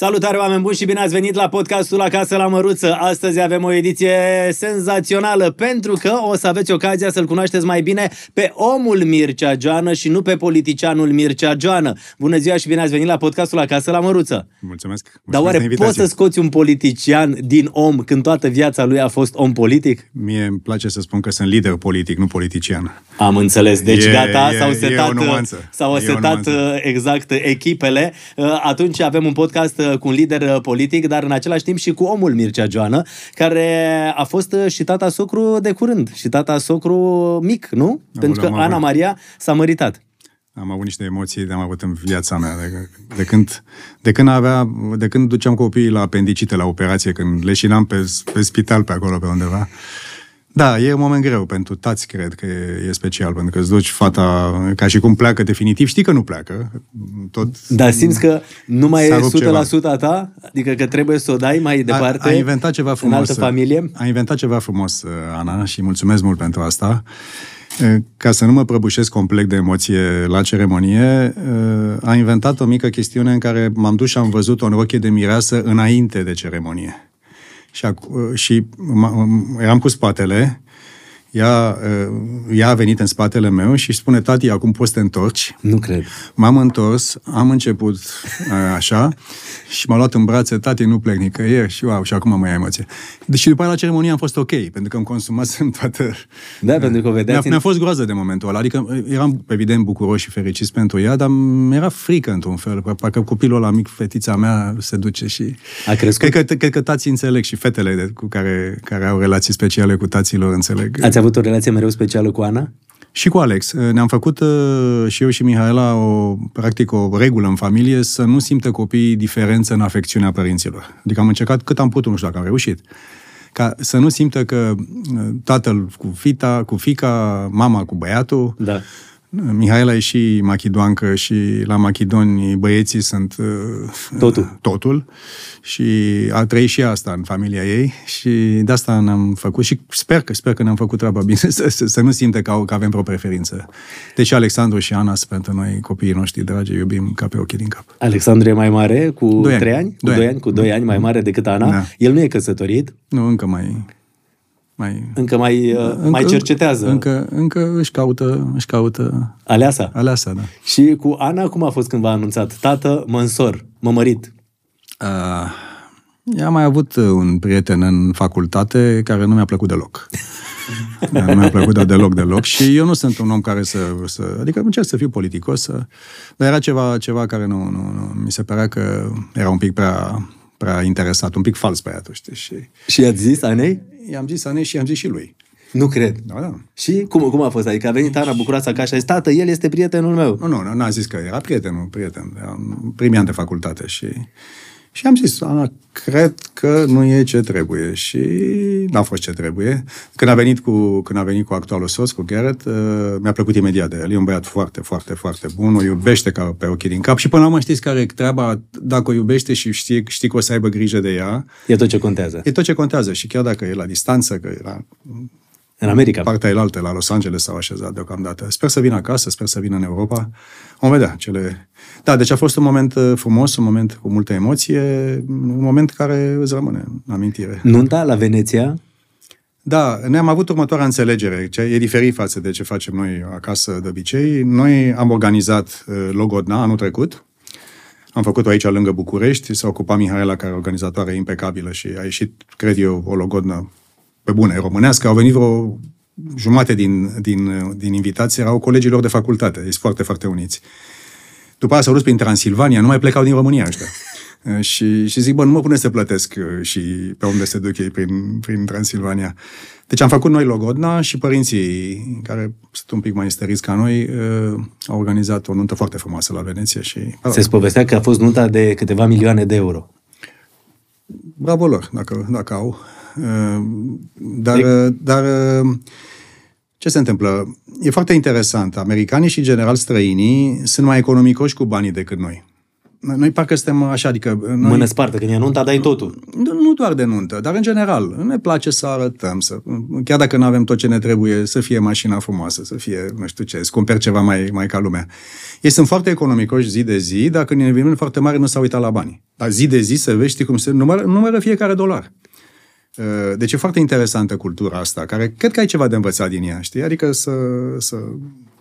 Salutare oameni buni și bine ați venit la podcastul Acasă la Măruță. Astăzi avem o ediție senzațională pentru că o să aveți ocazia să-l cunoașteți mai bine pe omul Mircea Joană și nu pe politicianul Mircea Joană. Bună ziua și bine ați venit la podcastul Acasă la Măruță. Mulțumesc. Dar oare poți să scoți un politician din om când toată viața lui a fost om politic? Mie îmi place să spun că sunt lider politic, nu politician. Am înțeles. Deci E- gata, e- s-au e setat, o nuanță. s-au E o setat nuanță. uh, exact echipele. Uh, Atunci avem un podcast uh, cu un lider uh, politic, dar în același timp și cu omul Mircea Joană, care a fost uh, și tata socru de curând, și tata socru mic, nu? Pentru că am avut. Ana Maria s-a măritat. Am avut niște emoții de am avut în viața mea. De, de, când, de, când avea, de când duceam copiii la apendicite, la operație, când leșinam pe, pe spital pe acolo, pe undeva. Da, e un moment greu pentru tați, cred că e, e special, pentru că îți duci fata ca și cum pleacă definitiv. Știi că nu pleacă. Tot Dar simți că nu mai S-a e rupt 100% a ta? Adică că trebuie să o dai mai departe A, a inventat ceva frumos. în altă familie? A inventat ceva frumos, uh, Ana, și mulțumesc mult pentru asta. Uh, Ca să nu mă prăbușesc complet de emoție la ceremonie, uh, a inventat o mică chestiune în care m-am dus și am văzut o rochie de mireasă înainte de ceremonie. Și, ac- uh, și m- eram cu spatele, ea, uh, ea a venit în spatele meu și își spune, tati, acum poți să te întorci. Nu cred. M-am întors, am început uh, așa și m-a luat în brațe, tati, nu plec nicăieri și wow, și acum mai ai emoție. Deci după aia la ceremonie am fost ok, pentru că îmi consumasem toată... Da, pentru că o Mi-a, vedeați... mi-a fost groază de momentul ăla, adică uh, eram evident bucuros și fericit pentru ea, dar mi-era frică într-un fel, parcă copilul ăla mic, fetița mea, se duce și... A crescut? Cred că, cred că tații înțeleg și fetele de, cu care, care au relații speciale cu taților înțeleg. Ați avut o relație mereu specială cu Ana? Și cu Alex. Ne-am făcut uh, și eu și Mihaela o, practic o regulă în familie să nu simtă copiii diferență în afecțiunea părinților. Adică am încercat cât am putut, nu știu dacă am reușit. Ca să nu simtă că uh, tatăl cu fita, cu fica, mama cu băiatul, Da. Mihaela e și machidoancă și la machidoni băieții sunt uh, Totul. totul și a trăit și asta în familia ei și de asta ne-am făcut și sper că, sper că ne-am făcut treaba bine, să, să, să nu simte că, au, că avem vreo preferință. Deci Alexandru și Ana sunt pentru noi copiii noștri dragi, îi iubim ca pe ochii din cap. Alexandru e mai mare, cu Doi ani. 3 ani? Cu Doi 2 ani. ani, cu 2 ani mai mare decât Ana. Da. El nu e căsătorit, Nu, încă mai... mai încă mai, uh, mai cercetează Încă, încă își caută, își caută aleasa. aleasa, da. Și cu Ana, cum a fost când v-a anunțat? Tată, mă însor, mă mărit. Uh, am mai avut uh, un prieten în facultate care nu mi-a plăcut deloc. Da, nu mi-a plăcut deloc, deloc. Și eu nu sunt un om care să... să adică încerc să fiu politicos, să, dar era ceva, ceva care nu, nu, nu... Mi se părea că era un pic prea, prea interesat, un pic fals pe atunci, știi? Și Și i-ați zis Anei? I-am zis Anei și i-am zis și lui. Nu cred. Da, da. Și cum, cum a fost? Adică a venit Ana bucuroasă acasă și a zis, tată, el este prietenul meu. Nu, nu, nu, n-a zis că era prietenul, prieten, era în primii ani de facultate și, și am zis, Ana, cred că nu e ce trebuie și n-a fost ce trebuie. Când a venit cu, când a venit cu actualul soț, cu Garrett, uh, mi-a plăcut imediat de el. E un băiat foarte, foarte, foarte bun, o iubește ca pe ochii din cap și până la urmă știți care e treaba, dacă o iubește și știi, știi că o să aibă grijă de ea, E tot ce contează. e tot ce contează și chiar dacă e la distanță, că era În America. partea elaltă, la Los Angeles s-au așezat deocamdată. Sper să vină acasă, sper să vină în Europa. Vom vedea cele... Da, deci a fost un moment uh, frumos, un moment cu multă emoție, un moment care îți rămâne în amintire. Nunta la Veneția, Da, ne-am avut următoarea înțelegere, ce e diferit față de ce facem noi acasă de obicei. Noi am organizat uh, Logodna anul trecut, am făcut-o aici lângă București, s-a ocupat Mihaela, care e organizatoare impecabilă și a ieșit, cred eu, o logodnă pe bune, românească. Au venit vreo jumate din, din, din invitații, erau colegilor de facultate, sunt foarte, foarte uniți. După aia s-au dus prin Transilvania, nu mai plecau din România ăștia. Uh, Și, și zic, bă, nu mă pune să plătesc uh, și pe unde se duc ei prin, prin Transilvania. Deci am făcut noi Logodna și părinții, care sunt un pic mai isteriți ca noi, uh, au organizat o nuntă foarte frumoasă la Veneția și... se spovestea că a fost nunta de câteva milioane de euro. Bravo lor, dacă, dacă au. Uh, Dar, uh, dar uh, ce se întâmplă? E foarte interesant. Americanii și general străinii sunt mai economicoși cu banii decât noi. noi parcă suntem așa, adică... Noi, Mână spartă, când e nunta, dai totul. nu, nu doar de nuntă, dar în general. Ne place să arătăm, să, chiar dacă nu avem tot ce ne trebuie, să fie mașina frumoasă, să fie, nu știu ce, să cumperi ceva mai, mai ca lumea. Ei sunt foarte economicoși zi de zi, dacă în eveniment foarte mare nu s-au uitat la bani. Dar zi de zi să vezi, știi cum se numără, numără fiecare dolar. Uh, Deci e foarte interesantă cultura asta, care cred că ai ceva de învățat din ea, știi? Adică să, să,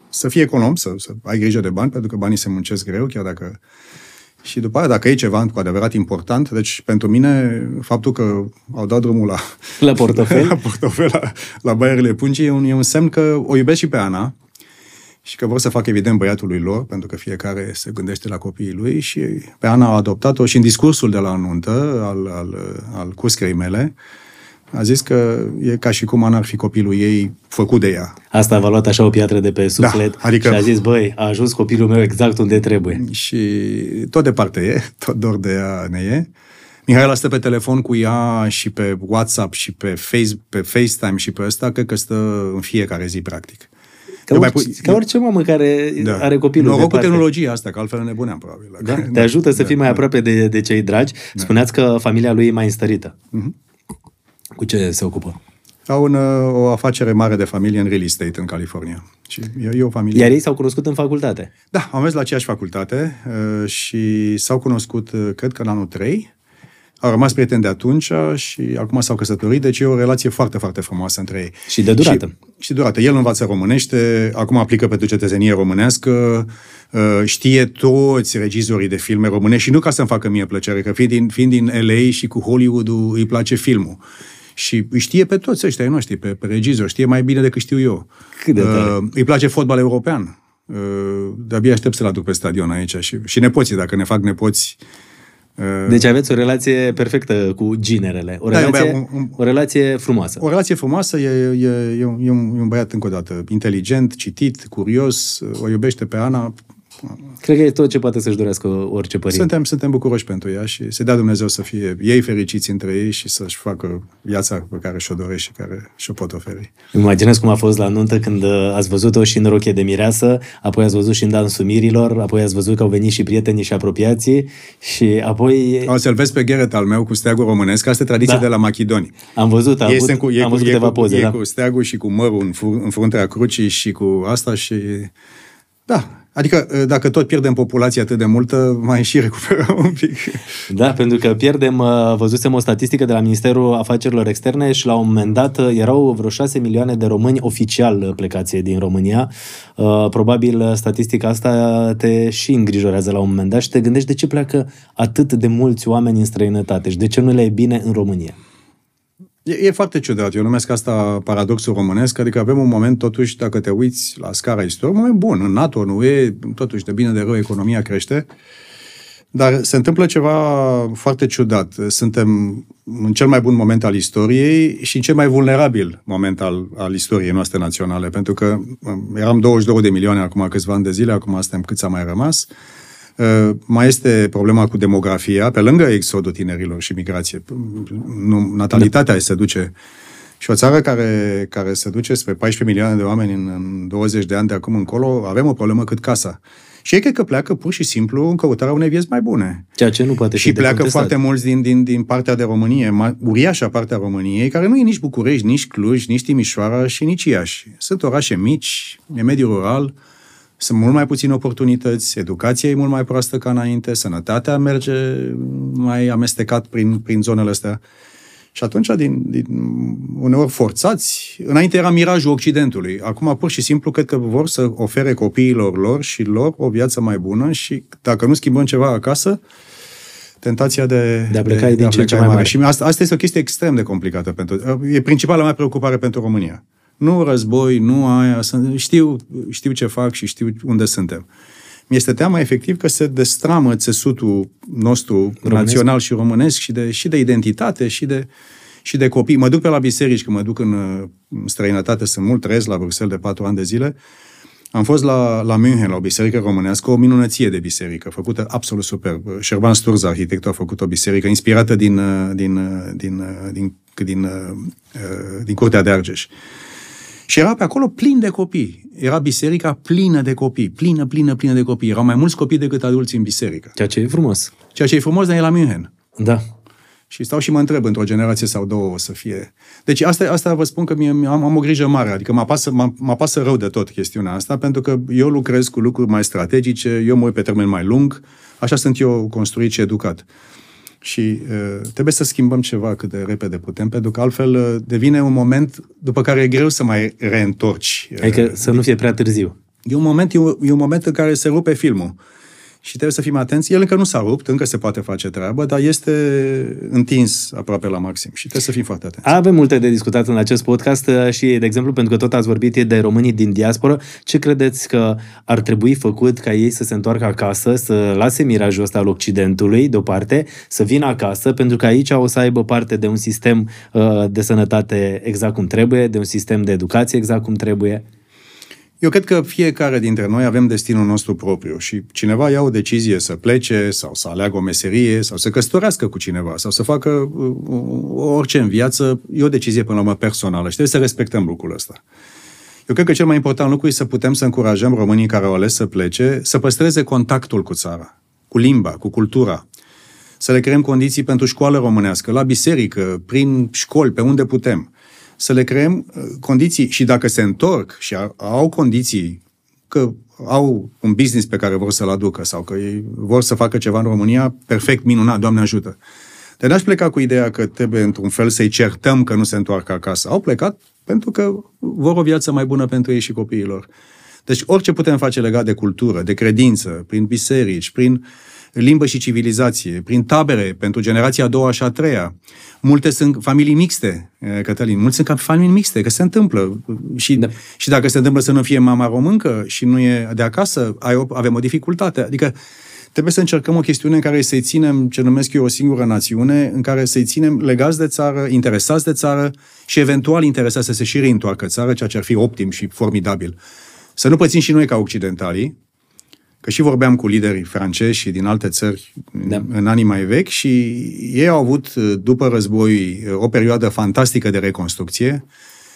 să fii econom, să, să ai grijă de bani, pentru că banii se muncesc greu, chiar dacă... Și după aia, dacă e ceva cu adevărat important, deci pentru mine, faptul că au dat drumul la, La portofel. la portofel, la, la baierile pungii, e un, e un semn că o iubesc și pe Ana și că vor să facă evident băiatului lor, pentru că fiecare se gândește la copiii lui și pe Ana a adoptat-o și în discursul de la nuntă al, al, al cuscrei mele, a zis că e ca și cum Ana ar fi copilul ei făcut de ea. Asta v-a luat așa o piatră de pe suflet adică- și a zis, băi, a ajuns copilul meu exact unde trebuie. Și tot departe e, tot dor de ea ne e. Mihaela stă pe telefon cu ea și pe WhatsApp și pe, face, pe FaceTime și pe ăsta, cred că stă în fiecare zi, practic. Ca, Eu mai orice, pu- ca orice mamă care are copilul Noroc cu departe. tehnologia asta, că altfel ne nebuneam, probabil. Da? Te ajută să fii mai aproape de, de cei dragi. Spuneați că familia lui e mai înstărită. Mhm. Cu ce se ocupă? Au un, uh, o afacere mare de familie în real estate în California. Și e, e o familie... Iar ei s-au cunoscut în facultate. Da, au mers la aceeași facultate uh, și s-au cunoscut, uh, cred că în anul 3. Au rămas prieteni de atunci și acum s-au căsătorit, deci e o relație foarte, foarte frumoasă între ei. Și de durată. Și, și de durată. El învață românește, acum aplică pentru cetățenie românească, uh, știe toți regizorii de filme românești și nu ca să-mi facă mie plăcere, că fiind din, fiind din LA și cu Hollywood-ul îi place filmul. Și îi știe pe toți ăștia ai noștri, pe, pe regizori, știe mai bine decât știu eu. Cât de tare. Uh, îi place fotbal european. Uh, de-abia aștept să-l aduc pe stadion aici și, și nepoții, dacă ne fac nepoți. Uh, Deci aveți o relație perfectă cu ginerele. O Da, e un relație, băiat- un- un- o relație frumoasă. o relație frumoasă, e, e, e, un, e, un, e un băiat, încă o dată, inteligent, citit, curios, o iubește pe Ana. Cred că e tot ce poate să-și dorească orice părinte. Suntem, suntem bucuroși pentru ea și să dea Dumnezeu să fie ei fericiți între ei și să-și facă viața pe care și-o doresc și care și-o pot oferi. Îmi Imaginez cum a fost la nuntă când uh, ați văzut-o și în rochie de mireasă, apoi ați văzut și în dansul mirilor, apoi ați văzut că au venit și prietenii și apropiații și apoi O să-l vezi pe Gerrit al meu cu steagul românesc, asta e tradiție Da. de la Macedoni. am văzut, am, Este avut, cu, e am cu, văzut e câteva cu, poze. e Da? cu steagul și cu mărul în, fru- în fruntea crucii și cu asta și... Da, adică dacă tot pierdem populația atât de multă, mai și recuperăm un pic. da, pentru că pierdem, uh, văzusem o statistică de la Ministerul Afacerilor Externe și la un moment dat uh, erau vreo 6 milioane de români oficial uh, plecați din România. Uh, Probabil uh, statistica asta te și îngrijorează la un moment dat și te gândești de ce pleacă atât de mulți oameni în străinătate și de ce nu le e bine în România. E, e foarte ciudat. Eu numesc asta paradoxul românesc, adică avem un moment, totuși, dacă te uiți la scara istorică, un moment bun. În NATO, nu e, totuși, de bine de rău, economia crește. Dar se întâmplă ceva foarte ciudat. Suntem în cel mai bun moment al istoriei și în cel mai vulnerabil moment al, al istoriei noastre naționale, pentru că um, eram 22 de milioane acum câțiva ani de zile, acum suntem câți a mai rămas. Uh, Mai este problema cu demografia, pe lângă exodul tinerilor și migrație. Nu, natalitatea se duce și o țară care, care se duce spre 14 milioane de oameni în, în 20 de ani de acum încolo, avem o problemă cât casa. Și ei cred că pleacă pur și simplu în căutarea unei vieți mai bune. Ceea ce nu poate fi Și de pleacă contestat. foarte mulți din, din, din partea de Românie, ma- uriașa partea României, care nu e nici București, nici Cluj, nici Timișoara și nici Iași. Sunt orașe mici, e mediu rural, sunt mult mai puține oportunități, educația e mult mai proastă ca înainte, sănătatea merge mai amestecat prin, prin zonele astea. Și atunci, din, din, uneori forțați, înainte era mirajul Occidentului. Acum, pur și simplu, cred că vor să ofere copiilor lor și lor o viață mai bună și dacă nu schimbăm ceva acasă, tentația de, De a pleca e din a ce în ce pleca mai mare. Și asta, asta este o chestie extrem de complicată. Pentru, e principala mea preocupare pentru România. Nu război, nu aia, sunt, știu, știu ce fac și știu unde suntem. Mi-este teamă efectiv că se destramă țesutul nostru românesc. național și românesc și de, și de identitate și de, și de copii. Mă duc pe la biserici, că mă duc în, în străinătate, sunt mult trăiesc la Bruxelles de patru ani de zile. Am fost la, la München, la o biserică românească, o minunăție de biserică, făcută absolut superb. Șerban Sturza, arhitectul, a făcut o biserică inspirată din, din, din, din, din, din, din Curtea de Argeș. Și era pe acolo plin de copii. Era biserica plină de copii, plină, plină, plină de copii. Erau mai mulți copii decât adulți în biserică. Ceea ce e frumos. Ceea ce e frumos, dar e la München. Da. Și stau și mă întreb, într-o generație sau două o să fie... Deci asta, asta vă spun că mie, am, am o grijă mare, adică mă apasă, mă, mă apasă rău de tot chestiunea asta, pentru că eu lucrez cu lucruri mai strategice, eu mă uit pe termen mai lung, așa sunt eu construit și educat. Și uh, trebuie să schimbăm ceva cât de repede putem, pentru că altfel uh, devine un moment după care e greu să mai reîntorci. Adică uh, să nu fie prea târziu. E un moment, e un, e un moment în care se rupe filmul și trebuie să fim atenți. El încă nu s-a rupt, încă se poate face treabă, dar este întins aproape la maxim și trebuie să fim foarte atenți. Avem multe de discutat în acest podcast uh, și, de exemplu, pentru că tot ați vorbit de românii din diasporă, ce credeți că ar trebui făcut ca ei să se întoarcă acasă, să lase mirajul ăsta al Occidentului deoparte, să vină acasă, pentru că aici o să aibă parte de un sistem uh, de sănătate exact cum trebuie, de un sistem de educație exact cum trebuie? Eu cred că fiecare dintre noi avem destinul nostru propriu și cineva ia o decizie să plece sau să aleagă o meserie sau să căsătorească cu cineva sau să facă uh, orice în viață, e o decizie până la urmă personală și trebuie să respectăm lucrul ăsta. Eu cred că cel mai important lucru e să putem să încurajăm românii care au ales să plece să păstreze contactul cu țara, cu limba, cu cultura, să le creăm condiții pentru școală românească, la biserică, prin școli, pe unde putem să le creăm uh, condiții și dacă se întorc și au condiții că au un business pe care vor să-l aducă sau că ei vor să facă ceva în România, perfect, minunat, Doamne ajută. Dar n-aș pleca cu ideea că trebuie într-un fel să-i certăm că nu se întoarcă acasă. Au plecat pentru că vor o viață mai bună pentru ei și copiilor. Deci orice putem face legat de cultură, de credință, prin biserici, prin uh, limbă și civilizație, prin tabere pentru generația a doua și a treia. Multe sunt familii mixte, eh, Cătălin, multe sunt familii mixte, că se întâmplă. Și, da. și dacă se întâmplă să nu fie mama româncă și nu e de acasă, ai o, avem o dificultate. Adică trebuie să încercăm o chestiune în care să-i ținem, ce numesc eu, o singură națiune, în care să-i ținem legați de țară, interesați de țară și eventual interesați să se și reîntoarcă țară, ceea ce ar fi optim și formidabil. Să nu pățim și noi ca occidentalii, Că și vorbeam cu liderii francezi și din alte țări da. în anii mai vechi și ei au avut, după război, o perioadă fantastică de reconstrucție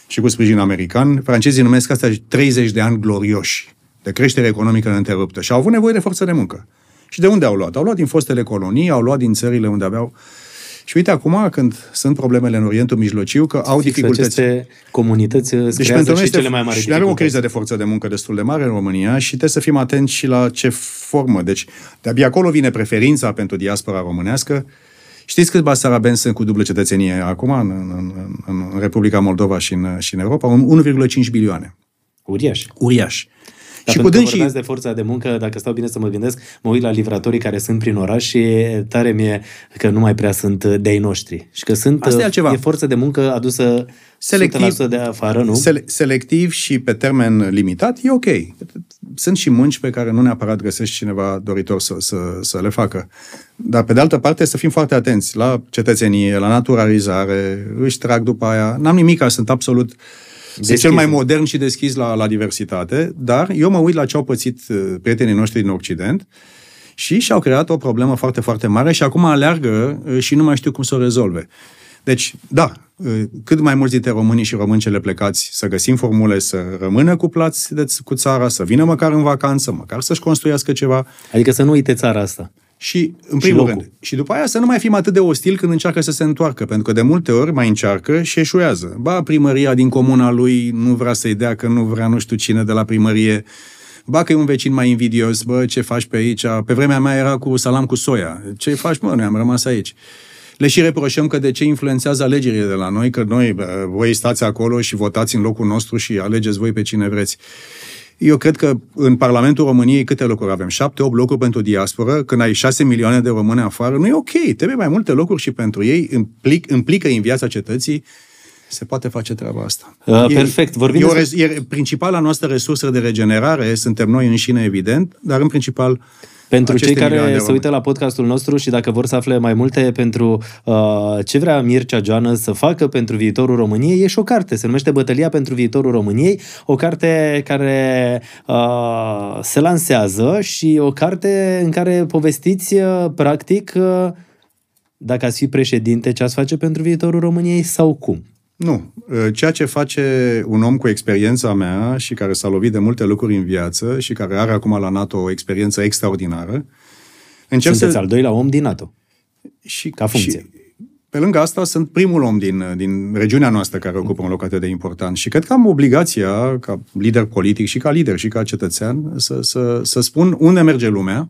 și cu sprijin american. Francezii numesc asta 30 de ani glorioși, de creștere economică neîntreruptă și au avut nevoie de forță de muncă. Și de unde au luat? Au luat din fostele colonii, au luat din țările unde aveau și uite acum, când sunt problemele în Orientul Mijlociu, că au Fix dificultăți. Aceste comunități deci pentru noi și cele mai mari Și avem o criză de forță de muncă destul de mare în România și trebuie să fim atenți și la ce formă. Deci, de-abia acolo vine preferința pentru diaspora românească. Știți câți basarabeni sunt cu dublă cetățenie acum în, în, în, în Republica Moldova și în, și în Europa? 1,5 bilioane. Uriaș. Uriaș. Dar și cu dânsii... de forța de muncă, dacă stau bine să mă gândesc, mă uit la livratorii care sunt prin oraș și tare mie că nu mai prea sunt de-ai noștri. Și că sunt, Asta e, altceva. e forță de muncă adusă selectiv, de afară, nu? Sele- selectiv și pe termen limitat, e ok. Sunt și munci pe care nu neapărat găsești cineva doritor să, să, să le facă. Dar, pe de altă parte, să fim foarte atenți la cetățenie, la naturalizare, își trag după aia. N-am nimic, sunt absolut Deschis. cel mai modern și deschis la, la diversitate, dar eu mă uit la ce au pățit uh, prietenii noștri din Occident și și-au creat o problemă foarte, foarte mare și acum aleargă uh, și nu mai știu cum să o rezolve. Deci, da, uh, cât mai mulți dintre românii și româncele plecați să găsim formule să rămână cuplați de, cu țara, să vină măcar în vacanță, măcar să-și construiască ceva. Adică să nu uite țara asta. Și, în primul și rând, și după aia să nu mai fim atât de ostil când încearcă să se întoarcă, pentru că de multe ori mai încearcă și eșuează. Ba, primăria din comuna lui nu vrea să-i dea, că nu vrea nu știu cine de la primărie. Ba că e un vecin mai invidios, bă, ce faci pe aici? Pe vremea mea era cu salam cu soia. Ce faci, mă? Noi am rămas aici. Le și reproșăm că de ce influențează alegerile de la noi, că noi, voi stați acolo și votați în locul nostru și alegeți voi pe cine vreți. Eu cred că în Parlamentul României câte locuri avem? Șapte, opt locuri pentru diasporă, când ai șase milioane de români afară, nu e ok. Trebuie mai multe locuri și pentru ei, implic, implică în viața cetății se poate face treaba asta. Uh, e, perfect. Vorbim e, despre... e principala noastră resursă de regenerare, suntem noi înșine, evident, dar în principal pentru cei care se uită la podcastul nostru și dacă vor să afle mai multe pentru uh, ce vrea Mircea Joană să facă pentru viitorul României, e și o carte. Se numește Bătălia pentru viitorul României, o carte care uh, se lansează și o carte în care povestiți uh, practic uh, dacă ați fi președinte, ce ați face pentru viitorul României sau cum? Nu. Ceea ce face un om cu experiența mea și care s-a lovit de multe lucruri în viață și care are acum la NATO o experiență extraordinară, încerc Sunteți să... al doilea om din NATO. Și, ca funcție. Și, pe lângă asta, sunt primul om din, din regiunea noastră care ocupă un loc atât de important și cred că am obligația, ca lider politic și ca lider și ca cetățean, să, să, să spun unde merge lumea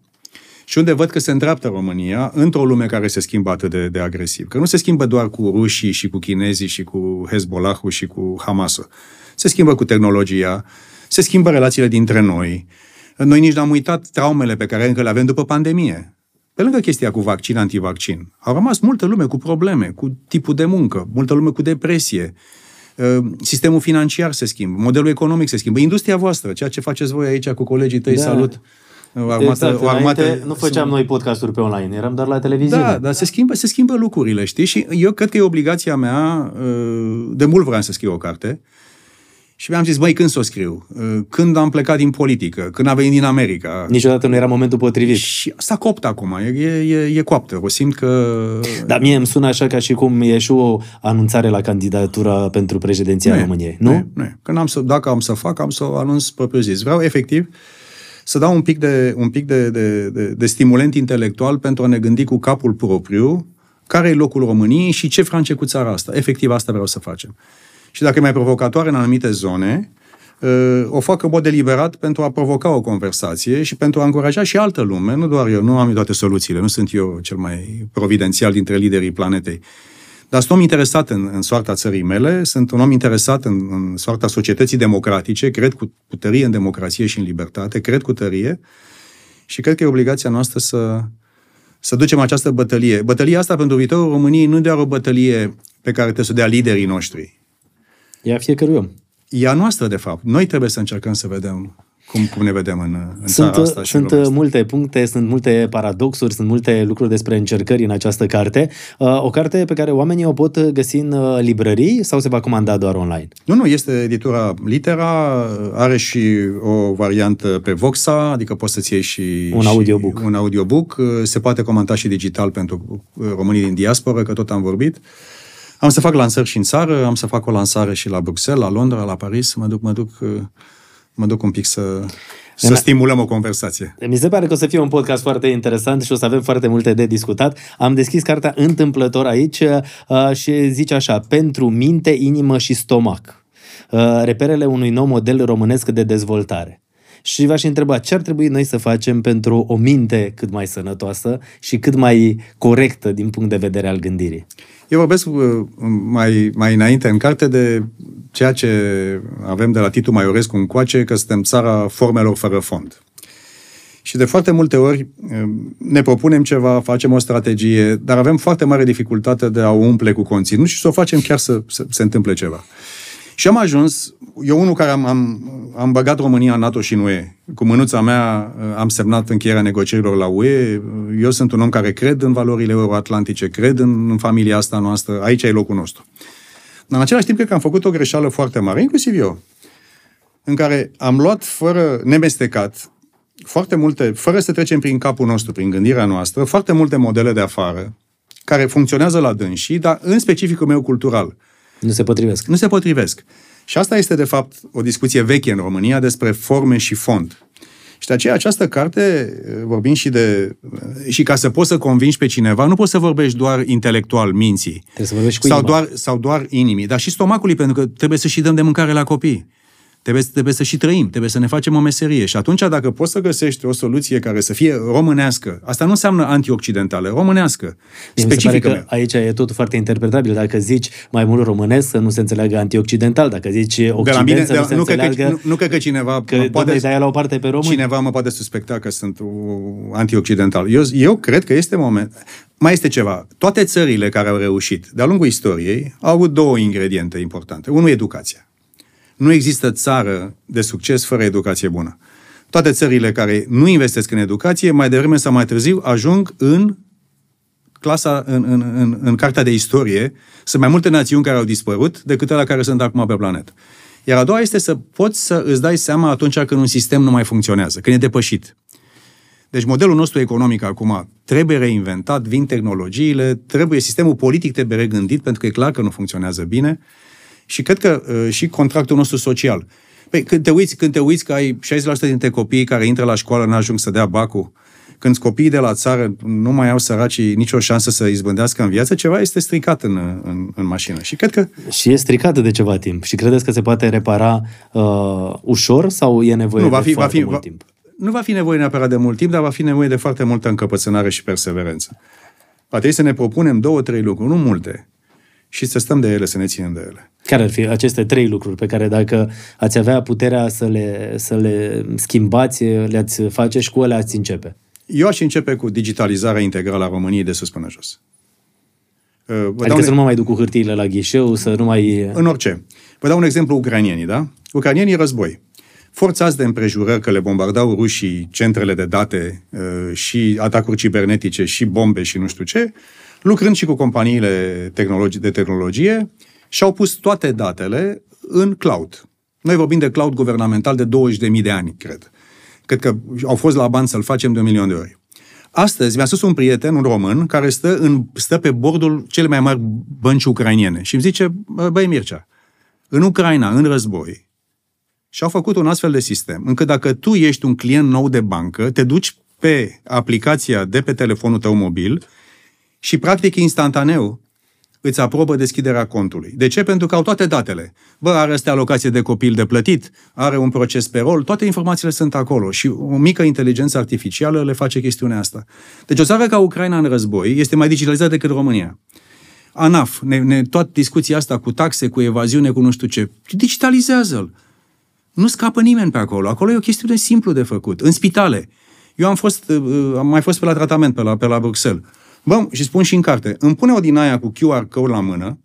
și unde văd că se îndreaptă România într-o lume care se schimbă atât de, de agresiv. Că nu se schimbă doar cu rușii și cu chinezii și cu Hezbollah și cu Hamasul. Se schimbă cu tehnologia, se schimbă relațiile dintre noi. Noi nici n-am uitat traumele pe care încă le avem după pandemie. Pe lângă chestia cu vaccin, antivaccin, au rămas multă lume cu probleme, cu tipul de muncă, multă lume cu depresie, ă, sistemul financiar se schimbă, modelul economic se schimbă, industria voastră, ceea ce faceți voi aici cu colegii tăi, da. salut. O armată, exact, o armată, nu făceam noi podcasturi pe online, eram doar la televiziune. Da, dar se schimbă, se schimbă lucrurile, știi? Și eu cred că e obligația mea, ă, de mult vreau să scriu o carte, și mi-am zis, băi, când să o scriu? Uh, când am plecat din politică? Când am venit din America? Niciodată nu era momentul potrivit. Și s-a copt acum, e, e, e coaptă. O simt că... Dar mie îmi sună așa ca și cum e și o anunțare la candidatura pentru președinția nu României, nu? Nu, nu. Când am să, dacă am să fac, am să o anunț propriu zis. Vreau efectiv să dau un pic de, un pic de, de, de, de stimulent intelectual pentru a ne gândi cu capul propriu care e locul României și ce france cu țara asta. Efectiv, asta vreau să facem și dacă e mai provocatoare în anumite zone, uh, o fac în mod deliberat pentru a provoca o conversație și pentru a încuraja și altă lume, nu doar eu, nu am toate soluțiile, nu sunt eu cel mai providențial dintre liderii planetei. Dar sunt om interesat în, în soarta țării mele, sunt un om interesat în, în soarta societății democratice, cred cu, cu tărie în democrație și în libertate, cred cu tărie și cred că e obligația noastră să, să ducem această bătălie. Bătălia asta pentru viitorul României nu doar o bătălie pe care trebuie să o dea liderii noștri, E a fiecărui om. E a noastră, de fapt. Noi trebuie să încercăm să vedem cum, cum ne vedem în, în sunt, țara asta. Și sunt în multe puncte, sunt multe paradoxuri, sunt multe lucruri despre încercări în această carte. Uh, o carte pe care oamenii o pot găsi în uh, librării sau se va comanda doar online? Nu, nu, este editura Litera, are și o variantă pe Voxa, adică poți să-ți iei și un audiobook. Și un audiobook. Se poate comanda și digital pentru românii din diaspora, că tot am vorbit. Am să fac lansări și în țară, am să fac o lansare și la Bruxelles, la Londra, la Paris, mă duc, mă duc, mă duc un pic să, să stimulăm o conversație. Mi se pare că o să fie un podcast foarte interesant și o să avem foarte multe de discutat. Am deschis cartea întâmplător aici uh, și zice așa, pentru minte, inimă și stomac. Uh, reperele unui nou model românesc de dezvoltare. Și v-aș întreba ce ar trebui noi să facem pentru o minte cât mai sănătoasă și cât mai corectă din punct de vedere al gândirii. Eu vorbesc uh, mai, mai înainte în carte de ceea ce avem de la Titu Maiorescu încoace, că suntem țara formelor fără fond. Și de foarte multe ori uh, ne propunem ceva, facem o strategie, dar avem foarte mare dificultate de a o umple cu conținut și să o facem chiar să, să se întâmple ceva. Și am ajuns, eu unul care am, am, am băgat România în NATO și în UE. Cu mânuța mea uh, am semnat încheierea negocierilor la UE. Eu sunt un om care cred în valorile euroatlantice, cred în, în familia asta noastră, aici e locul nostru. Dar în același timp cred că am făcut o greșeală foarte mare, inclusiv eu, în care am luat fără nemestecat foarte multe, fără să trecem prin capul nostru, prin gândirea noastră, foarte multe modele de afară care funcționează la dânsii, dar în specificul meu cultural – nu se potrivesc. Nu se potrivesc. Și asta este, de fapt, o discuție veche în România despre forme și fond. Și de aceea această carte, vorbim și de... Și ca să poți să convingi pe cineva, nu poți să vorbești doar intelectual, minții. Trebuie să vorbești cu sau doar, sau doar inimii, dar și stomacului, pentru că trebuie să și dăm de mâncare la copii. Trebuie, trebuie să și trăim, trebuie să ne facem o meserie. Și atunci, dacă poți să găsești o soluție care să fie românească, asta nu înseamnă antioccidentală, românească, specifică. că aici e totul foarte interpretabil. Dacă zici mai mult românesc, să nu se înțeleagă antioccidental. Dacă zici occident, mine, să nu se nu înțeleagă... Că, nu, nu cred că cineva... Că poate, de la o parte pe român. Cineva mă poate suspecta că sunt antioccidental. Eu, eu cred că este moment... Mai este ceva. Toate țările care au reușit de-a lungul istoriei au avut două ingrediente importante. Unul, educația. Nu există țară de succes fără educație bună. Toate țările care nu investesc în educație, mai devreme sau mai târziu, ajung în clasa, în, în, în, în cartea de istorie. Sunt mai multe națiuni care au dispărut decât la care sunt acum pe planetă. Iar a doua este să poți să îți dai seama atunci când un sistem nu mai funcționează, când e depășit. Deci modelul nostru economic acum trebuie reinventat, vin tehnologiile, trebuie sistemul politic trebuie regândit pentru că e clar că nu funcționează bine Și cred că uh, și contractul nostru social. Păi, când te uiți, când te uiți că ai 60% dintre copiii care intră la școală n-ajung să dea bacul, când copiii de la țară nu mai au săracii nicio șansă să izbândească în viață, ceva este stricat în, în, în mașină. Și cred că... Și e stricată de ceva timp. Și credeți că se poate repara uh, ușor sau e nevoie nu, va de fi, foarte va fi, mult va, timp? Nu va fi nevoie neapărat de mult timp, dar va fi nevoie de foarte multă încăpățânare și perseverență. Va trebui să ne propunem două, trei lucruri, nu multe, și să stăm de ele, să ne ținem de ele. Care ar fi aceste trei lucruri pe care dacă ați avea puterea să le, să le schimbați, le-ați face și cu ele ați începe? Eu aș începe cu digitalizarea integrală a României de sus până jos. Uh, Vă Adică dau un- să nu mă mai duc cu hârtiile la ghișeu, să nu mai... În orice. Vă dau un exemplu, ucranienii, da? Ucranienii război. Forțați de împrejurări că le bombardau rușii centrele de date uh, și atacuri cibernetice și bombe și nu știu ce, lucrând și cu companiile tehnologi- de tehnologie, și-au pus toate datele în cloud. Noi vorbim de cloud guvernamental de 20.000 de ani, cred. Cred că au fost la bani să-l facem de un milion de ori. Astăzi mi-a spus un prieten, un român, care stă, în, stă pe bordul cele mai mari bănci ucrainiene și îmi zice, "Bă, băi Mircea, în Ucraina, în război, și-au făcut un astfel de sistem, încât dacă tu ești un client nou de bancă, te duci pe aplicația de pe telefonul tău mobil și practic instantaneu îți aprobă deschiderea contului. De ce? Pentru că au toate datele. Bă, are astea alocație de copil de plătit, are un proces pe rol, toate informațiile sunt acolo și o mică inteligență artificială le face chestiunea asta. Deci o țară ca Ucraina în război este mai digitalizată decât România. ANAF, ne, ne, toată discuția asta cu taxe, cu evaziune, cu nu știu ce, digitalizează-l. Nu scapă nimeni pe acolo. Acolo e o chestiune simplu de făcut. În spitale. Eu am fost, uh, am mai fost pe la tratament pe la, pe la Bruxelles. Bă, și spun și în carte, îmi pune o din aia cu QR code la mână,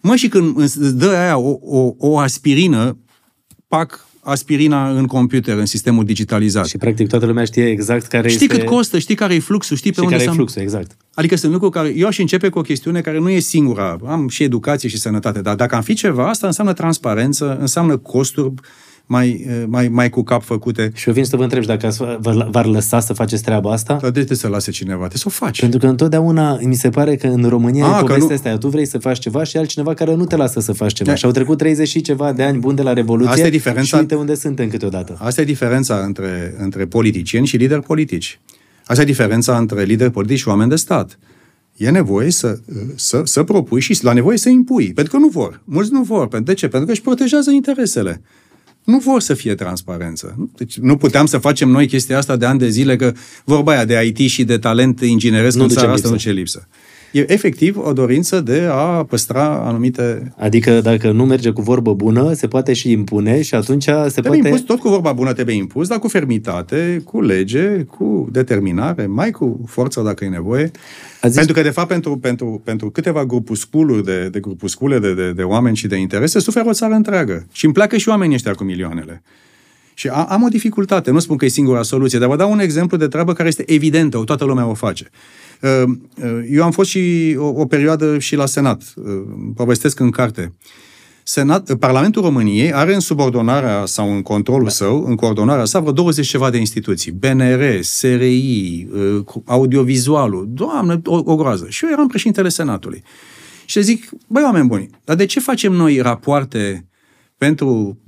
mă, și când îți dă aia o, o, o aspirină, pac aspirina în computer, în sistemul digitalizat. Și practic toată lumea știe exact care Știi este... cât costă, știi care e fluxul, știi pe și unde care e să... fluxul, exact. Adică sunt lucruri care... Eu aș începe cu o chestiune care nu e singura. Am și educație și sănătate, dar dacă am fi ceva, asta înseamnă transparență, înseamnă costuri mai, mai, mai cu cap făcute. Și eu vin să vă întreb și dacă ați- vă- v-ar lăsa să faceți treaba asta? Dar de ce să lase cineva? Trebuie să o faci. Pentru că întotdeauna mi se pare că în România A, e că povestea nu- asta. Tu vrei să faci ceva și altcineva care nu te lasă să faci ceva. Da. Și au trecut 30 și ceva de ani buni de la Revoluție Asta e diferența- și uite unde suntem câteodată. Asta e diferența între, între politicieni și lideri politici. Asta e diferența între lideri politici și oameni de stat. E nevoie să, să, să propui și la nevoie să impui. Pentru că nu vor. Mulți nu vor. Pentru- De ce? Pentru că își protejează interesele. Nu vor să fie transparență. Deci nu puteam să facem noi chestia asta de ani de zile, că vorba aia de IT și de talent ingineresc Nu în ducem țara asta lipsă. nu ce lipsă. E efectiv o dorință de a păstra anumite Adică dacă nu merge cu vorbă bună, se poate și impune și atunci se Trebuie poate... impus, tot cu vorba bună trebuie impus, dar cu fermitate, cu lege, cu determinare, mai cu forță dacă e nevoie. Ați zis- Pentru că, de fapt, pentru, pentru, pentru câteva grupusculuri de, de grupuscule de, de, de oameni și de interese, suferă o țară întreagă. Și îmi pleacă și oamenii ăștia cu milioanele. Și a, am o dificultate, nu spun că e singura soluție, dar vă dau un exemplu de treabă care este evidentă, o toată lumea o face. Uh, uh, Eu am fost și o, o perioadă și la Senat, uh, povestesc în carte. Senat, Parlamentul României are în subordonarea sau în controlul său, în coordonarea sa, vreo 20 ceva de instituții. BNR, SRI, uh, audiovizualul, doamne, o, o groază. Și eu eram președintele Senatului. Și le zic, băi, oameni buni, dar de ce facem noi rapoarte pentru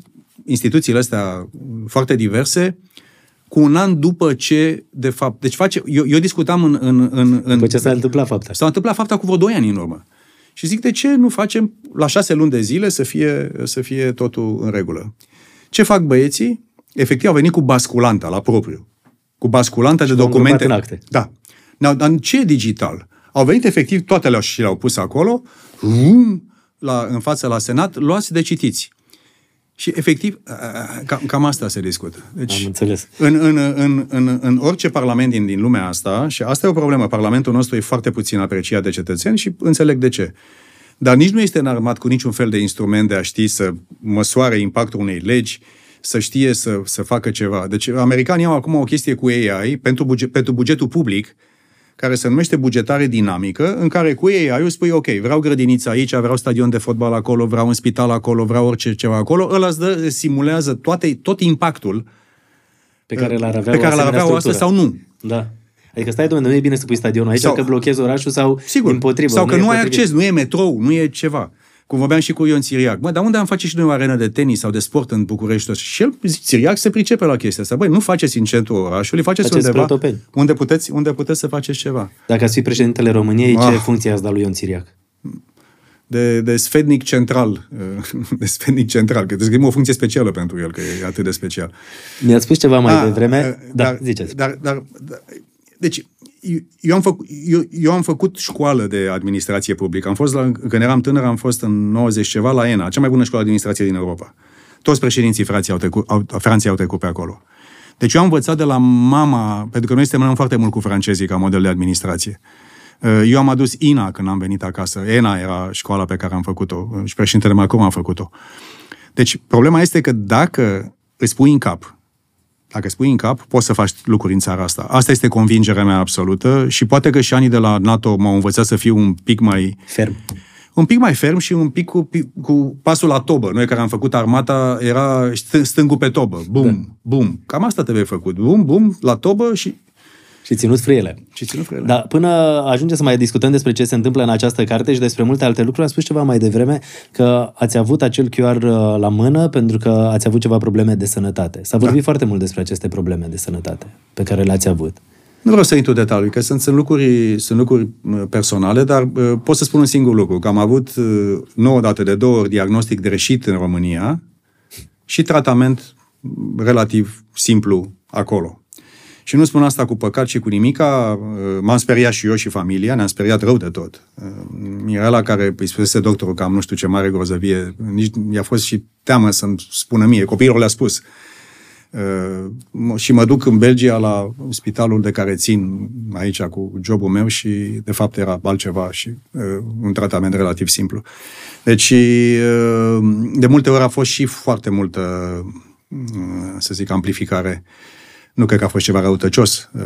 instituțiile astea foarte diverse cu un an după ce, de fapt, deci face, eu, eu discutam în, în, în, în După ce s-a întâmplat fapta. S-a întâmplat fapta cu vreo 2 ani în urmă. Și zic, de ce nu facem la șase luni de zile să fie, să fie totul în regulă? Ce fac băieții? Efectiv au venit cu basculanta la propriu. Cu basculanta de l-au documente. îngropat în acte. Da. Dar dar ce e digital? Au venit efectiv, toate le-au și le-au pus acolo, rum, la, în fața la Senat, luați de citiți. Și efectiv, cam, cam asta se discută. Deci, Am înțeles. în, în, în, în, în orice parlament din, din lumea asta, și asta e o problemă, parlamentul nostru e foarte puțin apreciat de cetățeni și înțeleg de ce. Dar nici nu este înarmat cu niciun fel de instrument de a ști să măsoare impactul unei legi, să știe să, să facă ceva. Deci americanii au acum o chestie cu AI pentru, buget, pentru bugetul public, care se numește bugetare dinamică, în care cu ei ai spui, ok, vreau grădiniță aici, vreau stadion de fotbal acolo, vreau un spital acolo, vreau orice ceva acolo, ăla îți dă, simulează toate, tot impactul Pe care l-ar avea pe o care l-ar asemenea avea o asta structură. sau nu. Da. Adică stai, domnule, nu e bine să pui stadionul aici, Sau- sau, că blochezi orașul sau Sigur. împotrivă. sau că e nu ai potrivit. acces, nu e metrou, nu e ceva. Cum vorbeam și cu Ion Țiriac. Mă, dar unde am face și noi o arenă de tenis sau de sport în București? Și el, Țiriac, se pricepe la chestia asta. Băi, nu faceți în centrul orașului, faceți, Faceți undeva spre Otopeni. unde puteți, unde puteți să faceți ceva. Dacă ați fi președintele României, ce Ah. funcție ați dat lui Ion Țiriac? De, de sfednic central. De sfednic central. Că trebuie o funcție specială pentru el, că e atât de special. Mi-ați spus ceva mai Ah, devreme. uh, Da, dar, ziceți. Dar, dar, dar, deci, eu, eu, am făcut, eu, eu am făcut școală de administrație publică. Am fost la, când eram tânăr, am fost în 90 ceva la ENA, cea mai bună școală de administrație din Europa. Toți președinții Franței au trecut, au, Franței au trecut pe acolo. Deci eu am învățat de la mama, pentru că noi semnăm foarte mult cu francezii ca model de administrație. Uh, Eu am adus INA când am venit acasă. ENA era școala pe care am făcut-o uh, și președintele Macron a făcut-o. Deci, problema este că dacă îți pui în cap dacă îți pui în cap, poți să faci lucruri în țara asta. Asta este convingerea mea absolută și poate că și anii de la NATO m-au învățat să fiu un pic mai Ferm. un pic mai ferm și un pic cu, cu pasul la tobă. Noi care am făcut armata era st- stângul pe tobă. Bum, da. bum. Cam asta trebuie făcut. Bum, bum, la tobă și, Și ținut frâiele. și ținut frâiele. Da, până ajungem să mai discutăm despre ce se întâmplă în această carte și despre multe alte lucruri, am spus ceva mai devreme că ați avut acel QR la mână pentru că ați avut ceva probleme de sănătate. S-a vorbit da. foarte mult despre aceste probleme de sănătate pe care le-ați avut. Nu vreau să intru în detalii, că sunt, sunt, lucruri, sunt lucruri uh, personale, dar uh, pot să spun un singur lucru, că am avut uh, nouă date de două ori diagnostic greșit în România și tratament relativ simplu acolo. Și nu spun asta cu păcat și cu nimica, uh, m-am speriat și eu și familia, ne-am speriat rău de tot. Uh, Mirela, care îi spusese doctorul că am nu știu ce mare grozăvie, nici i-a fost și teamă să-mi spună mie, copiilor le-a spus. Uh, mă- și mă duc în Belgia la spitalul de care țin aici cu jobul meu și de fapt era altceva și uh, un tratament relativ simplu. Deci uh, de multe ori a fost și foarte multă, uh, să zic, amplificare. Nu cred că a fost ceva răutăcios uh,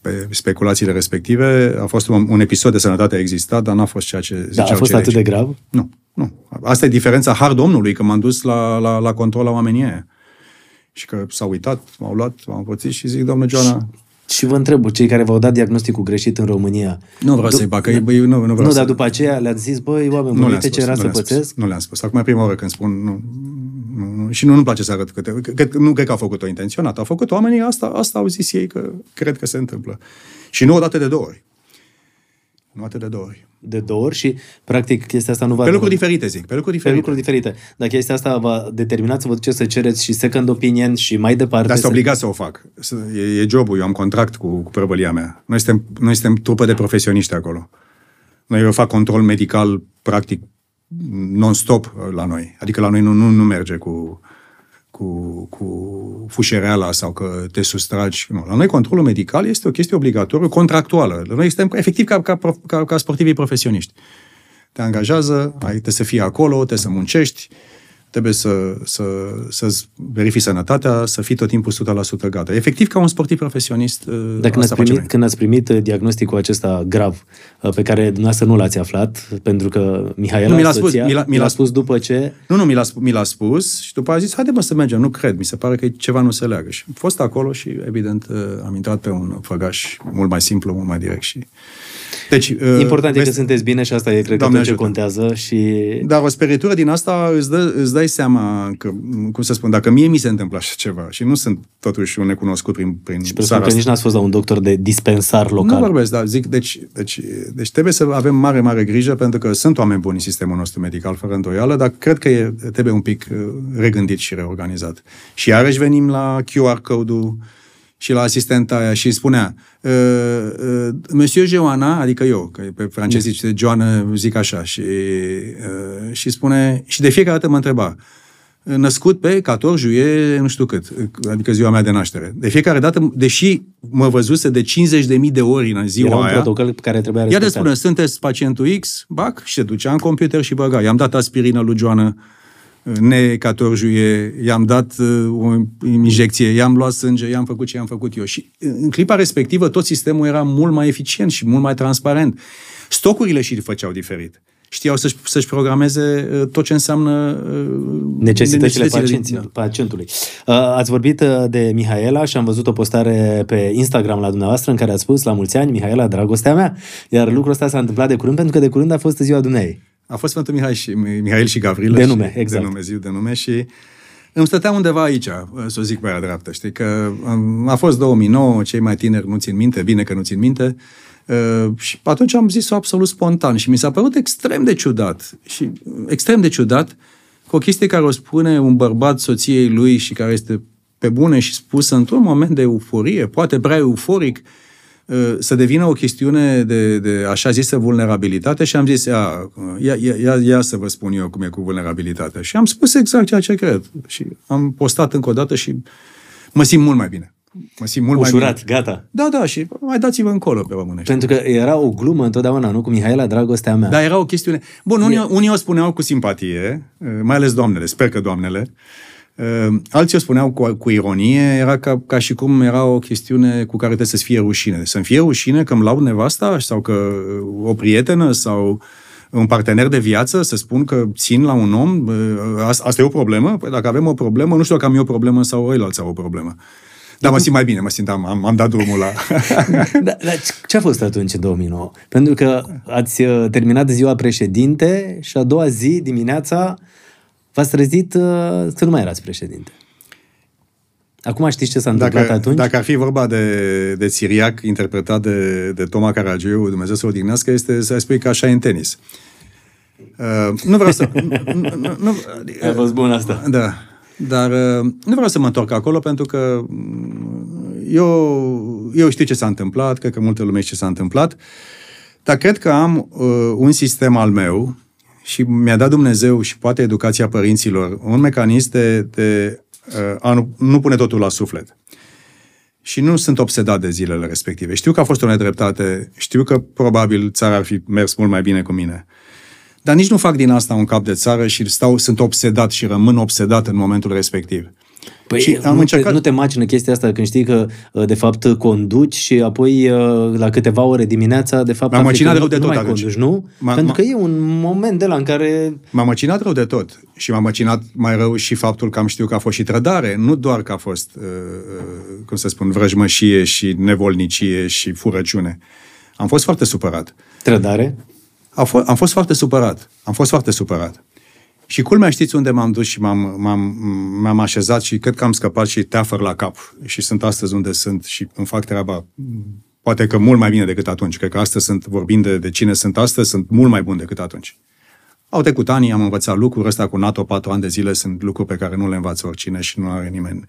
pe speculațiile respective. A fost un, un episod de sănătate a existat, dar n-a fost ceea ce Da, ziceau a fost cei atât de grav? nu, nu. Asta e diferența har Domnului, că m-am dus la, la, la control la oamenii aia. Și că s-au uitat, m-au luat, m-au învățit și zic, doamnă Joana, Și vă întreb, cei care v-au dat diagnosticul greșit în România, nu vreau să-i bag, că e- băi, nu, nu vreau nu, să... dar după aceea le-ați zis, băi, oameni, nu buni, le-am uite spus, ce era nu să le-am spus, pățesc? Nu le-am spus. Acum e prima oară când spun, nu, nu, nu și nu, nu-mi place să arăt câte, că, că, nu cred că au făcut-o intenționat. Au făcut oamenii, asta, asta au zis ei că cred că se întâmplă. Și nu odată de două ori. Nu atât de două ori. De două ori și, practic, chestia asta nu va... Pe lucruri diferite, zic. Pe lucruri pe diferite. lucruri diferite. Dar chestia asta va determina să vă duceți să cereți și second opinion și mai departe. Dar să- sunt obligat să o fac. Să- E, e jobul, eu am contract cu, cu prăvălia mea. Noi suntem, noi suntem trupă de profesioniști acolo. Noi eu fac control medical practic non-stop uh, la noi. Adică la noi nu, nu, nu merge cu, cu, cu fușereala sau că te sustragi. Nu. La noi controlul medical este o chestie obligatorie, contractuală. La noi suntem efectiv ca, ca, prof- ca, ca sportivii profesioniști. Te angajează, ai, trebuie să fii acolo, trebuie să muncești, trebuie să, să, să verifici sănătatea, să fii tot timpul 100% gata. Efectiv, ca un sportiv profesionist, uh, Dar când ați, asta facem primit, noi. când ați primit uh, diagnosticul acesta grav, uh, pe care dumneavoastră nu l-ați aflat, pentru că Mihaela, Nu, mi l-a spus, soția, mi l-a- mi mi l-a l-a spus după ce... Nu, nu, mi l-a, sp- mi l-a spus și după a zis, haide mă să mergem, nu cred, mi se pare că ceva nu se leagă. Și am fost acolo și, evident, uh, am intrat pe un făgaș mult mai simplu, mult mai direct și... Deci, uh, Important e că vezi- sunteți bine și asta e, cred că, Doamne tot ce ajută. contează și... Dar o speritură din asta îți, dă, îți dai seama că, cum să spun, dacă mie mi se întâmplă așa ceva și nu sunt totuși un necunoscut prin, prin Și presupun țara că nici asta. n-ați fost la un doctor de dispensar local. Nu vorbesc, dar zic, deci, deci, deci trebuie să avem mare, mare grijă pentru că sunt oameni buni în sistemul nostru medical, fără îndoială, dar cred că e, trebuie un pic uh, regândit și reorganizat. Și iarăși venim la QR code-ul și la asistenta aia și îi spunea uh, uh, Monsieur Joana, adică eu, că pe francez zice Joana, zic așa, și, uh, și spune, și de fiecare dată mă întreba, născut pe 14 juie, nu știu cât, adică ziua mea de naștere. De fiecare dată, deși mă văzuse de 50.000 de ori în ziua Era un aia, protocol pe care trebuia ea de respectat. spune, sunteți pacientul X, bac, și se ducea în computer și băga. I-am dat aspirină lui Joana, ne 14 juie, i-am dat uh, o injecție, i-am luat sânge, i-am făcut ce i-am făcut eu. Și uh, în clipa respectivă tot sistemul era mult mai eficient și mult mai transparent. Stocurile și le făceau diferit. Știau să-și, să-și programeze uh, tot ce înseamnă uh, necesitățile din- pacienților, pacientului. Uh, Ați vorbit uh, de Mihaela și am văzut o postare pe Instagram la dumneavoastră în care ați spus la mulți ani, Mihaela, dragostea mea, iar lucrul ăsta s-a întâmplat de curând pentru că de curând a fost ziua dumneei. A fost Sfântul Mihai și, Mihail și Gavrilă. De nume, și, exact. De nume, ziu de nume și îmi stăteam undeva aici, să o zic pe aia dreaptă, știi, că um, a fost 2009, cei mai tineri nu țin minte, bine că nu țin minte, uh, și atunci am zis-o absolut spontan și mi s-a părut extrem de ciudat, și extrem de ciudat, cu o chestie care o spune un bărbat soției lui și care este pe bune și spusă într-un moment de euforie, poate prea euforic, uh, să devină o chestiune de, de așa zisă vulnerabilitate și am zis, ia, ia, ia, ia să vă spun eu cum e cu vulnerabilitatea. Și am spus exact ceea ce cred. Și am postat încă o dată și mă simt mult mai bine. Mă simt mult Ușurat, mai bine. gata. Da, da, și mai dați-vă încolo pe românește. Pentru că era o glumă întotdeauna, nu? Cu Mihaela, dragostea mea. Da, era o chestiune... Bun, unii, unii o spuneau cu simpatie, uh, mai ales doamnele, sper că doamnele. Uh, Alții o spuneau cu, cu ironie, era ca, ca și cum era o chestiune cu care trebuie să-ți fie rușine. Să-mi fie rușine că îmi laud nevasta sau că uh, o prietenă sau un partener de viață, să spun că țin la un om, asta e o problemă? Păi dacă avem o problemă, nu știu dacă am eu o problemă sau ăilalți au o problemă. Dar mă simt mai bine, mă simt, am, am, am dat drumul la... da, dar ce a fost atunci în 2009? Pentru că ați uh, terminat ziua președinte și a doua zi, dimineața, v-ați trezit uh, să nu mai erați președinte. Acum știți ce s-a întâmplat dacă, atunci? Dacă ar fi vorba de, de Siriac, interpretat de, de Toma Caragiu, Dumnezeu să o dignească, este să spui că așa e în tenis. Uh, nu vreau să... nu, nu, nu, a fost bun asta. Da. Dar uh, nu vreau să mă întorc acolo pentru că eu, eu știu ce s-a întâmplat, cred că multă lume știe ce s-a întâmplat, dar cred că am uh, un sistem al meu și mi-a dat Dumnezeu și poate educația părinților un mecanism de, de uh, a nu, nu pune totul la suflet. Și nu sunt obsedat de zilele respective. Știu că a fost o nedreptate, știu că probabil țara ar fi mers mult mai bine cu mine. Dar nici nu fac din asta un cap de țară și stau, sunt obsedat și rămân obsedat în momentul respectiv. Păi și am nu, încercat... te, nu te macină chestia asta când știi că de fapt conduci și apoi la câteva ore dimineața de fapt m-am măcinat rău de nu tot mai atunci. conduci, nu? M-a, Pentru că e un moment de la în care... M-am măcinat rău de tot și m-am măcinat mai rău și faptul că am știut că a fost și trădare, nu doar că a fost, uh, cum să spun, vrăjmășie și nevolnicie și furăciune. Am fost foarte supărat. Trădare? Am, f- am fost foarte supărat. Am fost foarte supărat. Și culmea, știți unde m-am dus și m-am, m-am, m-am așezat și cred că am scăpat și teafăr la cap. Și sunt astăzi unde sunt și îmi fac treaba poate că mult mai bine decât atunci. Cred că astăzi sunt, vorbind de, de cine sunt astăzi, sunt mult mai bun decât atunci. Au trecut ani, am învățat lucruri, ăsta cu NATO patru ani de zile sunt lucruri pe care nu le învață oricine și nu are nimeni,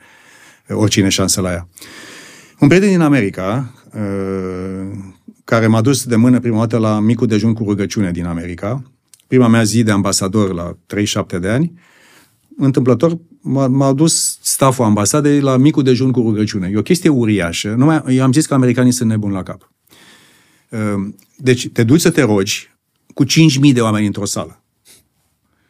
oricine șansă la ea. Un prieten din America, care m-a dus de mână prima dată la micul dejun cu rugăciune din America, prima mea zi de ambasador la 37 de ani, întâmplător m-a, m-a dus staful ambasadei la micul dejun cu rugăciune. E o chestie uriașă. Numai, eu am zis că americanii sunt nebuni la cap. Deci te duci să te rogi cu 5.000 de oameni într-o sală.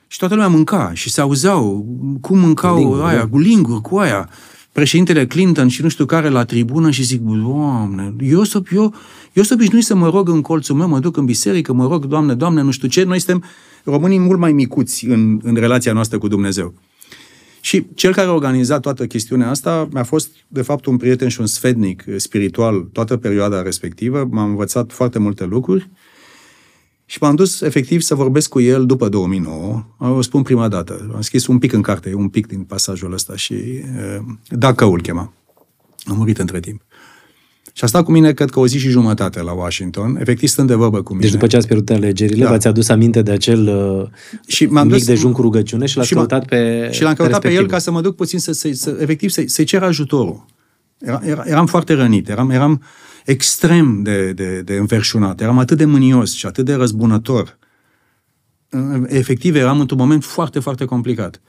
Și toată lumea mânca și se auzeau cum mâncau linguri, aia, cu linguri, cu aia. Președintele Clinton și nu știu care la tribună și zic, Doamne, eu să, eu, eu să obișnuit să mă rog în colțul meu, mă duc în biserică, mă rog, Doamne, Doamne, nu știu ce, noi suntem românii mult mai micuți în, în relația noastră cu Dumnezeu. Și cel care a organizat toată chestiunea asta mi-a fost, de fapt, un prieten și un sfednic spiritual toată perioada respectivă. M-am învățat foarte multe lucruri și m-am dus efectiv să vorbesc cu el după 2009. O spun prima dată. Am scris un pic în carte, un pic din pasajul ăsta și uh, dacă îl chema. A murit între timp. Și a stat cu mine, cred că o zi și jumătate la Washington, efectiv stând de vorbă cu mine. Deci după ce ați pierdut alegerile, da. v-ați adus aminte de acel uh, și m-am mic dus, dejun cu rugăciune și l-ați și căutat pe Și l-am căutat pe, pe el ca să mă duc puțin să, să, să efectiv să, să-i cer ajutorul. Era, era, eram foarte rănit, eram, eram extrem de, de, de înverșunat, eram atât de mânios și atât de răzbunător. Efectiv, eram într-un moment foarte, foarte complicat.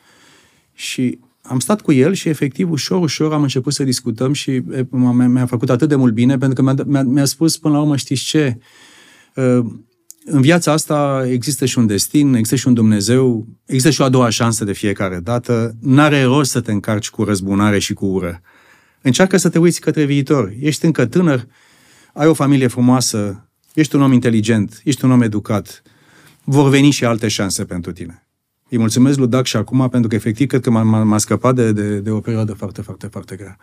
Și am stat cu el și efectiv ușor, ușor am început să discutăm și mi-a făcut atât de mult bine pentru că mi-a, mi-a, mi-a spus până la urmă, știți ce, în viața asta există și un destin, există și un Dumnezeu, există și o a doua șansă de fiecare dată, n-are rost să te încarci cu răzbunare și cu ură. Încearcă să te uiți către viitor. Ești încă tânăr, ai o familie frumoasă, ești un om inteligent, ești un om educat, vor veni și alte șanse pentru tine. Îi mulțumesc lui Dac și acum pentru că efectiv cred că m-a, m-a scăpat de, de, de o perioadă foarte, foarte, foarte grea.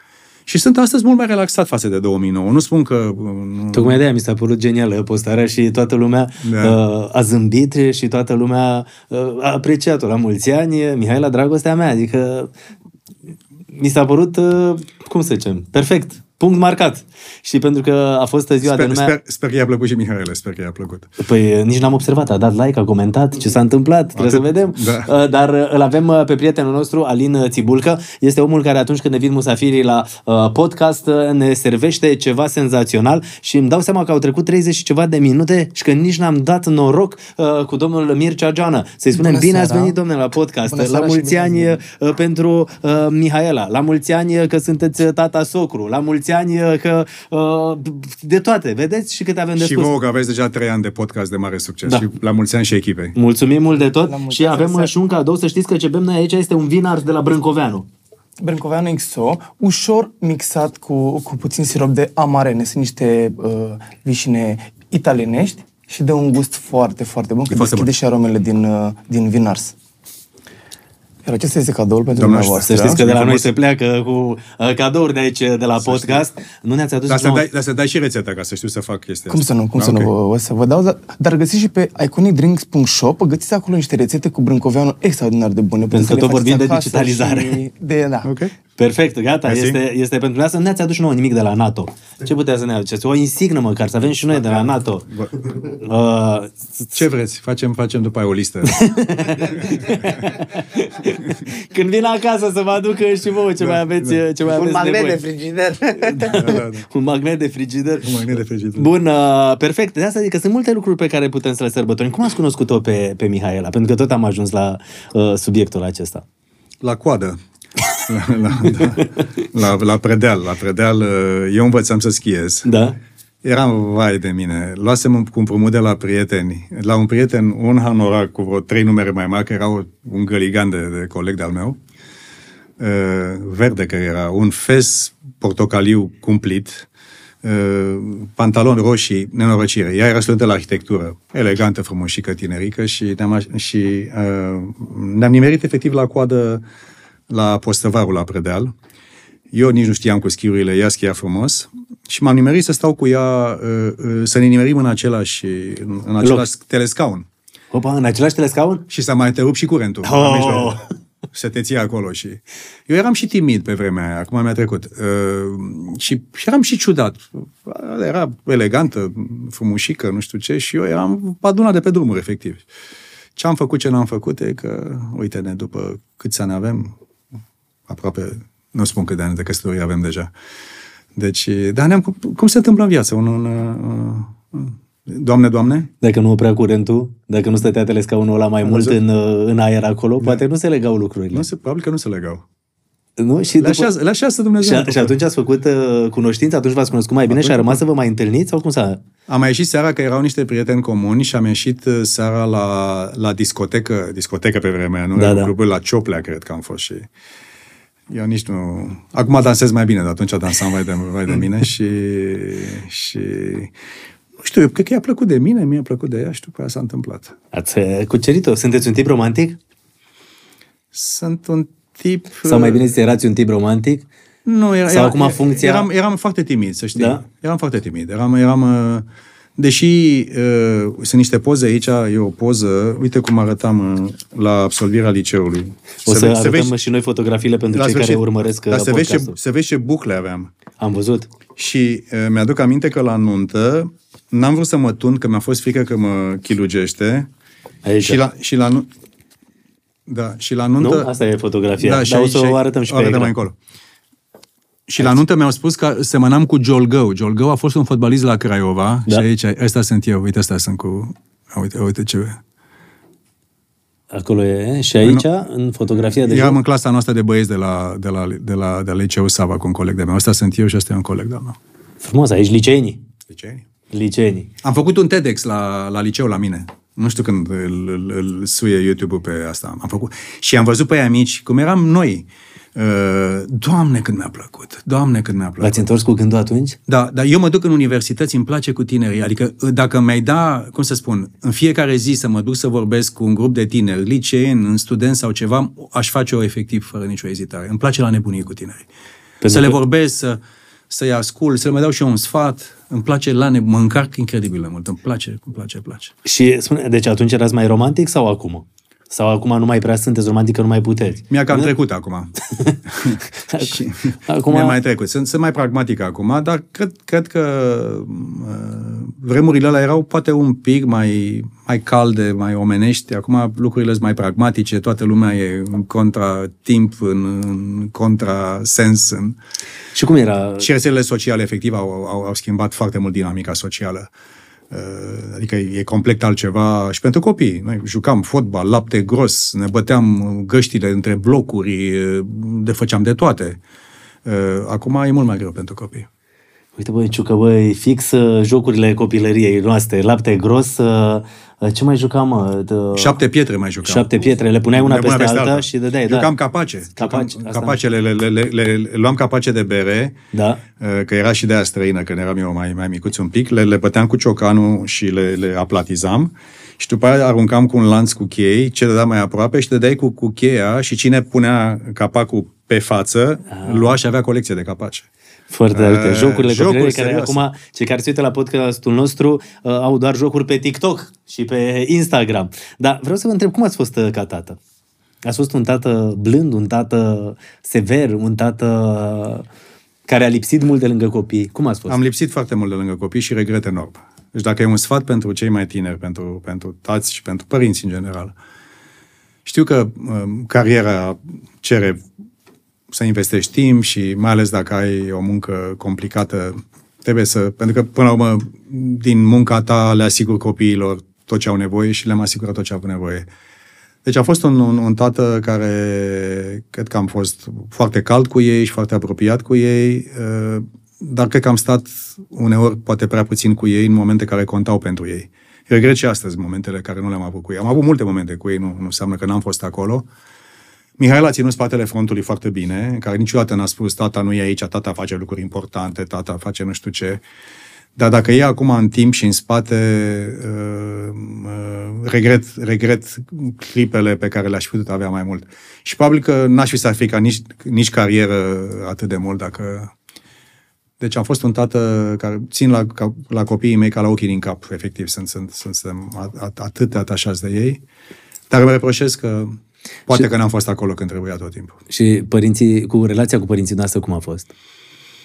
Și sunt astăzi mult mai relaxat față de 2009. Nu spun că... Nu... Tocmai de aia mi s-a părut genială postarea și toată lumea da. uh, a zâmbit și toată lumea uh, a apreciat-o la mulți ani. Mihai la dragostea mea, adică mi s-a părut, uh, cum să zicem, perfect. Punct marcat. Și pentru că a fost ziua sper, de lumea... Sper, sper că i-a plăcut și Mihaela, sper că i-a plăcut. Păi nici n-am observat, a dat like, a comentat ce s-a întâmplat, Atât, trebuie să vedem. Da. Dar îl avem pe prietenul nostru, Alin Țibulcă. Este omul care atunci când ne vin musafirii la podcast ne servește ceva senzațional și îmi dau seama că au trecut 30 și ceva de minute și că nici n-am dat noroc cu domnul Mircea Joana. Să-i spunem, Bună bine seara. ați venit, domnule, la podcast. Bună la mulți ani pentru Mihaela, la mulți ani că sunteți tata socru, la mulți ani că de toate, vedeți? Și cât avem de și spus. Și vouă că aveți deja trei ani de podcast de mare succes da. și la mulți ani și echipei. Mulțumim mult de tot și avem exact. și un cadou, să știți că ce bem noi aici este un vin ars de la Brâncoveanu. Brâncoveanu XO, ușor mixat cu, cu puțin sirop de amarene. Sunt niște uh, vișine italienești și dă un gust foarte, foarte bun, că deschide și aromele din, uh, din vin ars. Iar acesta este cadoul pentru Doamna dumneavoastră. Să știți că de la noi se pleacă cu uh, cadouri de aici, de la să podcast. Știu. Nu ne-ați adus dar să, dai, dar să dai și rețeta ca să știu să fac chestia Cum să nu, cum da, să okay. nu, o să vă dau, dar găsiți și pe iconicdrinks.shop, găsiți acolo niște rețete cu brâncoveanu extraordinar de bune. Pentru că tot vorbim de digitalizare. Și de, da. Okay. Perfect, gata, este, este pentru asta. Nu ne-ați adus și nouă nimic de la NATO. Ce puteți să ne aduceți? O insignă măcar, să avem și noi de la NATO. Uh, Ce vreți? Facem, facem după aia o listă. Când vin acasă să vă aduc și vouă ce da, mai aveți, da. ce mai aveți Un magnet nevoie. de frigider. da, da, da. Un magnet de frigider. Un magnet de frigider. Bun, uh, perfect. De asta zic că sunt multe lucruri pe care putem să le sărbătorim. Cum ați cunoscut-o pe, pe Mihaela? Pentru că tot am ajuns la uh, subiectul acesta. La coadă la, la, da, la, la predeal. La predeal, uh, eu învățam să schiez. Da. Eram vai de mine. Luasem cu împrumut de la prieteni. La un prieten, un hanorac cu vreo trei numere mai mari, că era un găligan de, de coleg de-al meu. Uh, verde că era. Un fez portocaliu cumplit. Uh, pantaloni roșii, nenorocire. Ea era studentă la arhitectură, elegantă, frumoșică, tinerică și ne-am, și, uh, ne-am nimerit efectiv la coadă la postăvarul la Predeal. Eu nici nu știam cu schiurile, ea schia frumos și m-am nimerit să stau cu ea, uh, uh, să ne nimerim în același, în același Loc. telescaun. Opa, în același telescaun? Și s-a mai întrerupt și curentul. Oh. Să te ții acolo și... Eu eram și timid pe vremea aia, acum mi-a trecut. Uh, și, și eram și ciudat. Era elegantă, frumușică, nu știu ce, și eu eram adunat de pe drumuri, efectiv. Ce am făcut, ce n-am făcut, e că, uite-ne, după câți ani avem, aproape, nu spun cât de ani de căsătorie avem deja. Deci, dar ne-am, cum se întâmplă în viață? Un, un, un, Doamne, Doamne? Dacă nu oprea curentul, dacă nu stătea telescaunul ăla mai Am mult în, în aer acolo, da. poate nu se legau lucrurile. Nu se, probabil că nu se legau. Nu? Și le, după... așează, le așează Dumnezeu. Și, și atunci ați făcut uh, cunoștință, atunci v-ați cunoscut mai bine atunci, și a rămas să vă mai întâlniți sau cum s-a... Am mai ieșit seara că erau niște prieteni comuni și am ieșit uh, seara la, la discotecă, discotecă pe vremea, nu? Da, da. Clubul la Cioplea, cred că am fost și... Eu nici nu... Acum dansez mai bine, dar atunci dansam mai de, mai de mine și, și... Nu știu, eu cred că i-a plăcut de mine, mi-a plăcut de ea și după aia s-a întâmplat. Ați uh, cucerit-o? Sunteți un tip romantic? Sunt un tip... Sau mai bine zis, erați un tip romantic? Nu, era, Sau acum funcția... Eram, eram foarte timid, să știi. Da? Eram foarte timid. Eram, eram, uh, deși uh, sunt niște poze aici, e o poză, uite cum arătam uh, la absolvirea liceului. O să, să arătăm vezi, și noi fotografiile pentru cei care urmăresc dar să vezi, ce, să vezi ce bucle aveam. Am văzut. Și uh, mi-aduc aminte că la nuntă n-am vrut să mă tun, că mi-a fost frică că mă chilugește. Aici. Și la, și la, da, și la nuntă... Nu? Asta e fotografia, da, și dar aici, o să o arătăm și pe arătăm mai încolo. Și la nuntă mi-au spus că semănam cu Gău. Joel Gău a fost un fotbalist la Craiova da. și aici, ăsta sunt eu, uite, ăsta sunt cu... Uite, uite ce... Acolo e. Și aici, nu, în fotografia de Eram în clasa noastră de băieți de la, de la, de la, de la liceu Sava cu un coleg de meu. Ăsta sunt eu și ăsta e un coleg de meu. Frumos, aici liceenii. Liceenii. Liceenii. Am făcut un TEDx la, la liceu la mine. Nu știu când îl, îl, îl suie YouTube-ul pe asta. Am făcut. Și am văzut pe ei mici, cum eram noi. Uh, Doamne, când mi-a plăcut! Doamne, când mi-a plăcut! L-ați întors cu gândul atunci? Da, dar eu mă duc în universități, îmi place cu tinerii. Adică uh, dacă mi-ai da, cum să spun, în fiecare zi să mă duc să vorbesc cu un grup de tineri, liceeni, în studenți sau ceva, aș face-o efectiv fără nicio ezitare. Îmi place la nebunie cu tinerii. Pentru să că... le vorbesc, să, să-i ascult, să le mai dau și eu un sfat. Îmi place la ne... mă încarc incredibil de mult. Îmi place, îmi place, îmi place. Și spune, deci atunci erați mai romantic sau acum? Sau acum nu mai prea sunteți romantic, că nu mai puteți? Mi-a cam trecut acum. și acum... Mi-a mai trecut. Sunt, sunt mai pragmatic acum, dar cred, cred că uh, vremurile alea erau poate un pic mai, mai calde, mai omenești. Acum lucrurile sunt mai pragmatice, toată lumea e în contra timp, în, în contra sens. În... Și cum era? Și rețelele sociale, efectiv, au, au, au schimbat foarte mult dinamica socială. Uh, adică e complet altceva și pentru copii. Noi jucam fotbal, lapte gros, ne băteam găștile între blocuri, uh, de făceam de toate. Uh, acum e mult mai greu pentru copii. Uite, băi, Ciucă, băi, fix jocurile copilăriei noastre, lapte gros, ce mai jucam, mă? De... Șapte pietre mai jucam. Șapte pietre, le puneai una peste, peste alta, alta și dădeai, da. Jucam capace. Capace. Capacele, le, le, le, le, luam capace de bere, da. că era și de aia străină, când eram eu mai, mai micuț un pic, le, le băteam cu ciocanul și le, le aplatizam și după aia aruncam cu un lanț cu chei, ce dădea mai aproape și dădeai cu, cu cheia și cine punea capacul pe față, ah. lua și avea colecție de capace. Foarte uh, uite, jocurile jocuri care acum, cei care se uită la podcastul nostru, uh, au doar jocuri pe TikTok și pe Instagram. Dar vreau să vă întreb, cum ați fost uh, ca tată? Ați fost un tată blând, un tată sever, un tată care a lipsit mult de lângă copii. Cum ați fost? Am lipsit foarte mult de lângă copii și regret enorm. Deci dacă e un sfat pentru cei mai tineri, pentru, pentru tați și pentru părinți în general, știu că um, cariera cere să investești timp și mai ales dacă ai o muncă complicată, trebuie să... Pentru că, până la urmă, din munca ta le asigur copiilor tot ce au nevoie și le-am asigurat tot ce au nevoie. Deci a fost un, un, un tată care cred că am fost foarte cald cu ei și foarte apropiat cu ei, uh, dar cred că am stat uneori poate prea puțin cu ei în momente care contau pentru ei. Regret și astăzi momentele care nu le-am avut cu ei. Am avut multe momente cu ei, nu, nu înseamnă că n-am fost acolo, Mihail a ținut spatele frontului foarte bine, care niciodată n-a spus tata nu e aici, tata face lucruri importante, tata face nu știu ce. Dar dacă e acum în timp și în spate, uh, uh, regret, regret clipele pe care le-aș putut avea mai mult. Și probabil că n-aș fi sacrificat nici, nici carieră atât de mult dacă... Deci am fost un tată care țin la, la copiii mei ca la ochii din cap, efectiv, sunt, sunt, sunt, sunt atât de atașați de ei. Dar îmi reproșez că Poate și, că n-am fost acolo când trebuia tot timpul. Și părinții, cu relația cu părinții noastre cum a fost?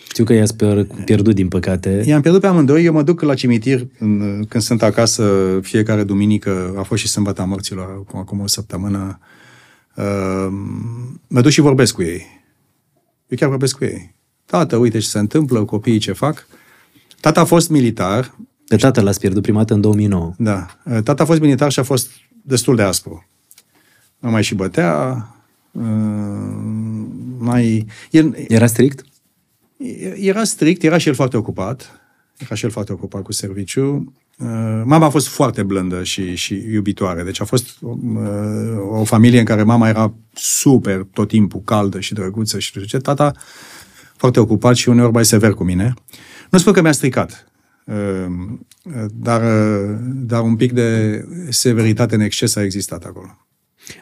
Știu că i-ați pierdut, din păcate. I-am pierdut pe amândoi. Eu mă duc la cimitir în, când sunt acasă fiecare duminică. A fost și sâmbătă morților, acum, acum o săptămână. Uh, mă duc și vorbesc cu ei. Eu chiar vorbesc cu ei. Tată, uite ce se întâmplă, copiii ce fac. Tata a fost militar. Pe tata l-ați pierdut prima dată în 2009. Da. Tata a fost militar și a fost destul de aspru mă mai și bătea, uh, mai... El, era strict? Era strict, era și el foarte ocupat, era și el foarte ocupat cu serviciu. Uh, mama a fost foarte blândă și, și iubitoare, deci a fost uh, o familie în care mama era super tot timpul, caldă și drăguță și ce. Tata foarte ocupat și uneori mai sever cu mine. Nu spun că mi-a stricat, dar, dar un pic de severitate în exces a existat acolo.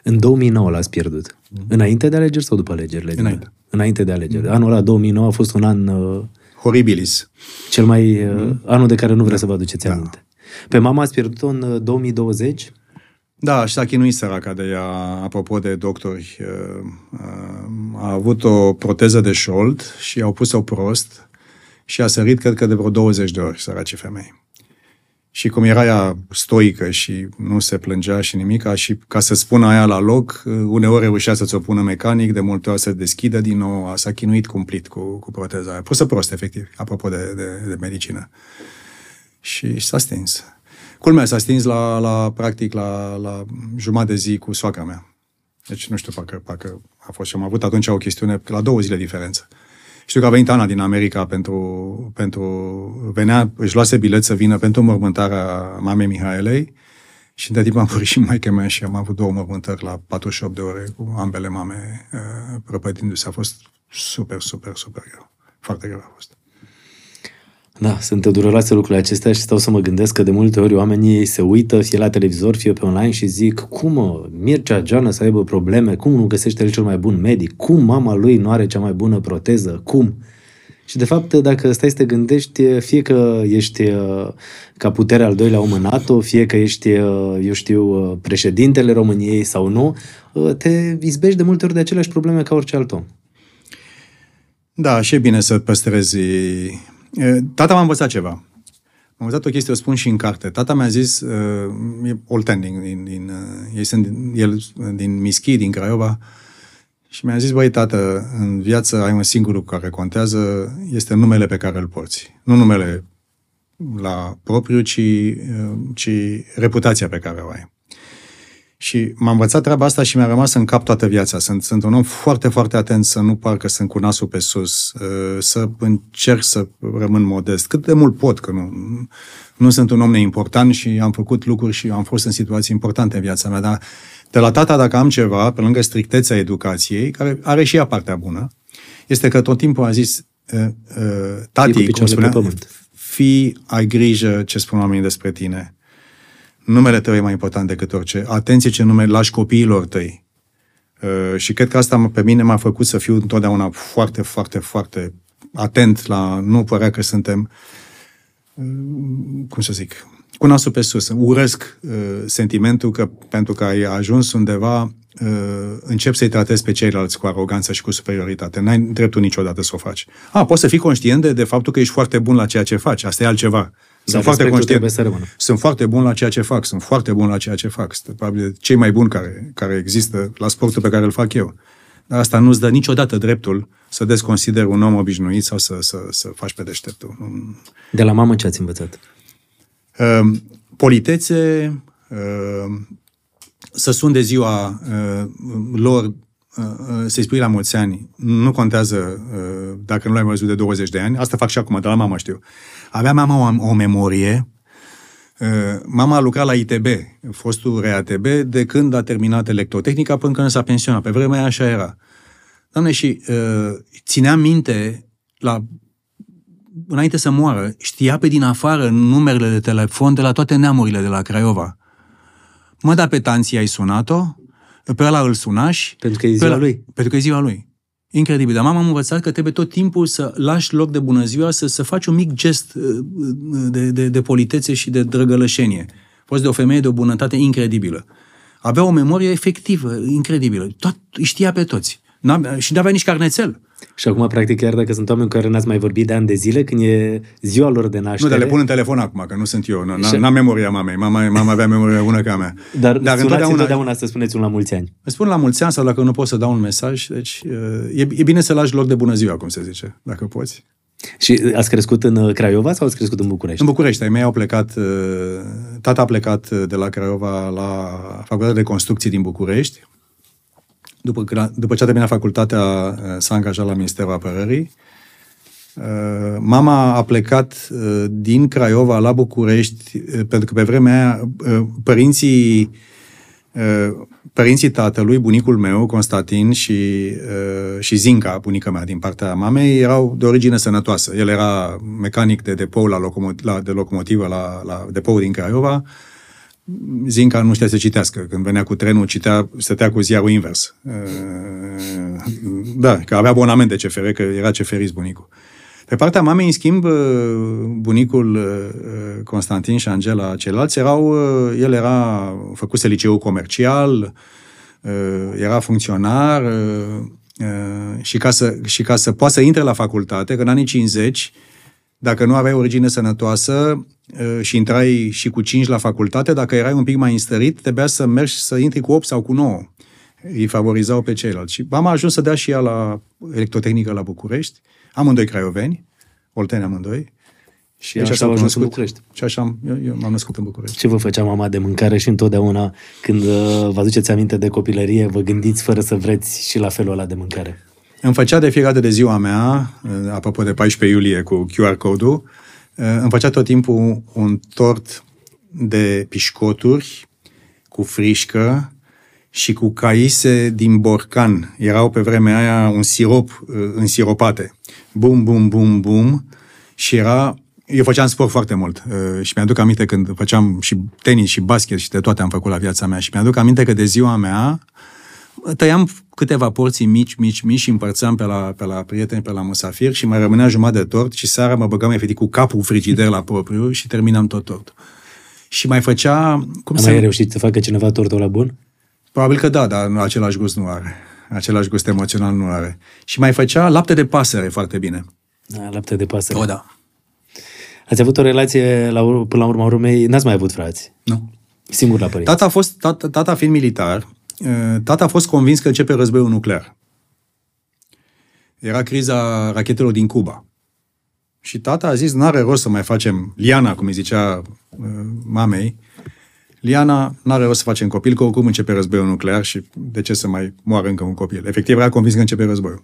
În 2009 l-ați pierdut. Mm-hmm. Înainte de alegeri sau după alegerile? Înainte. Înainte de alegeri. Mm-hmm. Anul ăla, 2009, a fost un an... Uh, Horribilis. Cel mai... Uh, mm-hmm. Anul de care nu vreau da. să vă aduceți da. aminte. Pe mama ați pierdut-o în uh, 2020? Da, și s-a chinuit săraca de ea, apropo de doctori. Uh, uh, a avut o proteză de șold și au pus-o prost și a sărit, cred că, de vreo 20 de ori, săracii femei. Și cum era ea stoică și nu se plângea și nimic, și ca să spună aia la loc, uneori reușea să-ți o pună mecanic, de multe ori să deschidă din nou, s-a chinuit cumplit cu, cu proteza aia. Pusă prost, efectiv, apropo de, de, de medicină. Și s-a stins. Culmea, s-a stins la, la practic, la, la jumătate de zi cu soacra mea. Deci, nu știu, parcă, parcă a fost și am avut atunci o chestiune, la două zile diferență. Știu că a venit Ana din America pentru, pentru venea, își luase bilet să vină pentru mormântarea mamei Mihaelei și între timp am fost și mai mea și am avut două mormântări la 48 de ore cu ambele mame uh, prăpădindu-se. A fost super, super, super greu. Foarte greu a fost. Da, sunt dureroase lucrurile acestea și stau să mă gândesc că de multe ori oamenii se uită fie la televizor, fie pe online și zic cum mă, Mircea Geană să aibă probleme, cum nu găsește el cel mai bun medic, cum mama lui nu are cea mai bună proteză, cum? Și de fapt, dacă stai să te gândești, fie că ești uh, ca putere al doilea om în NATO, fie că ești, uh, eu știu, uh, președintele României sau nu, te izbești de multe ori de aceleași probleme ca orice alt om. Da, și e bine să păstrezi... Tata m-a învățat ceva. M-a învățat o chestie, o spun și în carte. Tata mi-a zis, e olten din, din, din, ei sunt, el din Mischi, din Craiova, și mi-a zis, băi, tată, în viață ai un singur lucru care contează, este numele pe care îl porți. Nu numele la propriu, ci, ci reputația pe care o ai. Și m-a învățat treaba asta și mi-a rămas în cap toată viața. Sunt, sunt un om foarte, foarte atent să nu parcă sunt cu nasul pe sus, uh, să încerc să rămân modest, cât de mult pot, că nu, nu sunt un om neimportant și am făcut lucruri și am fost în situații importante în viața mea, dar de la tata, dacă am ceva, pe lângă strictețea educației, care are și ea partea bună, este că tot timpul a zis uh, uh, tati, cum spunea, fii, ai grijă ce spun oamenii despre tine. Numele tău e mai important decât orice. Atenție ce nume lași copiilor tăi. Uh, și cred că asta pe mine m-a făcut să fiu întotdeauna foarte, foarte, foarte atent la nu părea că suntem uh, cum să zic, cu nasul pe sus. Urăsc uh, sentimentul că pentru că ai ajuns undeva, uh, încep să-i tratezi pe ceilalți cu aroganță și cu superioritate. N-ai dreptul niciodată să o faci. A, poți să fii conștient de, de faptul că ești foarte bun la ceea ce faci. Asta e altceva. Sunt foarte conștient. Să sunt foarte bun la ceea ce fac. Sunt foarte bun la ceea ce fac. Sunt probabil cei mai buni care, care există la sportul pe care îl fac eu. Dar asta nu-ți dă niciodată dreptul să desconsideri un om obișnuit sau să, să, să faci pe deșteptul. De la mamă ce ați învățat? Ehm, politețe, ehm, să sun de ziua ehm, lor, să-i spui la mulți ani, nu contează dacă nu l-ai văzut de 20 de ani, asta fac și acum, de la mama știu. Avea mama o, o memorie, mama a lucrat la ITB, fostul RATB, de când a terminat electrotehnica până când s-a pensionat. Pe vremea aia așa era. Doamne, și uh, ținea minte la înainte să moară, știa pe din afară numerele de telefon de la toate neamurile de la Craiova. Mă, da, pe tanții ai sunat-o, pe ăla îl sunași. Pentru că e ziua ăla, lui. Pentru că e ziua lui. Incredibil. Dar mama am învățat că trebuie tot timpul să lași loc de bună ziua, să, să faci un mic gest uh, de, de, de politețe și de drăgălășenie. Fost de o femeie de o bunătate incredibilă. Avea o memorie efectivă, incredibilă. Tot, știa pe toți. N-avea, și nu avea nici carnețel. Și acum, practic, chiar dacă sunt oameni cu care n-ați mai vorbit de ani de zile, când e ziua lor de naștere... Nu, dar le pun în telefon acum, că nu sunt eu. N-am memoria mamei. Mama, mama avea memoria bună ca mea. Dar, dar întotdeauna, întotdeauna să spuneți un la mulți ani. Spun la mulți ani sau dacă nu pot să dau un mesaj. Deci e, e bine să lași loc de bună ziua, cum se zice, dacă poți. Și ați crescut în uh, Craiova sau ați crescut în București? În București. Ai mei au plecat, uh, tata a plecat uh, de la Craiova la Facultatea de Construcții din București, după, după ce a terminat facultatea, uh, s-a angajat la Ministerul Apărării. Uh, mama a plecat uh, din Craiova la București, pentru că pe vremea aia părinții, părinții tatălui, bunicul meu, Constantin, și, și Zinca, bunica mea din partea mamei, erau de origine sănătoasă. El era mecanic de depou la, locomot- la de locomotivă la, la depou din Craiova, Zinca nu știa să citească. Când venea cu trenul, citea, stătea cu ziarul invers. Da, că avea abonament de CFR, că era CFRist bunicul. Pe partea mamei, în schimb, bunicul Constantin și Angela, ceilalți, erau, el era, făcuse liceu comercial, era funcționar și ca să, și ca să poată să intre la facultate, că în anii 50, dacă nu aveai origine sănătoasă, Uh, și intrai și cu 5 la facultate, dacă erai un pic mai înstărit, trebuia să mergi să intri cu 8 sau cu 9. Îi favorizau pe ceilalți. Și mama a ajuns să dea și ea la electrotehnică la București, amândoi craioveni, olteni amândoi, și deci așa am ajuns în București. Și așa am, eu, eu m-am născut în București. Ce vă făcea mama de mâncare și întotdeauna când uh, vă aduceți aminte de copilărie, vă gândiți fără să vreți și la felul ăla de mâncare? Îmi făcea de fiecare de ziua mea, uh, apropo de 14 iulie cu QR code-ul, Eh, îmi făcea tot timpul un tort de pișcoturi cu frișcă și cu caise din borcan. Erau pe vremea aia un sirop uh, însiropate. Bum, bum, bum, bum. Și era Eu făceam sport foarte mult uh, și mi-aduc aminte când făceam și tenis și basket și de toate am făcut la viața mea și mi-aduc aminte că de ziua mea tăiam câteva porții mici, mici, mici și împărțeam pe la, pe la prieteni, pe la musafir și mai rămânea jumătate de tort și seara mă băgam efectiv cu capul frigider la propriu și terminam tot tortul. Și mai făcea... Cum Am mai reușit să facă cineva tortul la bun? Probabil că da, dar același gust nu are. Același gust emoțional nu are. Și mai făcea lapte de pasăre foarte bine. Da, lapte de pasăre. O, da. Ați avut o relație, la, până la urma urmei, n-ați mai avut frați? Nu. Singur la părinți? Tata, a fost, tata, tata fiind militar, Eh, tata a fost convins că începe războiul nuclear. Era criza rachetelor din Cuba. Și tata a zis, n-are rost să mai facem Liana, cum îi zicea uh, mamei, Liana, n-are rost să facem copil, că oricum începe războiul nuclear și de ce să mai moară încă un copil? Efectiv, era convins că începe războiul.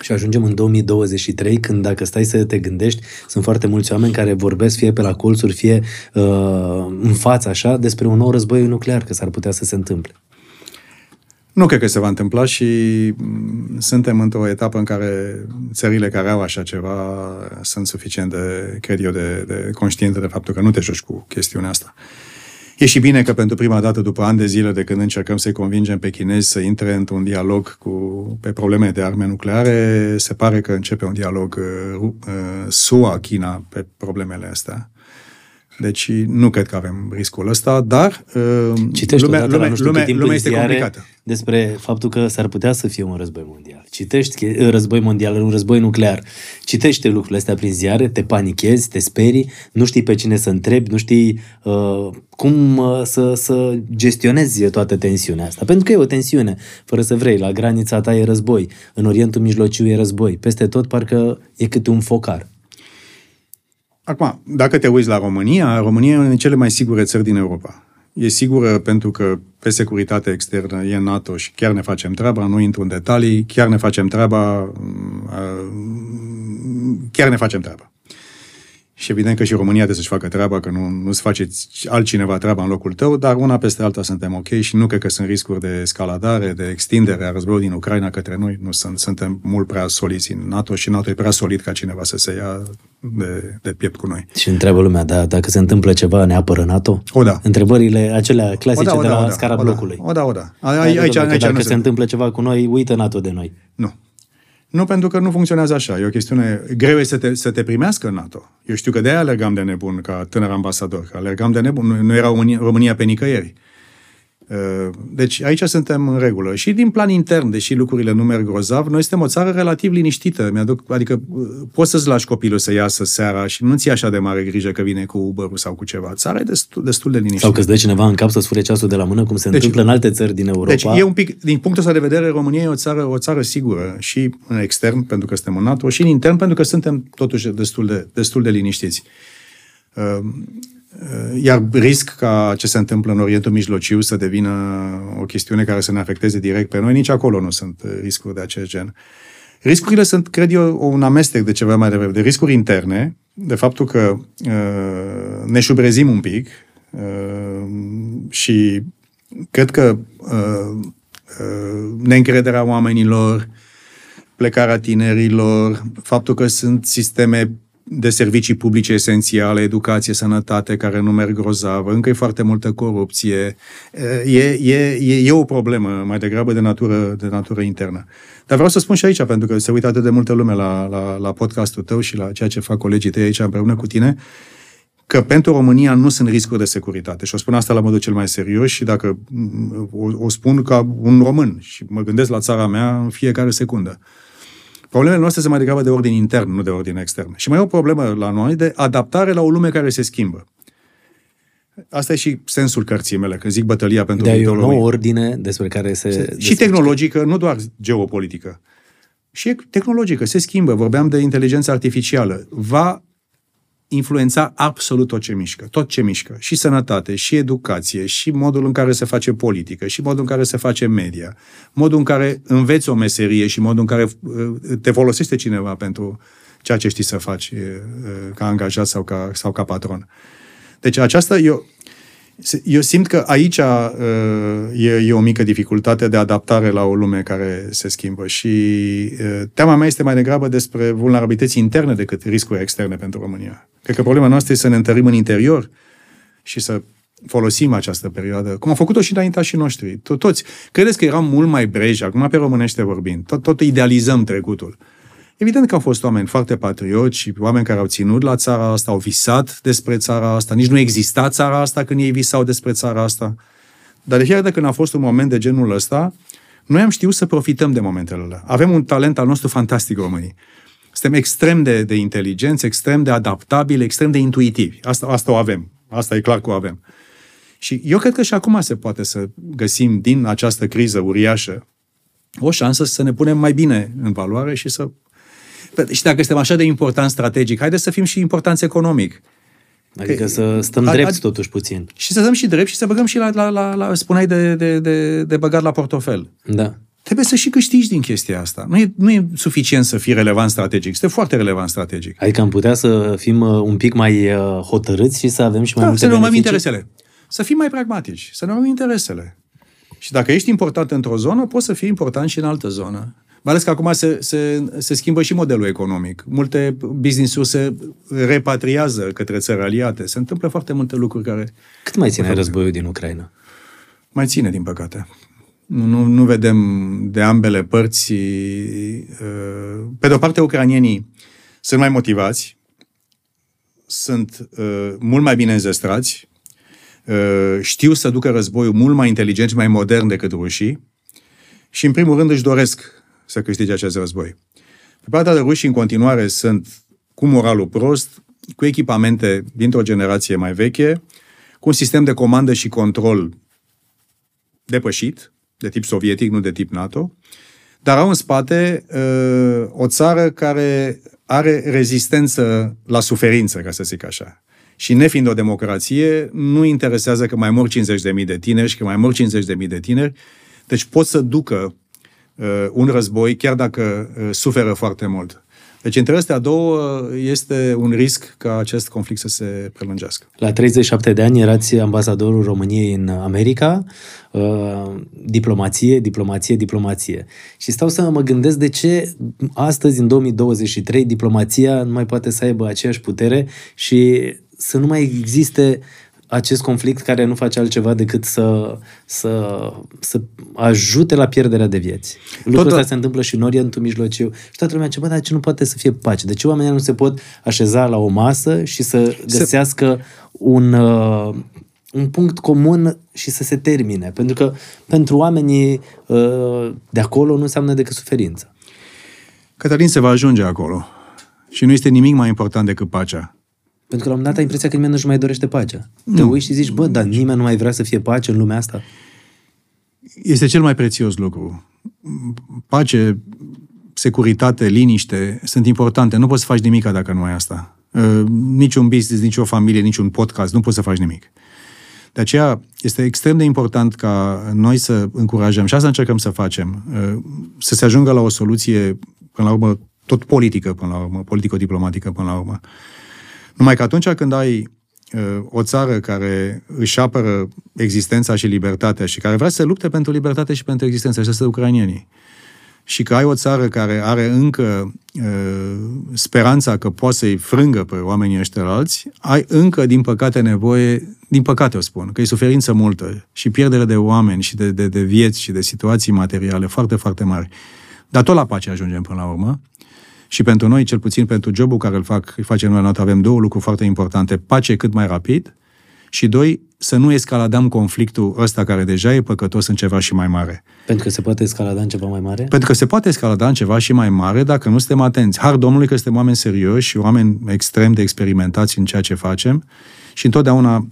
Și ajungem în 2023, când dacă stai să te gândești, sunt foarte mulți oameni care vorbesc fie pe la colțuri, fie uh, în față, așa, despre un nou război nuclear, că s-ar putea să se întâmple. Nu cred că se va întâmpla și mm, suntem într-o etapă în care țările care au așa ceva sunt suficient de, cred eu, de, de conștiente de faptul că nu te joci cu chestiunea asta. E și bine că pentru prima dată după ani de zile de când încercăm să-i convingem pe chinezi să intre într-un dialog cu, pe probleme de arme nucleare, se pare că începe un dialog uh, uh SUA-China pe problemele astea. Deci nu cred că avem riscul ăsta, dar uh, Citești lumea, lumea, lumea, lumea este complicată. Despre faptul că s-ar putea să fie un război mondial. Citești uh, război mondial, un război nuclear. Citește lucrurile astea prin ziare, te panichezi, te sperii, nu știi pe cine să întrebi, nu știi uh, cum uh, să, să gestionezi toată tensiunea asta. Pentru că e o tensiune, fără să vrei. La granița ta e război, în Orientul Mijlociu e război. Peste tot parcă e câte un focar. Acum, dacă te uiți la România, România e una din cele mai sigure țări din Europa. E sigură pentru că pe securitate externă e NATO și chiar ne facem treaba, nu intru în detalii, chiar ne facem treaba, mm, chiar ne facem treaba. Și evident că și România trebuie să-și facă treaba, că nu, nu-ți face altcineva treaba în locul tău, dar una peste alta suntem ok și nu cred că sunt riscuri de escaladare, de extindere a războiului din Ucraina către noi. Nu sunt, suntem mult prea soliți în NATO și NATO e prea solid ca cineva să se ia de, de piept cu noi. Și întreabă lumea, da, dacă se întâmplă ceva, ne apără NATO? O da. Întrebările acelea clasice o da, o de la o da, scara o da, blocului. O da, o da. Aici, aici, aici, dacă se întâmplă ceva cu noi, uită NATO de noi. Nu. Nu, pentru că nu funcționează așa. E o chestiune... Greu să te, să te primească în NATO. Eu știu că de aia alergam de nebun ca tânăr ambasador. Că alergam de nebun. Nu, nu era România, România pe nicăieri. Uh, deci aici suntem în regulă. Și din plan intern, deși lucrurile nu merg grozav, noi suntem o țară relativ liniștită. Mi-aduc, adică uh, poți să-ți lași copilul să iasă seara și nu ți așa de mare grijă că vine cu uber sau cu ceva. Țara e destul, destul de liniștită. Sau că îți dă cineva în cap să-ți fure ceasul de la mână, cum se deci, întâmplă în alte țări din Europa. Deci e un pic, din punctul ăsta de vedere, România e o țară, o țară sigură și în extern, pentru că suntem în NATO, și în intern, pentru că suntem totuși destul de, destul de liniștiți. Uh, Uh, iar risc ca ce se întâmplă în Orientul Mijlociu să devină o chestiune care să ne afecteze direct pe noi, nici acolo nu sunt uh, riscuri de acest gen. Riscurile sunt, cred eu, un amestec de ceva mai devreme, de riscuri interne, de faptul că uh, ne șubrezim un pic uh, și cred că uh, uh, neîncrederea oamenilor, plecarea tinerilor, faptul că sunt sisteme de servicii publice esențiale, educație, sănătate, care nu merg grozav, încă e foarte multă corupție. E, e, e, e o problemă mai degrabă de natură, de natură internă. Dar vreau să spun și aici, pentru că se uită atât de multă lume la, la, la podcastul tău și la ceea ce fac colegii tăi aici împreună cu tine, că pentru România nu sunt riscuri de securitate. Și o spun asta la modul cel mai serios și dacă o, o spun ca un român și mă gândesc la țara mea în fiecare secundă. Problemele noastre sunt mai degrabă de ordin intern, nu de ordin extern. Și mai e o problemă la noi de adaptare la o lume care se schimbă. Asta e și sensul cărții mele, când zic bătălia pentru de e o nouă ordine despre care se... se și tehnologică, nu doar geopolitică. Și tehnologică, se schimbă. Vorbeam de inteligență artificială. Va influența absolut tot ce mișcă, tot ce mișcă, și sănătate, și educație, și modul în care se face politică, și modul în care se face media, modul în care înveți o meserie și modul în care uh, te folosește cineva pentru ceea ce știi să faci uh, ca angajat sau ca, sau ca patron. Deci aceasta, eu, Eu simt că aici uh, e, e o mică dificultate de adaptare la o lume care se schimbă și uh, teama mea este mai degrabă despre vulnerabilități interne decât riscuri externe pentru România. Cred că problema noastră este să ne întărim în interior și să folosim această perioadă, cum au făcut-o și înaintașii noștri. Toți. Credeți că eram mult mai breji, acum pe românește vorbind. Tot, tot idealizăm trecutul. Evident că au fost oameni foarte patrioți și oameni care au ținut la țara asta, au visat despre țara asta. Nici nu exista țara asta când ei visau despre țara asta. Dar de fiecare dată când a fost un moment de genul ăsta, noi am știut să profităm de momentele alea. Avem un talent al nostru fantastic românii. Suntem extrem de, de inteligenți, extrem de adaptabili, extrem de intuitivi. Asta, asta o avem. Asta e clar că o avem. Și eu cred că și acum se poate să găsim din această criză uriașă o șansă să ne punem mai bine în valoare și să... Și dacă suntem așa de important strategic, haideți să fim și importanți economic. Adică că, să stăm a, drept totuși puțin. Și să stăm și drept și să băgăm și la, la, la, la spuneai de, de, de, de băgat la portofel. Da. Trebuie să și câștigi din chestia asta. Nu e, nu e suficient să fii relevant strategic. Este foarte relevant strategic. Adică am putea să fim uh, un pic mai uh, hotărâți și să avem și mai da, multe să ne urmăm interesele să fim mai pragmatici, să ne urmăm interesele. Și dacă ești important într-o zonă, poți să fii important și în altă zonă. Mai ales că acum se, se, se schimbă și modelul economic. Multe business-uri se repatriază către țări aliate. Se întâmplă foarte multe lucruri care... Cât mai ține războiul din Ucraina? Mai ține, din păcate. Nu, nu, nu vedem de ambele părți. Uh, pe de o parte, ucranienii sunt mai motivați, sunt uh, mult mai bine înzestrați, Uh, știu să ducă războiul mult mai inteligent și mai modern decât rușii și, în primul rând, își doresc să câștige acest război. Pe partea de ruși, în continuare, sunt cu moralul prost, cu echipamente dintr-o generație mai veche, cu un sistem de comandă și control depășit, de tip sovietic, nu de tip NATO, dar au în spate uh, o țară care are rezistență la suferință, ca să zic așa. Și nefiind o democrație, nu interesează că mai mor 50.000 de tineri și că mai mor 50.000 de tineri. Deci pot să ducă uh, un război, chiar dacă uh, suferă foarte mult. Deci între astea două este un risc ca acest conflict să se prelungească. La 37 de ani erați ambasadorul României în America, uh, diplomație, diplomație, diplomație. Și stau să mă gândesc de ce astăzi, în 2023, diplomația nu mai poate să aibă aceeași putere și să nu mai existe acest conflict care nu face altceva decât să, să, să ajute la pierderea de vieți. Lucrul ăsta se întâmplă și în Orientul Mijlociu. Și toată lumea ce, bă, dar ce nu poate să fie pace? De ce oamenii nu se pot așeza la o masă și să găsească se... un, uh, un punct comun și să se termine? Pentru că pentru oamenii uh, de acolo nu înseamnă decât suferință. Cătălin se va ajunge acolo. Și nu este nimic mai important decât pacea. Pentru că la un moment dat ai impresia că nimeni nu-și mai dorește pacea. Nu. Te uiți și zici, bă, dar nimeni nu mai vrea să fie pace în lumea asta. Este cel mai prețios lucru. Pace, securitate, liniște sunt importante. Nu poți să faci nimic dacă nu ai asta. Uh, niciun business, nici o familie, niciun podcast, nu poți să faci nimic. De aceea este extrem de important ca noi să încurajăm, și asta încercăm să facem, uh, să se ajungă la o soluție, până la urmă, tot politică, până la urmă, politico-diplomatică, până la urmă. Numai că atunci când ai uh, o țară care își apără existența și libertatea și care vrea să lupte pentru libertate și pentru existență, așa sunt ucrainienii, și că ai o țară care are încă uh, speranța că poate să-i frângă pe oamenii ăștia alți, ai încă, din păcate, nevoie, din păcate o spun, că e suferință multă și pierdere de oameni și de, de, de vieți și de situații materiale foarte, foarte mari. Dar tot la pace ajungem până la urmă. Și pentru noi, cel puțin pentru jobul care îl fac, îl facem noi la avem două lucruri foarte importante. Pace cât mai rapid și doi, să nu escaladăm conflictul ăsta care deja e păcătos în ceva și mai mare. Pentru că se poate escalada în ceva mai mare? Pentru că se poate escalada în ceva și mai mare dacă nu suntem atenți. Har Domnului că suntem oameni serioși și oameni extrem de experimentați în ceea ce facem și întotdeauna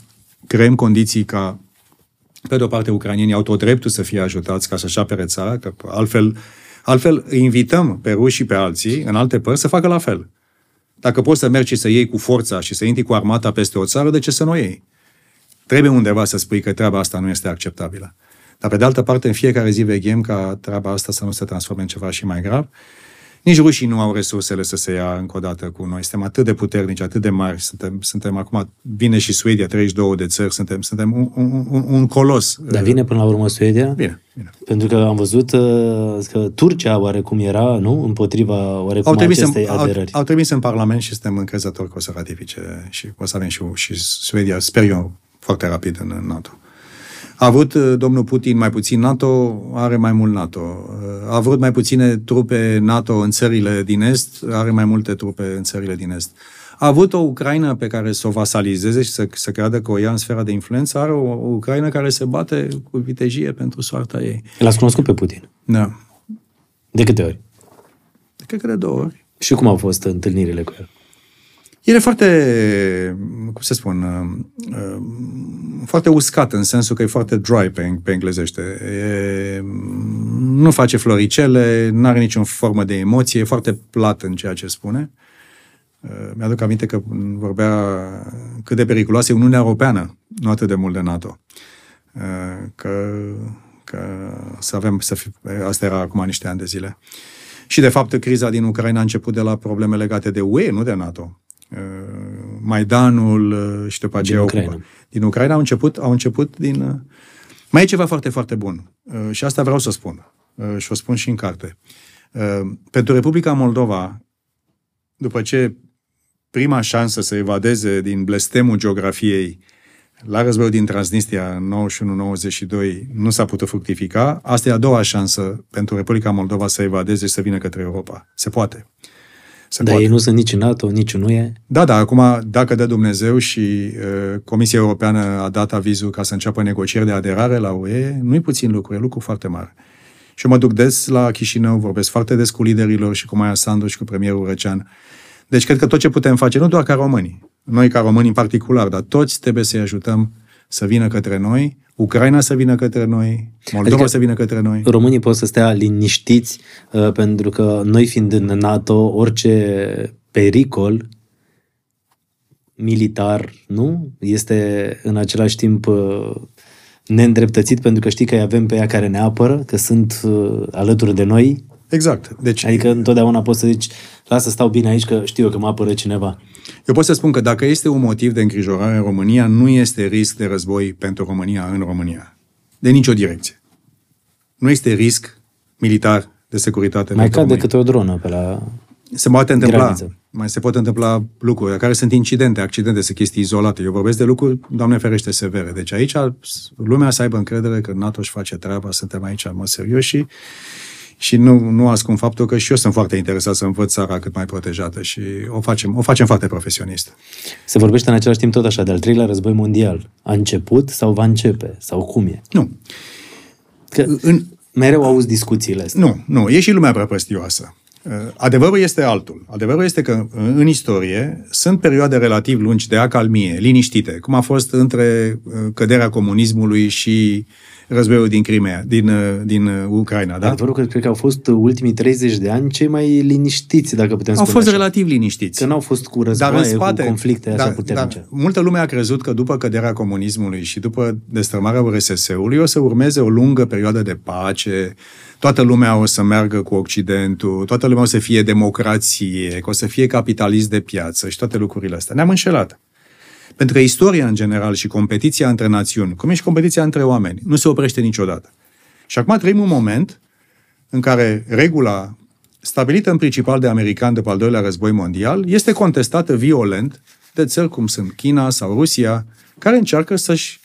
creăm condiții ca pe de o parte, ucranienii au tot dreptul să fie ajutați ca să-și apere țara, că altfel Altfel, îi invităm pe ruși și pe alții, în alte părți, să facă la fel. Dacă poți să mergi și să iei cu forța și să intri cu armata peste o țară, de ce să nu o iei? Trebuie undeva să spui că treaba asta nu este acceptabilă. Dar pe de altă parte, în fiecare zi veghem ca treaba asta să nu se transforme în ceva și mai grav. Nici rușii nu au resursele să se ia încă o dată cu noi. Suntem atât de puternici, atât de mari. Suntem, suntem acum, vine și Suedia, 32 de țări, suntem, suntem un, un, un, un colos. Dar vine până la urmă Suedia? Bine, bine. Pentru că am văzut uh, că Turcia oarecum era, nu? Împotriva oarecum Au trimis, în, acestei au, aderări. au trimis în Parlament și suntem încrezători că o să ratifice și o să avem și, și Suedia, sper eu, foarte rapid în, în NATO. A avut uh, domnul Putin mai puțin NATO, are mai mult NATO. Uh, A avut mai puține trupe NATO în țările din Est, are mai multe trupe în țările din Est. A avut o Ucraina pe care să o vasalizeze și să, să creadă că o ia în sfera de influență, are o, o Ucraina care se bate cu vitejie pentru soarta ei. L-ați cunoscut pe Putin. Da. De câte ori? Cred că de două ori. Și cum au fost întâlnirile cu el? El e foarte, cum să spun, uh, uh, foarte uscat în sensul că e foarte dry pe, pe englezește. E, nu face floricele, nu are niciun formă de emoție, e foarte plat în ceea ce spune. Uh, Mi-aduc aminte că vorbea cât de periculoasă e Uniunea Europeană, nu atât de mult de NATO. Că, că să avem, să fi, asta era acum niște ani de zile. Și, de fapt, criza din Ucraina a început de la probleme legate de UE, nu de NATO. Maidanul și după aceea din Ucraina. Ocupa. Din Ucraina au început, au început din... Mai e ceva foarte, foarte bun. Și asta vreau să spun. Și o spun și în carte. Pentru Republica Moldova, după ce prima șansă să evadeze din blestemul geografiei la războiul din Transnistria în 91-92 nu s-a putut fructifica, asta e a doua șansă pentru Republica Moldova să evadeze și să vină către Europa. Se poate. Se Dar poate. ei nu sunt nici în NATO, nici în UE? Da, da, acum, dacă dă Dumnezeu și uh, Comisia Europeană a dat avizul ca să înceapă negocieri de aderare la UE, nu-i puțin lucru, e lucru foarte mare. Și eu mă duc des la Chișinău, vorbesc foarte des cu liderilor și cu Maia Sandu și cu premierul Răcean. Deci cred că tot ce putem face, nu doar ca românii, noi ca români în particular, dar toți trebuie să-i ajutăm să vină către noi, Ucraina să vină către noi, Moldova adică să vină către noi. Românii pot să stea liniștiți uh, pentru că noi fiind în NATO, orice pericol militar, nu? Este în același timp uh, neîndreptățit pentru că știi că îi avem pe ea care ne apără, că sunt uh, alături de noi. Exact. Deci, adică întotdeauna poți să zici, lasă stau bine aici că știu eu că mă apără cineva. Eu pot să spun că dacă este un motiv de îngrijorare în România, nu este risc de război pentru România în România. De nicio direcție. Nu este risc militar de securitate Mai pentru cade România. câte o dronă pe la Se poate întâmpla. graniță. Mai se pot întâmpla lucruri, care sunt incidente, accidente, sunt chestii izolate. Eu vorbesc de lucruri, Doamne ferește, severe. Deci aici lumea să aibă încredere că NATO își face treaba, suntem aici în mod serios și și nu, nu ascund faptul că și eu sunt foarte interesat să învăț țara cât mai protejată și o facem, o facem foarte profesionist. Se vorbește în același timp tot așa de al treilea război mondial. A început sau va începe? Sau cum e? Nu. Că În, mereu auzi discuțiile astea. nu, nu, e și lumea prăpăstioasă. Uh, Adevărul este altul. Adevărul este că uh, în istorie sunt perioade relativ lungi de acalmie, liniștite, cum a fost între uh, căderea comunismului și războiul din Crimea, din, din Ucraina, da? Adevărul că cred că au fost ultimii 30 de ani cei mai liniștiți, dacă putem Au spune fost așa. relativ liniștiți. Că n-au fost cu Dar războaie, în spate, cu conflicte așa da, puternice. Da, multă lume a crezut că după căderea comunismului și după destrămarea URSS-ului o să urmeze o lungă perioadă de pace, toată lumea o să meargă cu Occidentul, toată lumea o să fie democrație, că o să fie capitalist de piață și toate lucrurile astea. Ne-am înșelat. Pentru că istoria în general și competiția între națiuni, cum e și competiția între oameni, nu se oprește niciodată. Și acum trăim un moment în care regula stabilită în principal de americani după al doilea război mondial, este contestată violent de țări cum sunt China sau Rusia, care încearcă să-și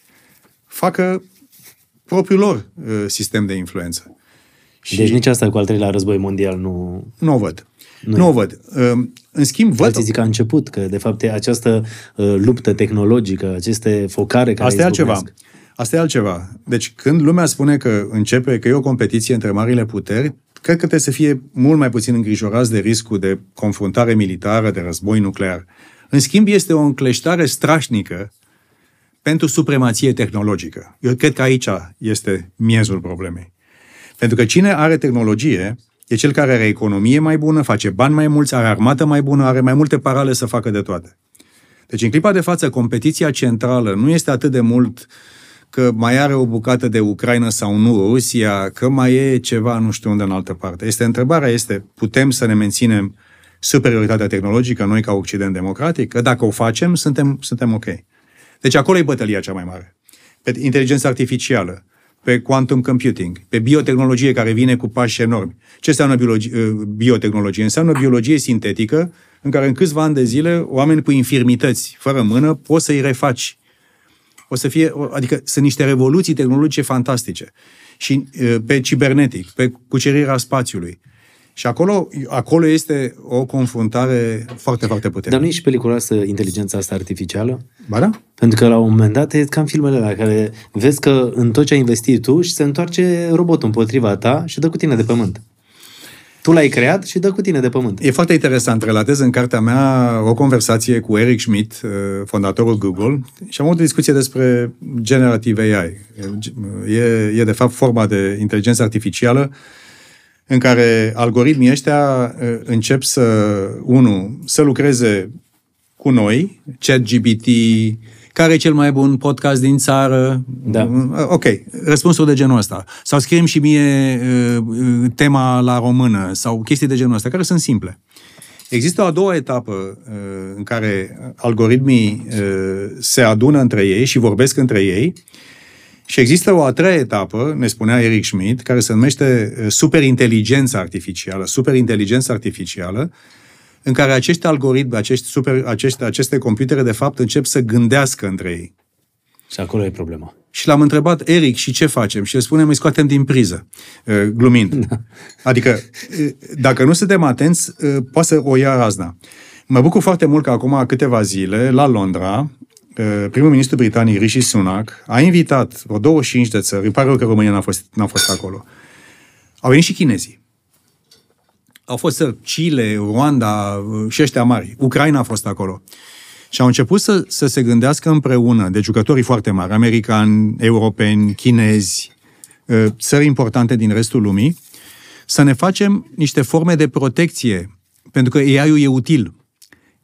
facă propriul lor uh, sistem de influență. Și... Deci nici asta cu al treilea război mondial nu... Nu o văd. Nu Nu, e. o văd. Uh, În schimb, văd... Alții zic că a început, că de fapt e această uh, luptă tehnologică, aceste focare care Asta e altceva. izbucnesc. Asta e altceva. Deci când lumea spune că începe, că e o competiție între marile puteri, cred că trebuie să fie mult mai puțin îngrijorați de riscul de confruntare militară, de război nuclear. În schimb, este o încleștare strașnică pentru supremație tehnologică. Eu cred că aici este miezul problemei. Pentru că cine are tehnologie e cel care are economie mai bună, face bani mai mulți, are armată mai bună, are mai multe parale să facă de toate. Deci, în clipa de față, competiția centrală nu este atât de mult că mai are o bucată de Ucraina sau nu Rusia, că mai e ceva nu știu unde în altă parte. Este întrebarea este, putem să ne menținem superioritatea tehnologică noi ca Occident democratic? Că dacă o facem, suntem, suntem ok. Deci acolo e bătălia cea mai mare. Pe inteligența artificială, pe quantum computing, pe biotehnologie care vine cu pași enormi. Ce înseamnă biologie, biotehnologie? Înseamnă biologie sintetică în care în câțiva ani de zile oameni cu infirmități fără mână poți să-i refaci. O să fie, adică sunt niște revoluții tehnologice fantastice. Și pe cibernetic, pe cucerirea spațiului. Și acolo, acolo este o confruntare foarte, foarte puternică. Dar nu e și periculoasă inteligența asta artificială? Ba da. Pentru că la un moment dat e ca în filmele la care vezi că în tot ce ai investit tu și se întoarce robotul împotriva ta și dă cu tine de pământ. Tu l-ai creat și dă cu tine de pământ. E foarte interesant. Relatez în cartea mea o conversație cu Eric Schmidt, uh, fondatorul Google, și am avut o discuție despre generative AI. E, e de fapt forma de inteligență artificială în care algoritmii ăștia uh, încep să, unu, să lucreze cu noi, ChatGPT, care e cel mai bun podcast din țară? Da. Uh, ok, răspunsul de genul ăsta. Sau scriem și mie uh, tema la română, sau chestii de genul ăsta, care sunt simple. Există o a doua etapă uh, în care algoritmii uh, se adună între ei și vorbesc între ei și există o a treia etapă, ne spunea Eric Schmidt, care se numește uh, superinteligența artificială. Superinteligența artificială, în care acești algoritmi, acești super, acești, aceste computere, de fapt, încep să gândească între ei. Și acolo e problema. Și l-am întrebat, Eric, și ce facem? Și el spune, îi scoatem din priză, uh, glumind. Da. Adică, uh, dacă nu suntem atenți, poate să o ia razna. Mă bucur foarte mult că acum câteva zile, la Londra, primul ministru britanic, Rishi Sunak, a invitat vreo 25 de țări, îmi pare rău că România n-a fost, n-a fost acolo, au venit și chinezii. Au fost țări, Chile, Rwanda și ăștia mari. Ucraina a fost acolo. Și au început să, să se gândească împreună, de jucătorii foarte mari, americani, europeni, chinezi, țări importante din restul lumii, să ne facem niște forme de protecție, pentru că AI-ul e util.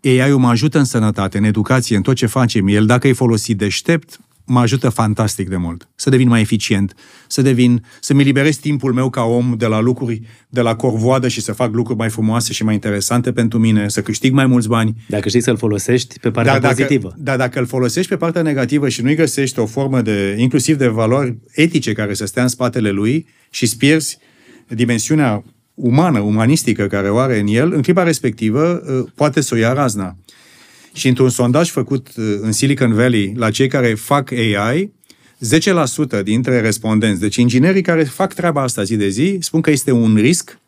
AI-ul mă ajută în sănătate, în educație, în tot ce facem. El, dacă e folosit deștept, mă ajută fantastic de mult. Să devin mai eficient, să devin, să-mi liberez timpul meu ca om de la lucruri, de la corvoadă și să fac lucruri mai frumoase și mai interesante pentru mine, să câștig mai mulți bani. Dacă știi să-l folosești pe partea da, pozitivă. Dar da, dacă îl folosești pe partea negativă și nu-i găsești o formă de, inclusiv de valori etice care să stea în spatele lui și îți pierzi dimensiunea umană, umanistică care o are în el, în clipa respectivă uh, poate să o ia razna. Și într-un sondaj făcut uh, în Silicon Valley la cei care fac AI, 10% dintre respondenți, deci inginerii care fac treaba asta zi de zi, spun că este un risc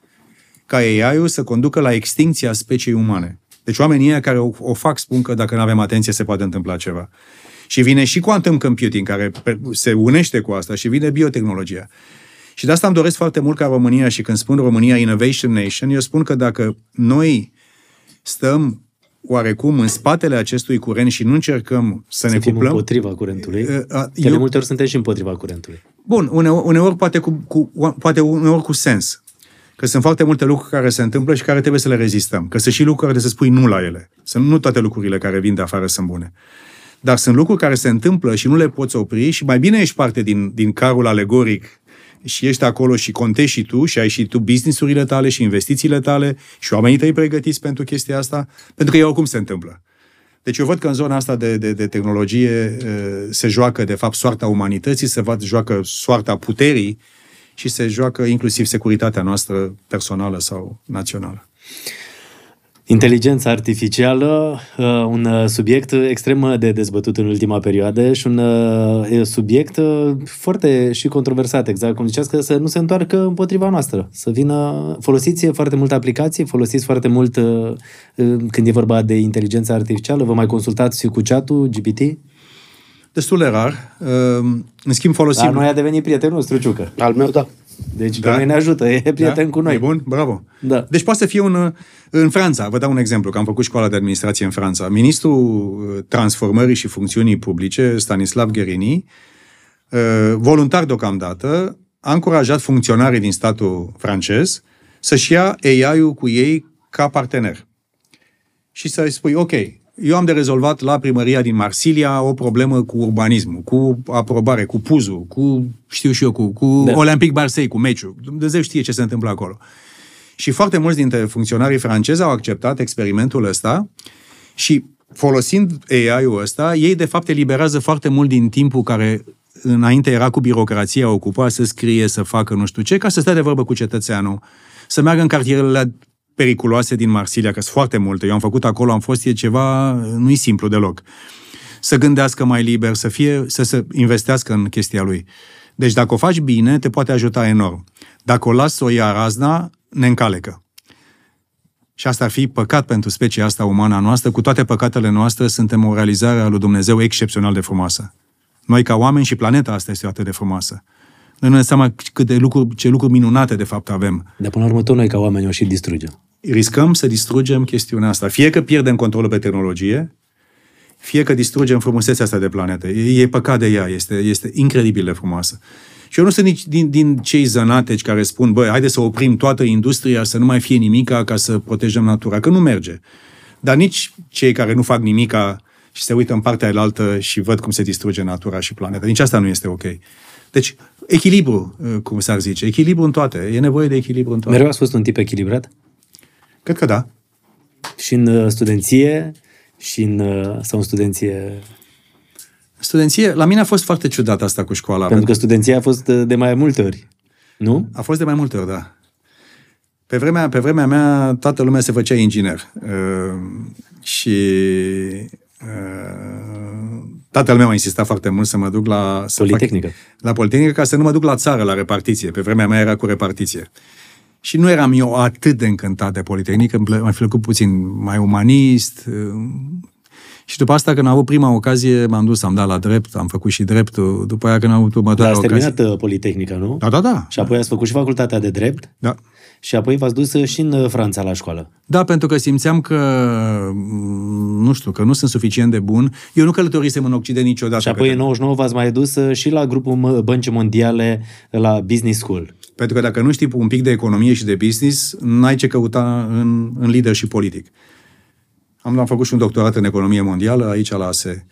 ca AI-ul să conducă la extinția speciei umane. Deci oamenii care o, o fac spun că dacă nu avem atenție se poate întâmpla ceva. Și vine și quantum computing, care se unește cu asta, și vine biotehnologia. Și de asta îmi doresc foarte mult ca România și când spun România Innovation Nation, eu spun că dacă noi stăm oarecum în spatele acestui curent și nu încercăm să, să ne fim cuplăm... împotriva curentului. Uh, uh, eu... de multe ori suntem și împotriva curentului. Bun, uneori, uneori poate, cu, cu, poate uneori cu sens. Că sunt foarte multe lucruri care se întâmplă și care trebuie să le rezistăm. Că sunt și lucruri care să spui nu la ele. Sunt nu toate lucrurile care vin de afară sunt bune. Dar sunt lucruri care se întâmplă și nu le poți opri și mai bine ești parte din, din carul alegoric și ești acolo și contești și tu și ai și tu businessurile tale și investițiile tale și oamenii tăi pregătiți pentru chestia asta, pentru că e oricum se întâmplă. Deci eu văd că în zona asta de, de, de tehnologie se joacă, de fapt, soarta umanității, se văd, joacă soarta puterii și se joacă inclusiv securitatea noastră personală sau națională. Inteligența artificială, uh, un uh, subiect extrem de dezbătut în ultima perioadă și un uh, subiect foarte și controversat, exact cum ziceați, că să nu se întoarcă împotriva noastră, să vină, folosiți foarte multe aplicații, folosiți foarte mult când e vorba de inteligența artificială, vă mai consultați cu chat-ul, GPT? Destul de rar. În schimb folosim... Dar noi a devenit prietenul nostru, Ciucă. Al meu, da. Deci da. pe noi ne ajută, e prieten da? cu noi. E bun? Bravo. Da. Deci poate să fie un... În Franța, vă dau un exemplu, că am făcut școala de administrație în Franța. Ministrul uh, transformării și funcțiunii publice, Stanislav Gherini, uh, voluntar deocamdată, a încurajat funcționarii din statul francez să-și ia AI-ul cu ei ca partener. Și să-i spui, ok, Eu am de rezolvat la primăria din Marsilia o problemă cu urbanismul, cu aprobare, cu puzul, cu, știu și eu, cu, cu Da. Olympic Marseille, cu meciul. Dumnezeu știe ce se întâmplă acolo. Și foarte mulți dintre funcționarii francezi au acceptat experimentul ăsta și folosind AI-ul ăsta, ei de fapt eliberează foarte mult din timpul care înainte era cu birocrația ocupat să scrie, să facă nu știu ce, ca să stea de vorbă cu cetățeanul, să meargă în cartierele periculoase din Marsilia, că sunt foarte multe. Eu am făcut acolo, am fost, e ceva, nu-i simplu deloc. Să gândească mai liber, să, fie, să se investească în chestia lui. Deci dacă o faci bine, te poate ajuta enorm. Dacă o lași să o ia razna, ne încalecă. Și asta ar fi păcat pentru specia asta umană a noastră. Cu toate păcatele noastre, suntem o realizare a lui Dumnezeu excepțional de frumoasă. Noi, ca oameni, și planeta asta este atât de frumoasă. Noi nu ne seama cât de lucruri, ce lucruri minunate, de fapt, avem. Dar până la urmă tot noi ca oameni o și distrugem. Riscăm să distrugem chestiunea asta. Fie că pierdem controlul pe tehnologie, fie că distrugem frumusețea asta de planetă. E, e păcat de ea, este, este incredibil de frumoasă. Și eu nu sunt nici din, din cei zănateci care spun, băi, haide să oprim toată industria, să nu mai fie nimica ca să protejăm natura, că nu merge. Dar nici cei care nu fac nimica și se uită în partea alaltă și văd cum se distruge natura și planeta. Nici asta nu este ok. Deci, echilibru, cum s-ar zice, echilibru în toate. E nevoie de echilibru în toate. Mereu ați fost un tip echilibrat? Cred că da. Și în uh, studenție, și în, uh, sau în studenție... Studenție, la mine a fost foarte ciudat asta cu școala. Pentru că studenția a fost uh, de mai multe ori, nu? A fost de mai multe ori, da. Pe vremea, pe vremea mea, toată lumea se făcea inginer. Uh, și uh, tatăl meu a insistat foarte mult să mă duc la... Să Politehnică. Fac, la Politehnică, ca să nu mă duc la țară, la repartiție. Pe vremea mea era cu repartiție. Și nu eram eu atât de încântat de Politehnică, îmi plă- mi-a plăcut puțin mai umanist. uh, Și după asta, când am avut prima ocazie, m-am dus, am dat la drept, am făcut și dreptul. După aia, când am avut Dar următoarea ați ocazie... terminat uh, Politehnica, nu? Da, da, da. Și apoi ați făcut și facultatea de drept da. și apoi v-ați dus uh, și în uh, Franța la școală. Da, pentru că simțeam că, m, nu știu, că nu sunt suficient de bun. Eu nu călătorisem în Occident niciodată. Și apoi în către- 99 v-ați mai dus uh, și la grupul M- Băncii Mondiale la Business School. Pentru că dacă nu știi un pic de economie și de business, n-ai ce căuta în, în leadership politic. Am, am făcut și un doctorat în economie mondială aici la ASE.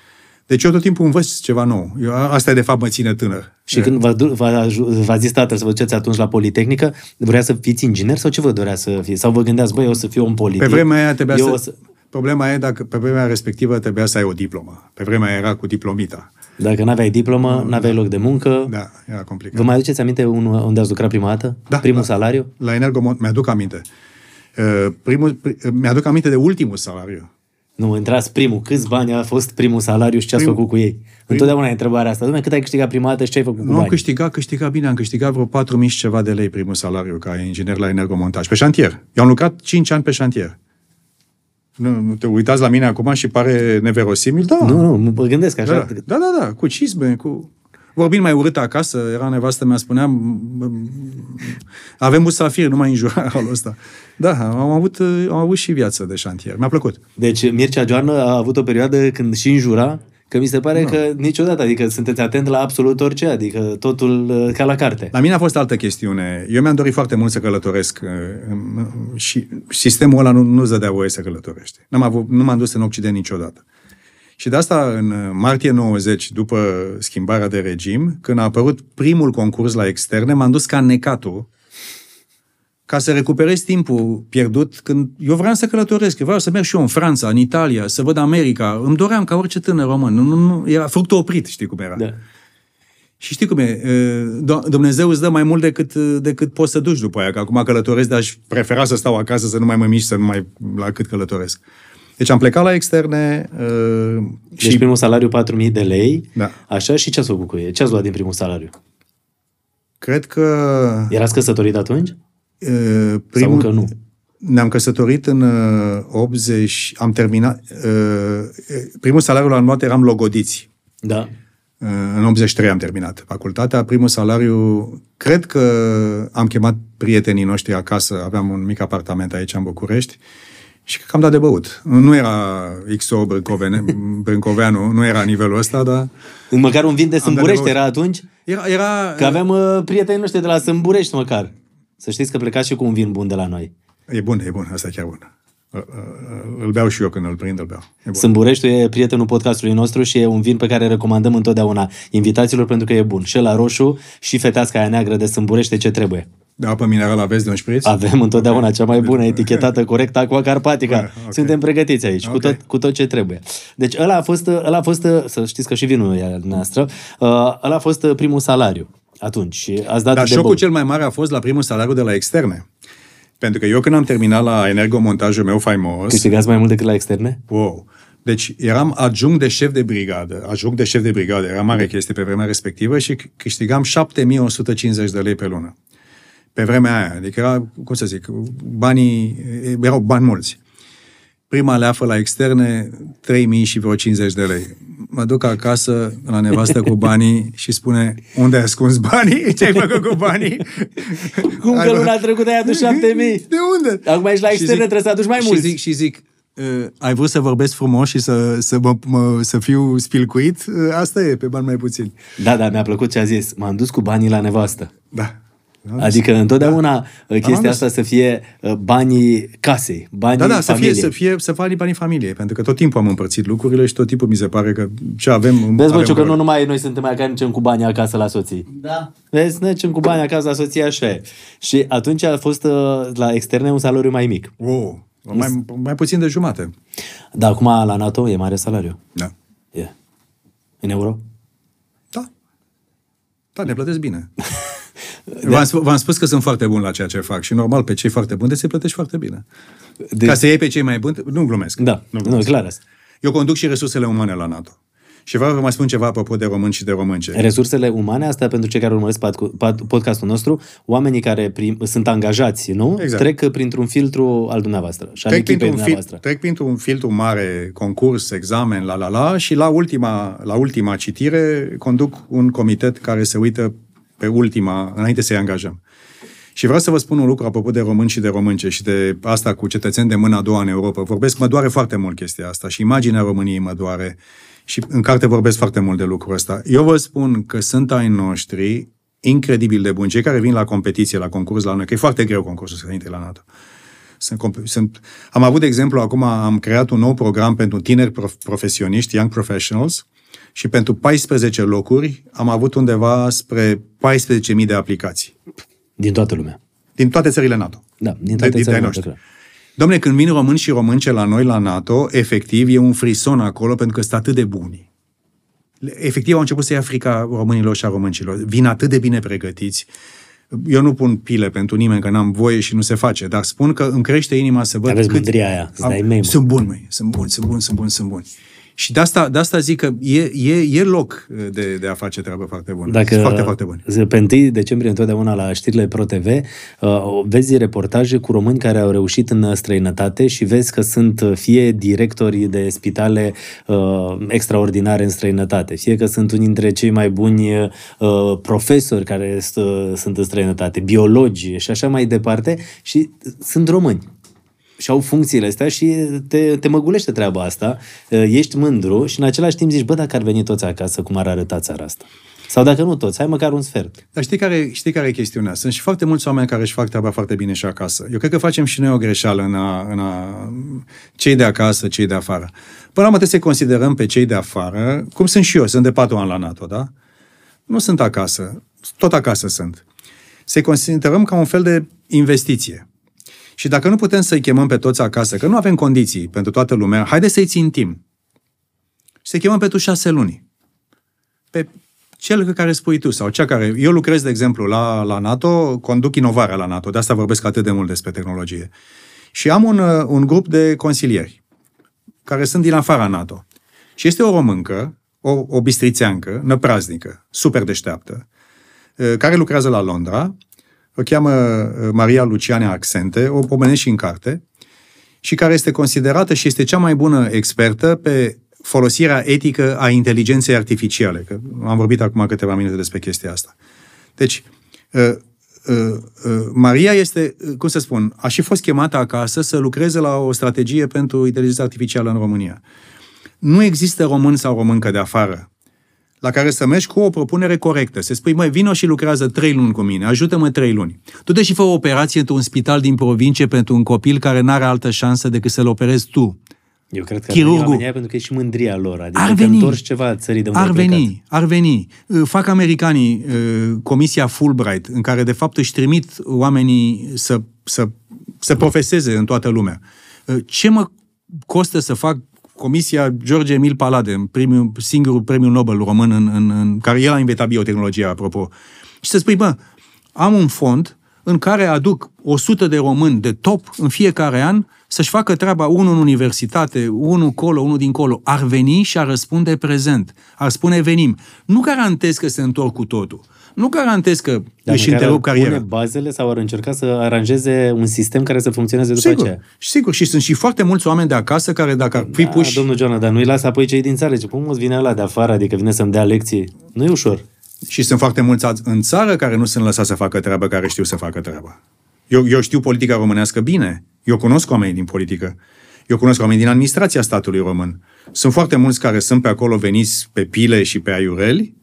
Deci eu tot timpul învăț ceva nou. Eu, a- asta de fapt mă ține tânăr. Și când v-a, du- v-a, aju- v-a zis tatăl să vă duceți atunci la Politehnică, vrea să fiți inginer sau ce vă dorea să fiți? Sau vă gândeați, băi, eu o să fiu om politic? Pe vremea aia trebuia eu să... o să... Problema e dacă pe vremea respectivă trebuia să ai o diplomă. Pe vremea aia era cu diplomita. Dacă n-aveai diplomă, n-aveai loc de muncă. Da, era complicat. Vă mai aduceți aminte un- unde ați lucrat prima dată? Da, Primul da. salariu? La Energomont, mi-aduc aminte. Uh, Primul, pri, mi-aduc aminte de ultimul salariu. Nu, intrați primul. Câți bani a fost primul salariu și ce ați Prim- făcut cu ei? Întotdeauna e întrebarea asta. Dom'le, cât ai câștigat prima dată și ce ai făcut cu Nu am bani? câștigat, câștigat bine, am câștigat vreo 4.000 și ceva de lei primul salariu ca inginer la energomontaj, pe șantier. Eu am lucrat 5 ani pe șantier. Nu, nu te uitați la mine acum și pare neverosimil? Da. Nu, nu, mă gândesc așa. Da, da, da, da, cu cizme, cu... Vorbind mai urât acasă, era nevastă mea, spunea, "M- m- avem musafir, nu mai înjura halul ăsta. Da, am avut, am avut și viață de șantier. Mi-a plăcut. Deci Mircea Joană a avut o perioadă când și înjura, că mi se pare Da. că niciodată, adică sunteți atent la absolut orice, adică totul uh, ca la carte. La mine a fost altă chestiune. Eu mi-am dorit foarte mult să călătoresc uh, și sistemul ăla nu, nu-ți dădea voie să călătorești. N-am avut, nu m-am dus în Occident niciodată. Și de asta, în martie 90, după schimbarea de regim, când a apărut primul concurs la externe, m-am dus ca necatul ca să recuperez timpul pierdut când eu vreau să călătoresc, eu vreau să merg și eu în Franța, în Italia, să văd America. Îmi doream ca orice tânăr român. Nu, nu, nu, era fructul oprit, știi cum era. Da. Și știi cum e, Do- Dumnezeu îți dă mai mult decât, decât poți să duci după aia, că acum călătoresc, dar aș prefera să stau acasă, să nu mai mă mișc, să nu mai la cât călătoresc. Deci am plecat la externe uh, Deci și primul salariu 4.000 de lei, Da. așa, și ce ați făcut cu ei? Ce ați luat din primul salariu? cred că Erați căsătorit atunci? Uh, Sau primul, încă nu? ne-am căsătorit în uh, 80, am terminat, uh, primul salariu l-am luat, eram logodiți. Da. Uh, În 83 am terminat facultatea. Primul salariu, cred că am chemat prietenii noștri acasă, aveam un mic apartament aici în București și cred că am dat de băut. Nu era XO Brâncovene- Brâncoveanu, nu era nivelul ăsta, dar Măcar un vin de dat de Sâmburești băut. era atunci? era... era Că aveam uh, prietenii noștri de la Sâmburești măcar. Să știți că plecați și cu un vin bun de la noi. E bun, e bun, asta e chiar bun. îl beau și eu când îl prind, îl beau. E bun. Sâmbureștiul e prietenul podcastului nostru și e un vin pe care îl recomandăm întotdeauna invitaților pentru că e bun. Și la roșu și feteasca aia neagră de Sâmburește ce trebuie. De apă minerală aveți de un șpriț? Avem întotdeauna cea mai bună, etichetată corect, Aqua Carpatica. Bine, ok. Suntem pregătiți aici, cu, Ok. tot, cu tot ce trebuie. Deci ăla a fost, ăla a fost să știți că și vinul e al noastră, uh, ăla a fost primul salariu atunci și ați dat Dar de șocul bun. cel mai mare a fost la primul salariu de la externe. Pentru că eu când am terminat la energomontajul meu faimos, Câștigați mai mult decât la externe? wow, deci eram adjunct de șef de brigadă, adjunct de șef de brigadă, era mare chestie pe vremea respectivă și câștigam 7150 de lei pe lună. Pe vremea aia, adică era, cum să zic, banii, erau bani mulți. Prima leafă la externe, 3000 și vreo 50 de lei. Mă duc acasă la nevastă cu banii și spune, unde ai ascuns banii? Ce ai făcut cu banii? Cum că Ai- luna trecută ai adus 7000? De unde? Acum ești la Și externe, zic- trebuie să aduci mai și mulți. Zic, și zic, uh, ai vrut să vorbesc frumos și să, să, mă, mă, să fiu spilcuit? Uh, asta e, pe bani mai puțini. Da, da, mi-a plăcut ce a zis. M-am dus cu banii la nevastă. Da. Adică întotdeauna da. chestia Am asta să fie uh, banii casei, banii Da, da, să fie, familiei. să fie, să facă banii familiei, pentru că tot timpul am împărțit lucrurile și tot timpul mi se pare că ce avem... Vezi, bă, avem Ciu, că valori. nu numai noi suntem mai care mergem cu banii acasă la soții. Da. Vezi, ne mergem cu banii acasă la soție, așa e. Și atunci a fost uh, la externe un salariu mai mic. Wow, mai, mai puțin de jumate. Dar acum la NATO e mare salariu. Da. E. În euro? Da. Da, ne plătesc bine. V-am, sp- v-am spus că sunt foarte bun la ceea ce fac și normal pe cei foarte buni se plătești foarte bine. De... Ca să iei pe cei mai buni, nu glumesc. Da, nu nu, glumesc. clar asta. Eu conduc și resursele umane la NATO. Și vreau să mai spun ceva apropo de români și de românce. Resursele umane, asta pentru cei care urmăresc pod- pod- podcastul nostru, oamenii care prim, sunt angajați, nu? Exact. Trec printr-un filtru al dumneavoastră și al Trec echipei printr-un, fil- dumneavoastră. trec printr-un filtru mare, concurs, examen, la la la, și la ultima, la ultima citire conduc un comitet care se uită pe ultima, înainte să-i angajăm. Și vreau să vă spun un lucru apropo de români și de românce și de asta cu cetățeni de mâna a doua în Europa. Vorbesc, mă doare foarte mult chestia asta și imaginea României mă doare. Și în carte vorbesc foarte mult de lucrul ăsta. Eu vă spun că sunt ai noștri incredibil de buni, cei care vin la competiție, la concurs la noi, că e foarte greu concursul să intre la NATO. Sunt, comp- sunt, am avut, de exemplu, acum am creat un nou program pentru tineri prof- profesioniști, Young Professionals, și pentru 14 locuri am avut undeva spre 14.000 de aplicații. Din toată lumea. Din toate țările NATO. Da, din De- toate de- de-ai țările noștri. noastre. Domne, când vin români și românce la noi, la NATO, efectiv, e un frison acolo pentru că sunt atât de buni. Efectiv, au început să ia frica românilor și a româncilor. Vin atât de bine pregătiți. Eu nu pun pile pentru nimeni, că n-am voie și nu se face, dar spun că îmi crește inima să văd Aveți cât... mândria aia, îți Am- dai mei, mă. Sunt buni, măi, sunt buni, sunt buni, sunt buni, sunt buni. Și de asta, de asta zic că e, e, e loc de, de a face treabă foarte bună. Dacă Sunt foarte, foarte buni. Pe 1 decembrie întotdeauna la știrile Pro TV uh, vezi reportaje cu români care au reușit în străinătate și vezi că sunt uh, fie directori de spitale uh, extraordinare în străinătate, fie că sunt unii dintre cei mai buni uh, profesori care st- sunt în străinătate, biologi și așa mai departe și sunt români și au funcțiile astea și te, te măgulește treaba asta, uh, ești mândru și în același timp zici, bă, dacă ar veni toți acasă, cum ar arăta țara asta? Sau dacă nu toți, hai măcar un sfert. Dar știi care, știi care e chestiunea? Sunt și foarte mulți oameni care își fac treaba foarte bine și acasă. Eu cred că facem și noi o greșeală în a, în a cei de acasă, cei de afară. Până la urmă trebuie să considerăm pe cei de afară, cum sunt și eu, sunt de patru ani la NATO, da? Nu sunt acasă, tot acasă sunt. Să-i considerăm ca un fel de investiție. Și dacă nu putem să-i chemăm pe toți acasă, că nu avem condiții pentru toată lumea, haide să-i țintim. Și să-i chemăm pentru șase luni. Pe cel pe care spui tu sau cea care... Eu lucrez, de exemplu, la, la NATO, conduc inovarea la NATO, de asta vorbesc atât de mult despre tehnologie. Și am un, uh, un grup de consilieri care sunt din afara NATO. Și este o româncă, o, o bistrițeancă, năpraznică, super deșteaptă, uh, care lucrează la Londra, o cheamă uh, Maria Luciane Accente, o pomenesc și în carte, și care este considerată și este cea mai bună expertă pe folosirea etică a inteligenței artificiale. Că am vorbit acum câteva minute despre chestia asta. Deci, uh, uh, uh, Maria este, uh, cum să spun, a și fost chemată acasă să lucreze la o strategie pentru inteligența artificială în România. Nu există român sau româncă de afară la care să mergi cu o propunere corectă. Să spui, măi, vino și lucrează trei luni cu mine, ajută-mă trei luni. Tu te și fă o operație într-un spital din provincie pentru un copil care n-are altă șansă decât să-l operezi tu. Eu cred că Chirurgul. ar veni la pentru că e și mândria lor. Adică Ar că veni. întorci ceva țării de unde Ar ai plecat. veni, ar veni. Uh, Fac americanii uh, comisia Fulbright, în care de fapt își trimit oamenii să, să, să profeseze în toată lumea. Uh, Ce mă costă să fac comisia George Emil Palade, primul, singurul premiu Nobel român în, în, în care el a inventat biotehnologia, apropo. Și să spui, bă, am un fond în care aduc 100 de români de top în fiecare an să-și facă treaba, unul în universitate, unul colo, unul dincolo. Ar veni și ar răspunde prezent. Ar spune venim. Nu garantez că se întorc cu totul. Nu garantez că Dar își măcar întrerup ar pune cariera. bazele sau ar încerca să aranjeze un sistem care să funcționeze după Sigur, aceea. sigur. Și sunt și foarte mulți oameni de acasă care dacă ar fi Da, puși... domnul Joana, dar nu-i lasă apoi cei din țară. Ce cum îți vine ăla de afară, adică vine să-mi dea lecții? Nu e ușor. Și sunt foarte mulți alți în țară care nu sunt lăsați să facă treaba care știu să facă treaba. Eu, eu știu politica românească bine. Eu cunosc oamenii din politică. Eu cunosc oamenii din administrația statului român. Sunt foarte mulți care sunt pe acolo veniți pe pile și pe aiureli,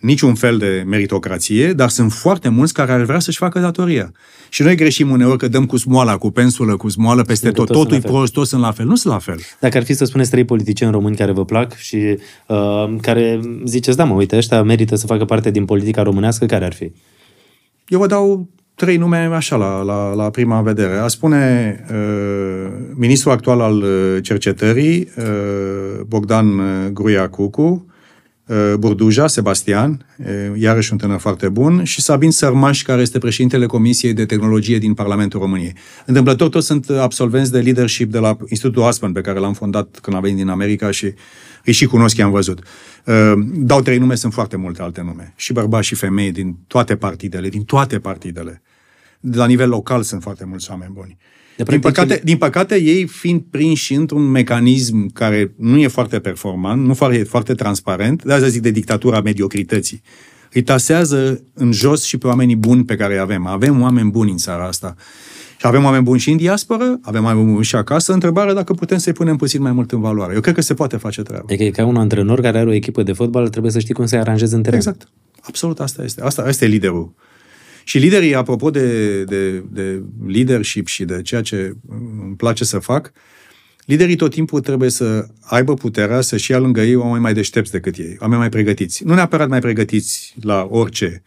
niciun fel de meritocrație, dar sunt foarte mulți care ar vrea să-și facă datoria. Și noi greșim uneori că dăm cu smoala, cu pensulă, cu smoală peste Sunt că tot. toți Totul e sunt la fel. prost, toți sunt la fel. Nu sunt la fel. Dacă ar fi să spuneți trei politicieni români care vă plac și uh, care ziceți, da mă, uite, ăștia merită să facă parte din politica românească, care ar fi? Eu vă dau trei nume așa la, la, la prima vedere. A spune uh, ministrul actual al uh, cercetării, uh, Bogdan uh, Gruia Cucu, uh, Burduja, Sebastian, uh, iarăși un tânăr foarte bun, și Sabin Sărmaș, care este președintele Comisiei de Tehnologie din Parlamentul României. Întâmplător, toți sunt absolvenți de leadership de la Institutul Aspen, pe care l-am fondat când am venit din America și îi și cunosc, i-am văzut. Uh, Dau trei nume, sunt foarte multe alte nume. Și bărbați și femei din toate partidele, din toate partidele. De la nivel local sunt foarte mulți oameni buni. De Din practic, păcate, ele- din păcate, ei fiind prinși într-un mecanism care nu e foarte performant, nu foarte, foarte transparent, de asta zic de dictatura mediocrității. Îi tasează în jos și pe oamenii buni pe care îi avem. Avem oameni buni în țara asta. Și avem oameni buni și în diasporă, avem oameni buni și acasă. Întrebarea dacă putem să-i punem puțin mai mult în valoare. Eu cred că se poate face treaba. Adică e ca un antrenor care are o echipă de fotbal, trebuie să știi cum să-i aranjezi în teren. Exact. Absolut asta este. Asta, asta e liderul. Și liderii, apropo de, de, de leadership și de ceea ce îmi place să fac, liderii tot timpul trebuie să aibă puterea să-și ia lângă ei oameni mai deștepți decât ei, oameni mai pregătiți. Nu neapărat mai pregătiți la orice,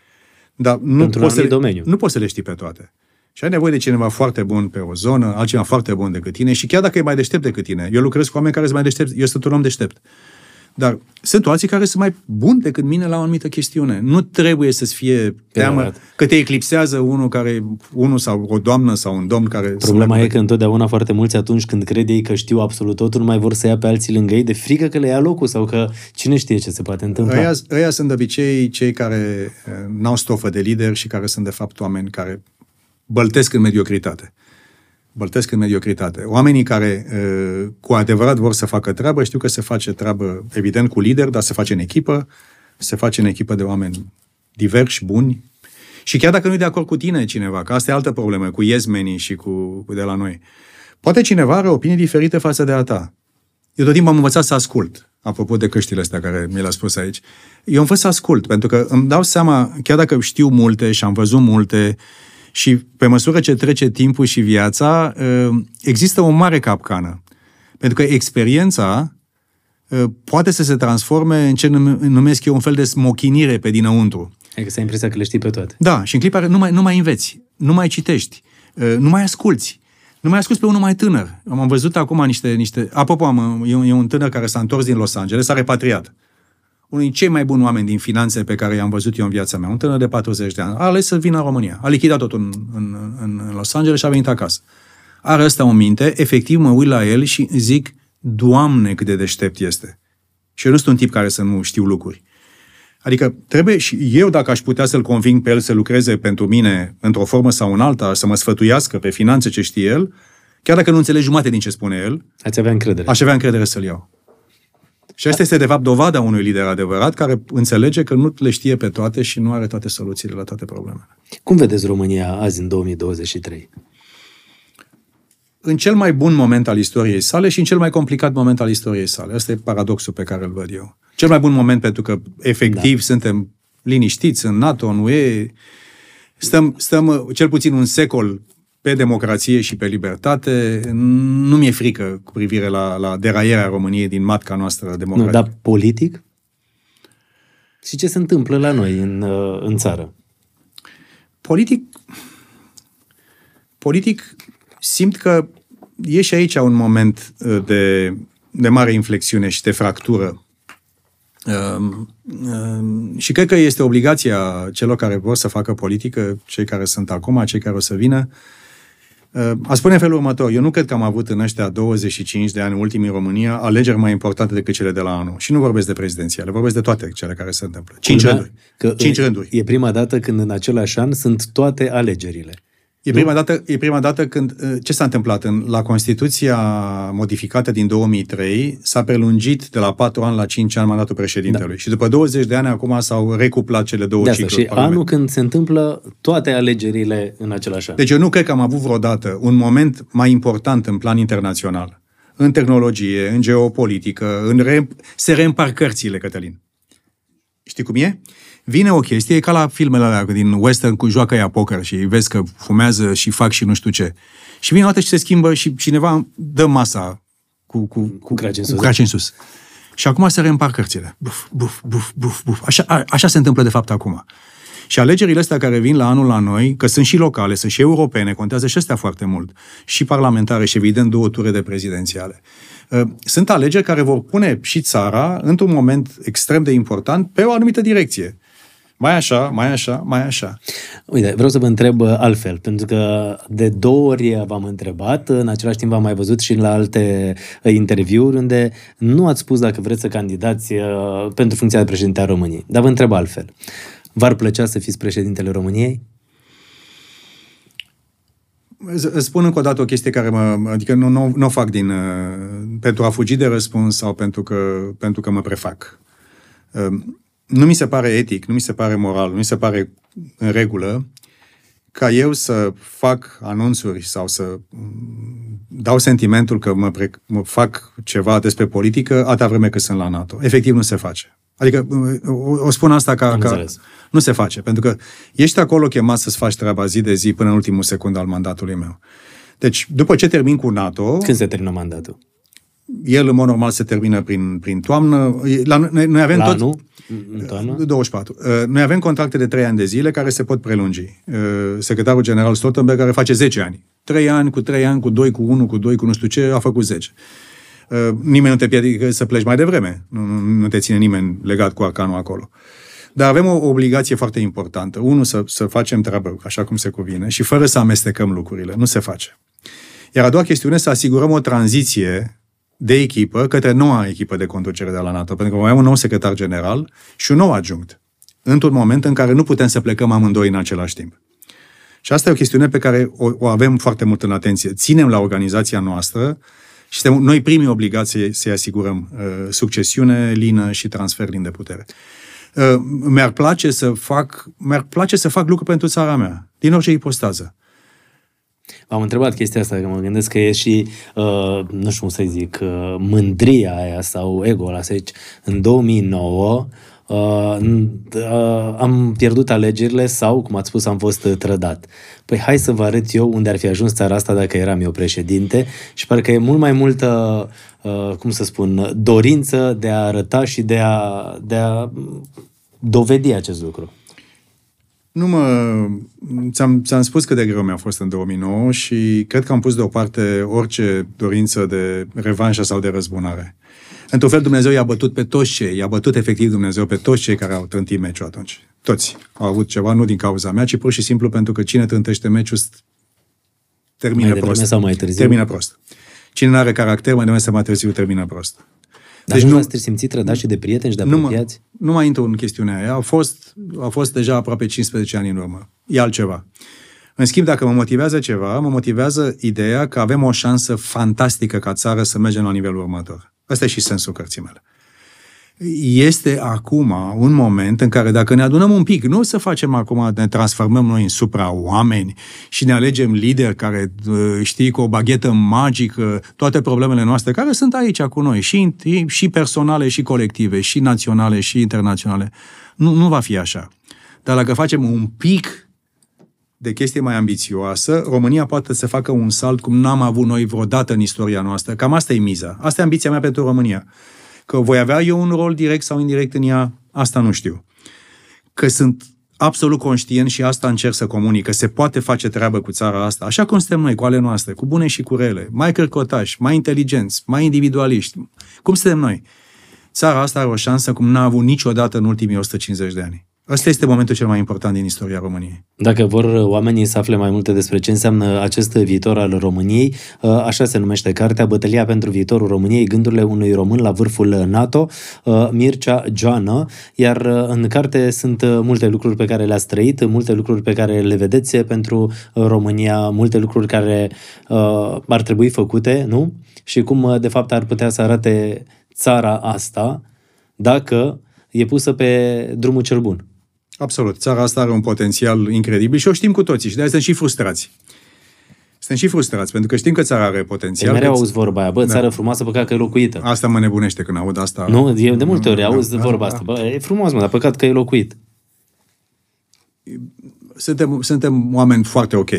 dar nu Într-un poți, să anumit le, domeniu. nu poți să le știi pe toate. Și ai nevoie de cineva foarte bun pe o zonă, altcineva foarte bun decât tine și chiar dacă e mai deștept decât tine. Eu lucrez cu oameni care sunt mai deștepți, eu sunt un om deștept. Dar sunt alții care sunt mai buni decât mine la o anumită chestiune. Nu trebuie să-ți fie teamă adevărat. că te eclipsează unul care, unul sau o doamnă sau un domn care... Problema e că întotdeauna foarte mulți atunci când cred ei că știu absolut totul, nu mai vor să ia pe alții lângă ei de frică că le ia locul sau că cine știe ce se poate întâmpla. Ăia, ăia sunt de obicei cei care eh, n-au stofă de lider și care sunt de fapt oameni care băltesc în mediocritate. Băltesc în mediocritate. Oamenii care eh, cu adevărat vor să facă treabă, știu că se face treabă, evident, cu lider, dar se face în echipă, se face în echipă de oameni diversi, buni. Și chiar dacă nu e de acord cu tine cineva, că asta e altă problemă, cu yesmenii și cu, cu de la noi, poate cineva are opinii diferite față de a ta. Eu tot timpul am învățat să ascult, apropo de căștile astea care mi le-a spus aici. Eu am fost să ascult, pentru că îmi dau seama, chiar dacă știu multe și am văzut multe, și pe măsură ce trece timpul și viața, ă, există o mare capcană. Pentru că experiența ă, poate să se transforme în ce num- numesc eu un fel de smochinire pe dinăuntru. Adică să ai impresia că le știi pe toate. Da, și în clipa nu mai, nu mai înveți, nu mai citești, uh, nu mai asculți. Nu mai asculți pe unul mai tânăr. Am am văzut acum niște... niște apropo, am, e, un, e un tânăr care s-a întors din Los Angeles, s-a repatriat. Unul din cei mai buni oameni din finanțe pe care i-am văzut eu în viața mea, un tânăr de 40 de ani, a ales să vină în România. A lichidat totul în, în, în, în Los Angeles și a venit acasă. Are ăsta o minte, efectiv mă uit la el și zic, Doamne, cât de deștept este. Și eu nu sunt un tip care să nu știu lucruri. Adică trebuie și eu, dacă aș putea să-l conving pe el să lucreze pentru mine într-o formă sau în alta, să mă sfătuiască pe finanțe ce știe el, chiar dacă nu înțeleg jumate din ce spune el, Ați avea încredere. aș avea încredere să-l iau. Și asta este, de fapt, dovada unui lider adevărat care înțelege că nu le știe pe toate și nu are toate soluțiile la toate problemele. Cum vedeți România azi în 2023? În cel mai bun moment al istoriei sale și în cel mai complicat moment al istoriei sale. Asta e paradoxul pe care îl văd eu. Cel mai bun moment pentru că efectiv da. suntem liniștiți în NATO, în UE, stăm, stăm cel puțin un secol pe democrație și pe libertate. Nu mi-e frică cu privire la, la deraierea României din matca noastră democratică. Nu, dar politic? Și ce se întâmplă la noi în, uh, în țară? Politic, politic simt că e și aici un moment uh, de, de mare inflexiune și de fractură. Um, um, și cred că este obligația celor care vor să facă politică, cei care sunt acum, cei care o să vină, uh, a spune felul următor. Eu nu cred că am avut în ăștia 25 de ani ultimii în România alegeri mai importante decât cele de la anul. Și nu vorbesc de prezidențiale, vorbesc de toate cele care se întâmplă. Cinci rânduri. Că Cinci rânduri. E prima dată când în același an sunt toate alegerile. E prima, dată, e prima dată când... Uh, ce s-a întâmplat? În, la Constituția modificată din 2003 s-a prelungit de la 4 ani la 5 ani mandatul președintelui. Da. Și după 20 de ani acum s-au recuplat cele două de asta, cicluri. Și anul când se întâmplă toate alegerile în același an. Deci eu nu cred că am avut vreodată un moment mai important în plan internațional. În tehnologie, în geopolitică, în re... se reîmpar cărțile, Cătălin. Știi cum e? Vine o chestie, e ca la filmele alea din western cu joacă ea poker și vezi că fumează și fac și nu știu ce. Și vine o dată și se schimbă și cineva dă masa cu, cu, cu, craci în sus. Cu craci în sus. Și acum se reîmpar cărțile. Buf, buf, buf, buf, buf. Așa, a, așa se întâmplă de fapt acum. Și alegerile astea care vin la anul la noi, că sunt și locale, sunt și europene, contează și astea foarte mult, și parlamentare și evident două ture de prezidențiale. Uh, sunt alegeri care vor pune și țara într-un moment extrem de important pe o anumită direcție. Mai așa, mai așa, mai așa. Uite, vreau să vă întreb uh, altfel, pentru că de două ori v-am întrebat, în același timp v-am mai văzut și la alte uh, interviuri unde nu ați spus dacă vreți să candidați uh, pentru funcția de președinte a României. Dar vă întreb altfel. V-ar plăcea să fiți președintele României? Îți spun încă o dată o chestie care mă... Adică nu, nu, nu o fac din... pentru a fugi de răspuns sau pentru că, pentru că mă prefac nu mi se pare etic, nu mi se pare moral, nu mi se pare în regulă ca eu să fac anunțuri sau să mm, dau sentimentul că mă, pre- mă fac ceva despre politică atâta vreme cât sunt la NATO. Efectiv nu se face. Adică o, o spun asta ca, ca nu se face, pentru că ești acolo chemat să-ți faci treaba zi de zi până în ultimul secund al mandatului meu. Deci, după ce termin cu NATO... Când se termină mandatul? El, în mod normal, se termină prin, prin toamnă. La, noi, noi avem la tot... Anul? În toamnă? 24. Uh, noi avem contracte de 3 ani de zile care se pot prelungi. Uh, secretarul general Stoltenberg care face 10 ani. 3 ani, cu 3 ani, cu 2, cu 1, cu 2, cu nu știu ce, a făcut 10. Uh, nimeni nu te piedică să pleci mai devreme. Nu, nu, nu te ține nimeni legat cu arcanul acolo. Dar avem o obligație foarte importantă. Unul, să, să facem treabă așa cum se cuvine și fără să amestecăm lucrurile. Nu se face. Iar a doua chestiune, să asigurăm o tranziție de echipă către noua echipă de conducere de la NATO, pentru că mai avem un nou secretar general și un nou adjunct, într-un moment în care nu putem să plecăm amândoi în același timp. Și asta e o chestiune pe care o, o avem foarte mult în atenție. Ținem la organizația noastră și suntem noi primii obligații să-i asigurăm uh, succesiune lină și transfer lin de putere. Uh, mi-ar place să fac, mi-ar place să fac lucruri pentru țara mea, din orice ipostază. Am întrebat chestia asta, că mă gândesc că e și, uh, nu știu cum să zic, uh, mândria aia sau ego-ul ăla. Deci, în 2009 uh, uh, am pierdut alegerile sau, cum ați spus, am fost trădat. Păi hai să vă arăt eu unde ar fi ajuns țara asta dacă eram eu președinte și parcă e mult mai multă, uh, cum să spun, dorință de a arăta și de a, de a dovedi acest lucru. Nu mă... Ți-am, ți-am spus cât de greu mi-a fost în 2009 și cred că am pus deoparte orice dorință de revanșă sau de răzbunare. Într-un fel, Dumnezeu i-a bătut pe toți cei, i-a bătut efectiv Dumnezeu pe toți cei care au trântit meciul atunci. Toți au avut ceva, nu din cauza mea, ci pur și simplu pentru că cine trântește meciul termină mai prost. sau mai târziu? Termină prost. Cine nu are caracter, mai devreme sau mai târziu termină prost. Dar deci nu v-ați simțit trădați și de prieteni și de apropiați? Nu, mă, nu mai intru în chestiunea aia. A fost, a fost deja aproape 15 ani în urmă. E altceva. În schimb, dacă mă motivează ceva, mă motivează ideea că avem o șansă fantastică ca țară să mergem la nivelul următor. Asta e și sensul cărții mele. Este acum un moment în care dacă ne adunăm un pic, nu să facem acum, ne transformăm noi în supra-oameni și ne alegem lideri care, uh, știi, cu o baghetă magică, toate problemele noastre, care sunt aici cu noi, și, și personale, și colective, și naționale, și internaționale. Nu, nu va fi așa. Dar dacă facem un pic de chestie mai ambițioasă, România poate să facă un salt cum n-am avut noi vreodată în istoria noastră. Cam asta e miza. Asta e ambiția mea pentru România. Că voi avea eu un rol direct sau indirect în ea, asta nu știu. Că sunt absolut conștient și asta încerc să comunic, că se poate face treabă cu țara asta, așa cum suntem noi, cu ale noastre, cu bune și cu rele, mai cărcotași, mai inteligenți, mai individualiști. Cum suntem noi? Țara asta are o șansă cum n-a avut niciodată în ultimii 150 de ani. Ăsta este momentul cel mai important din istoria României. Dacă vor oamenii să afle mai multe despre ce înseamnă acest viitor al României, ă, așa se numește cartea Bătălia pentru viitorul României, gândurile unui român la vârful NATO, ă, Mircea Joană, iar ă, în carte sunt multe lucruri pe care le-ați trăit, multe lucruri pe care le vedeți pentru România, multe lucruri care ar trebui făcute, nu? Și cum de fapt ar putea să arate țara asta dacă e pusă pe drumul cel bun. Absolut. Țara asta are un potențial incredibil și o știm cu toții și de aia suntem și frustrați. Suntem și frustrați, pentru că știm că țara are potențial. E mereu auzi vorba aia, bă, da. țară frumoasă, păcat că e locuită. Asta mă nebunește când aud asta. Nu, e de multe ori da, auzi da, vorba da, asta. Bă, e frumos, mă, dar păcat că e locuit. Suntem, suntem oameni foarte ok.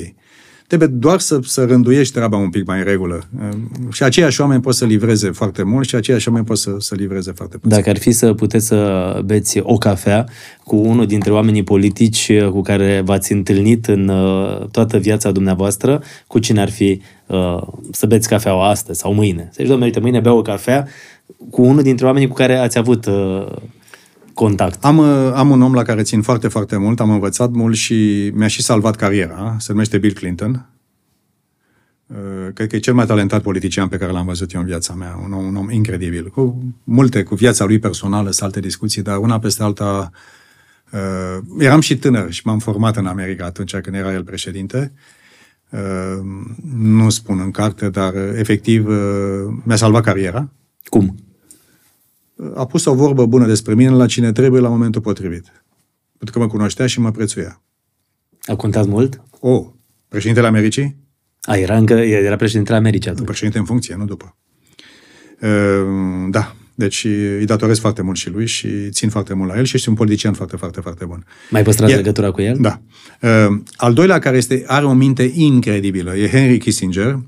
Trebuie doar să, să rânduiești treaba un pic mai în regulă. Și aceiași oameni pot să livreze foarte mult și aceiași oameni pot să, să livreze foarte puțin. Dacă ar fi să puteți să beți o cafea cu unul dintre oamenii politici cu care v-ați întâlnit în uh, toată viața dumneavoastră, cu cine ar fi uh, să beți cafeaua astăzi sau mâine? Să zici, domnule, uite, mâine beau o cafea cu unul dintre oamenii cu care ați avut uh, contact? Am, uh, am un om la care țin foarte, foarte mult, am învățat mult și mi-a și salvat cariera. Se numește Bill Clinton. Uh, cred că e cel mai talentat politician pe care l-am văzut eu în viața mea. Un om, un om incredibil. Cu multe, cu viața lui personală, sunt alte discuții, dar una peste alta... Uh, eram și tânăr și m-am format în America atunci când era el președinte. Uh, nu spun în carte, dar uh, efectiv uh, mi-a salvat cariera. Cum? A pus o vorbă bună despre mine la cine trebuie la momentul potrivit. Pentru că mă cunoștea și mă prețuia. A contat mult? O, președintele Americii? A, era încă, era președintele Americii atunci. Președinte în funcție, nu după. Ehm, da, deci îi datorez foarte mult și lui și țin foarte mult la el și este un politician foarte, foarte, foarte bun. Mai păstrați Iar, legătura cu el? Da. Ehm, al doilea care este, are o minte incredibilă e Henry Kissinger.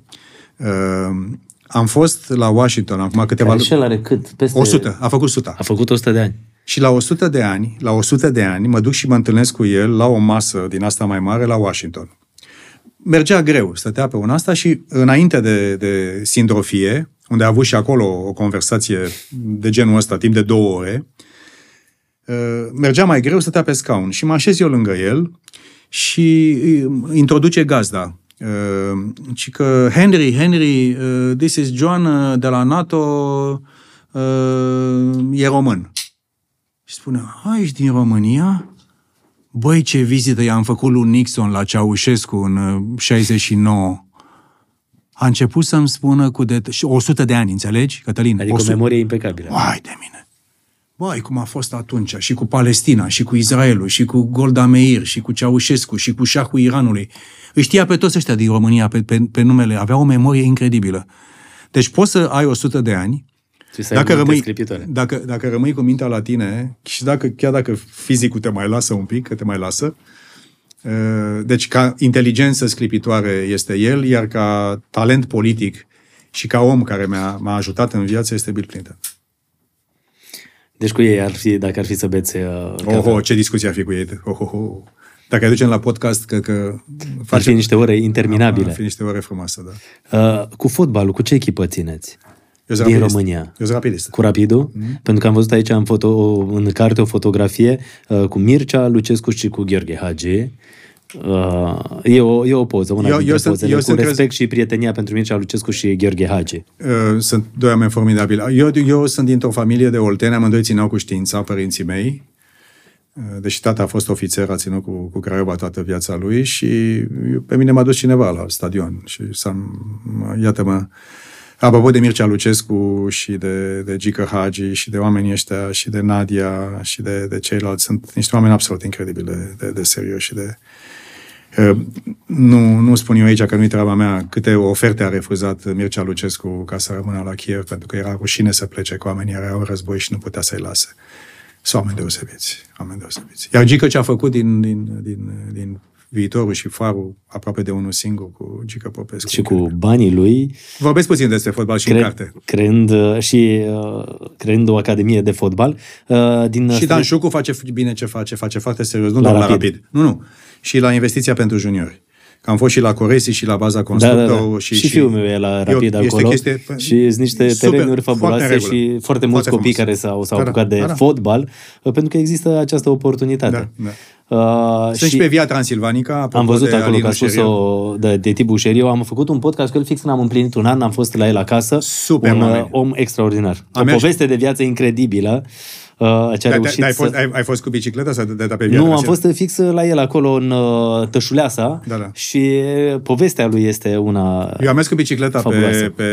Ehm, am fost la Washington acum câteva luni. el are cât? Peste... 100. A făcut 100. A făcut 100 de ani. Și la 100 de ani, la 100 de ani, mă duc și mă întâlnesc cu el la o masă din asta mai mare la Washington. Mergea greu, stătea pe un asta și înainte de, de sindrofie, unde a avut și acolo o conversație de genul ăsta, timp de două ore, uh, mergea mai greu, stătea pe scaun și mă așez eu lângă el și introduce gazda Uh, ci că Henry, Henry, uh, this is John uh, de la NATO, uh, e român. Și spune, hai, ești din România? Băi, ce vizită i-am făcut lui Nixon la Ceaușescu în uh, 69. A început să-mi spună cu de 100 de ani, înțelegi, Cătălin? Adică 100... o memorie impecabilă. Hai de mine. Băi, cum a fost atunci, și cu Palestina, și cu Israelul, și cu Golda Meir, și cu Ceaușescu, și cu șahul Iranului. Îi știa pe toți ăștia din România, pe, pe, pe numele, avea o memorie incredibilă. Deci poți să ai 100 de ani, dacă rămâi, dacă, dacă rămâi cu mintea la tine și dacă, chiar dacă fizicul te mai lasă un pic, că te mai lasă, uh, deci ca inteligență sclipitoare este el, iar ca talent politic și ca om care m-a, m-a ajutat în viață este Bill Clinton. Deci cu ei ar fi, dacă ar fi să beți... Uh, oh, oh, ce discuție ar fi cu ei. Oh, oh, oh. Dacă aducem la podcast, că, că facem... Ar fi niște ore interminabile. Ar fi niște ore frumoase, da. Uh, cu fotbalul, cu ce echipă țineți? Eu din rapidist. România. Eu sunt rapidist. Cu Rapidul? Mm-hmm. Pentru că am văzut aici în, foto, în carte o fotografie uh, cu Mircea, Lucescu și cu Gheorghe Hagi. Uh, e, o, e o poză, una eu, dintre eu pozele, eu cu sunt respect crez... și prietenia pentru Mircea Lucescu și Gheorghe Hagi. Uh, sunt doi oameni formidabili. Eu, eu sunt dintr-o familie de olteni, amândoi țineau cu știința, părinții mei. Uh, deși tata a fost ofițer, a ținut cu, cu Craiova toată viața lui și pe mine m-a dus cineva la stadion și s-a, iată-mă, Apropo de Mircea Lucescu și de, de Gică Hagi și de oamenii ăștia și de Nadia și de, de ceilalți, sunt niște oameni absolut incredibili de, de, de serios și de... Uh, nu, nu spun eu aici că nu-i treaba mea câte oferte a refuzat Mircea Lucescu ca să rămână la Kiev, pentru că era rușine să plece cu oamenii, era un război și nu putea să-i lase. Sunt oameni deosebiți, oameni deosebiți. Iar Gică ce a făcut din, din, din, din viitorul și farul aproape de unul singur cu Gică Popescu. Și cu banii lui. Vorbesc puțin despre fotbal și cre- în carte. Creând uh, și uh, creând o academie de fotbal. Uh, din și Dan Șucu face bine ce face, face foarte serios, nu la doar rapid. la rapid. Nu, nu. Și la investiția pentru juniori. Că am fost și la Coresi și la baza constructor. Da, da, da. Și, și, și fiul meu e la Rapid eu, acolo. Chestie, și sunt niște super, terenuri fabuloase foarte și foarte mulți foarte copii frumos. care s-au, s-au da, da. apucat da, de da, fotbal, pentru că există această oportunitate. Da, da. Uh, Sunt și pe Via Transilvanica. Am văzut acolo că a spus-o de, de Tibu Șeriu. Am făcut un podcast cu el fix când am împlinit un an, am fost la el acasă. Super, un uh, om extraordinar. Am o poveste de viață incredibilă. Uh, ce a da, reușit da, ai, fost, să... ai, ai fost cu bicicleta sau de, de pe viață? Nu, am fost fix la el acolo în uh, Tășuleasa da, da. și povestea lui este una Eu am mers cu bicicleta pe, pe,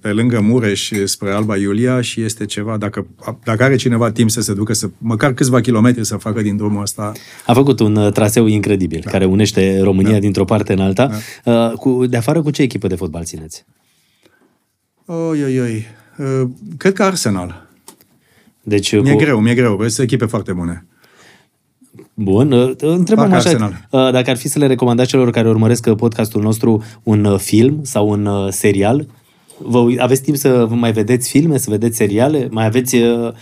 pe lângă Mureș spre Alba Iulia și este ceva, dacă, dacă are cineva timp să se ducă să măcar câțiva kilometri să facă din drumul ăsta. A făcut un uh, traseu incredibil da. care unește România da. dintr-o parte în alta. Da. Uh, cu, de afară cu ce echipă de fotbal țineți? Oi, oi, oi. Uh, cred că Arsenal. Deci, mi-e cu... greu, mi-e greu. Sunt echipe foarte bune. Bun, uh, întrebăm așa, Arsenal. Uh, dacă ar fi să le recomandați celor care urmăresc uh, podcastul nostru un film sau un serial, Vă, aveți timp să mai vedeți filme, să vedeți seriale? Mai aveți uh,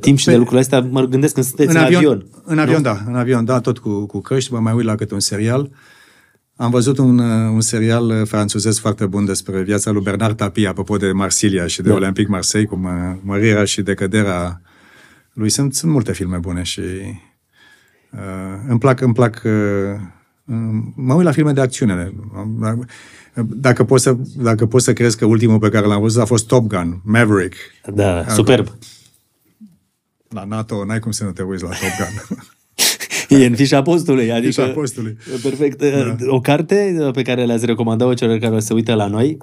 timp și Pe, de lucrurile astea? Mă gândesc când sunteți în, în avion. avion în avion, nu? da. În avion, da, tot cu, cu căști. Mă mai uit la câte un serial. Am văzut un, un serial franțuzesc foarte bun despre viața lui Bernard Tapie, apropo de Marsilia și de da. Olympic Marseille, cu mă, mărirea și decăderea lui. Sunt, sunt multe filme bune și uh, îmi plac, îmi plac uh, mă uit la filme de acțiune. Dacă poți să, dacă poți să crezi că ultimul pe care l-am văzut a fost Top Gun, Maverick. Da, Acum, superb. La NATO n-ai cum să nu te uiți la Top Gun. E în fișa postului. Adică, fișa postului. Perfect. Da. O carte pe care le-ați recomandat-o celor care se uită la noi?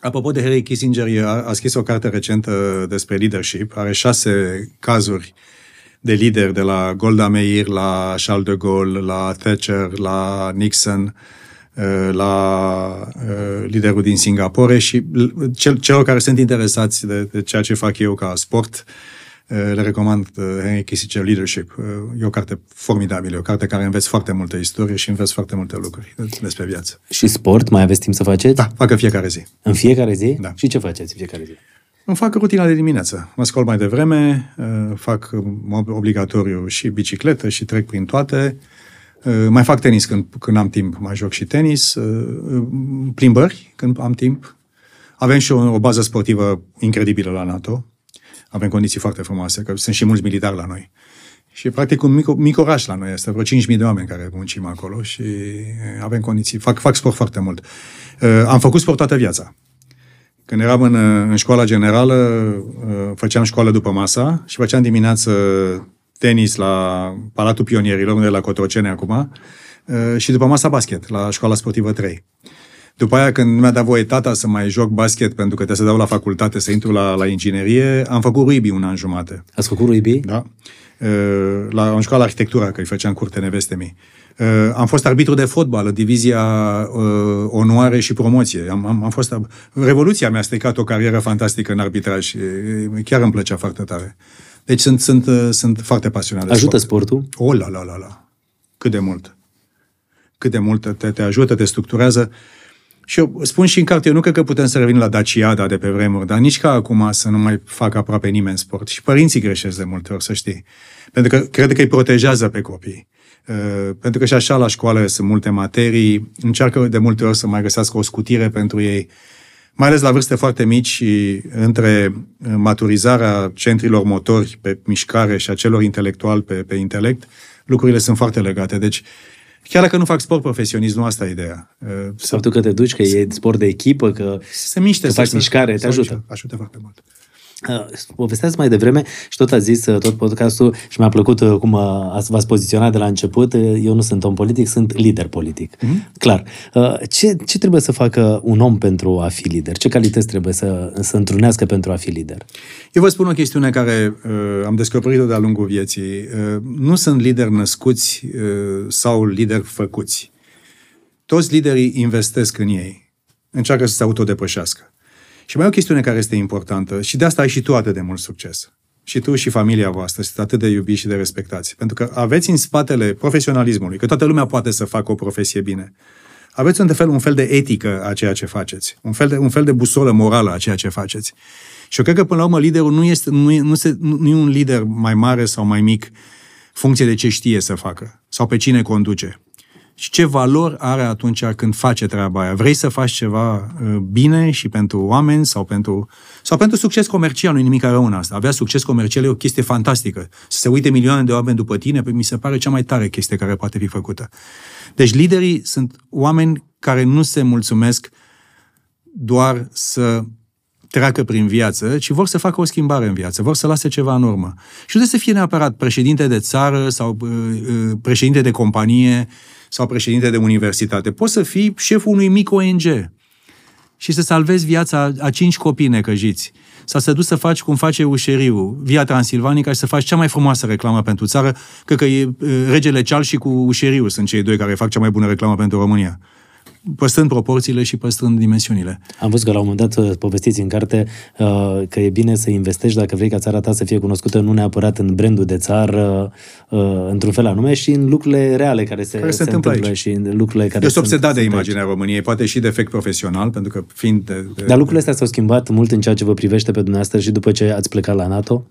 Apropo de Harry Kissinger, a, a scris o carte recentă despre leadership. Are șase cazuri de lideri, de la Golda Meir, la Charles de Gaulle, la Thatcher, la Nixon, uh, la uh, liderul din Singapore și celor care sunt interesați de, de ceea ce fac eu ca sport, Eh, le recomand eh, Henry Kissinger Leadership. Eh, e o carte formidabilă, o carte care înveți foarte multă istorie și înveți foarte multe lucruri despre viață. Și sport? Mai aveți timp să faceți? Da, fac în fiecare zi. În fiecare zi? Da. Și ce faceți în fiecare zi? Îmi fac rutina de dimineață. Mă scol mai devreme, fac obligatoriu și bicicletă și trec prin toate. Mai fac tenis când, când am timp, mai joc și tenis. Plimbări când am timp. Avem și o, o bază sportivă incredibilă la NATO avem condiții foarte frumoase, că sunt și mulți militari la noi. Și practic un mic, mic oraș la noi, este vreo 5.000 de oameni care muncim acolo și avem condiții, fac, fac sport foarte mult. Uh, am făcut sport toată viața. Când eram în, în școala generală, uh, făceam școală după masa și făceam dimineață tenis la Palatul Pionierilor, unde e la Cotrocene acum, uh, și după masa basket, la școala sportivă 3. După aia, când mi-a dat voie tata să mai joc basket, pentru că trebuie să dau la facultate, să intru la, la inginerie, am făcut rugby un an jumate. Ați făcut rugby? Da. La, am jucat la arhitectură, că îi făceam curte neveste mii. Am fost arbitru de fotbal în divizia uh, onoare și promoție. Am, am, am fost... Revoluția mi-a stricat o carieră fantastică în arbitraj și chiar îmi plăcea foarte tare. Deci sunt, sunt, sunt foarte pasionat de Ajută sport. sportul? O, la, la, la, la. Cât de mult. Cât de mult te, te ajută, te structurează. Și eu spun și în carte, eu nu cred că putem să revenim la Daciada de pe vremuri, dar nici ca acum să nu mai facă aproape nimeni sport. Și părinții greșesc de multe ori, să știi. Pentru că cred că îi protejează pe copii. Uh, pentru că și așa la școală sunt multe materii, încearcă de multe ori să mai găsească o scutire pentru ei, mai ales la vârste foarte mici și între maturizarea centrilor motori pe mișcare și a celor intelectuali pe, pe intelect, lucrurile sunt foarte legate. Deci, Chiar dacă nu fac sport profesionist, nu asta e ideea. Uh, Faptul că te duci, că e sport de echipă, că, se miște, că faci mișcare, te ajută. Ajută foarte mult. Uh, povesteați mai devreme și tot a zis uh, tot podcastul și mi-a plăcut uh, cum ați, v-ați poziționat de la început. Eu nu sunt om politic, sunt lider politic. Mm-hmm. Clar. Ce, ce trebuie să facă un om pentru a fi lider? Ce calități trebuie să, să întrunească pentru a fi lider? Eu vă spun o chestiune care uh, am descoperit-o de-a lungul vieții. Uh, nu sunt lideri născuți uh, sau lideri făcuți. Toți liderii investesc în ei. Încearcă să se autodepășească. Și mai e o chestiune care este importantă și de asta ai și tu atât de mult succes. Și tu și familia voastră sunt atât de iubiți și de respectați. Pentru că aveți în spatele profesionalismului, că toată lumea poate să facă o profesie bine. Aveți un fel, un fel de etică a ceea ce faceți, un fel de, un fel de busolă morală a ceea ce faceți. Și eu cred că, până la urmă, liderul nu, este, nu, e, nu, se, nu e un lider mai mare sau mai mic funcție de ce știe să facă sau pe cine conduce și ce valori are atunci când face treaba aia. Vrei să faci ceva uh, bine și pentru oameni sau pentru, sau pentru succes comercial, nu nimic rău în asta. Avea succes comercial e o chestie fantastică. Să se uite milioane de oameni după tine, mi se pare cea mai tare chestie care poate fi făcută. Deci liderii sunt oameni care nu se mulțumesc doar să treacă prin viață, ci vor să facă o schimbare în viață, vor să lase ceva în urmă. Și nu trebuie să fie neapărat președinte de țară sau uh, uh, președinte de companie sau președinte de universitate. Poți să fii șeful unui mic ONG și să salvezi viața a cinci copii necăjiți. Sau să duci să faci cum face Ușeriu, Via Transilvanica și să faci cea mai frumoasă reclamă pentru țară. Cred că e regele Ceal și cu Ușeriu sunt cei doi care fac cea mai bună reclamă pentru România păstrând proporțiile și păstrând dimensiunile. Am văzut că la un moment dat uh, povestiți în carte uh, că e bine să investești dacă vrei ca țara ta să fie cunoscută nu neapărat în brandul de țară, uh, într-un fel anume, și în lucrurile reale care se, care se, se întâmplă, întâmplă și în lucrurile care Eu sunt obsedat de imaginea României, poate și defect profesional, pentru că fiind de, de... Dar lucrurile astea s-au schimbat mult în ceea ce vă privește pe dumneavoastră și după ce ați plecat la NATO?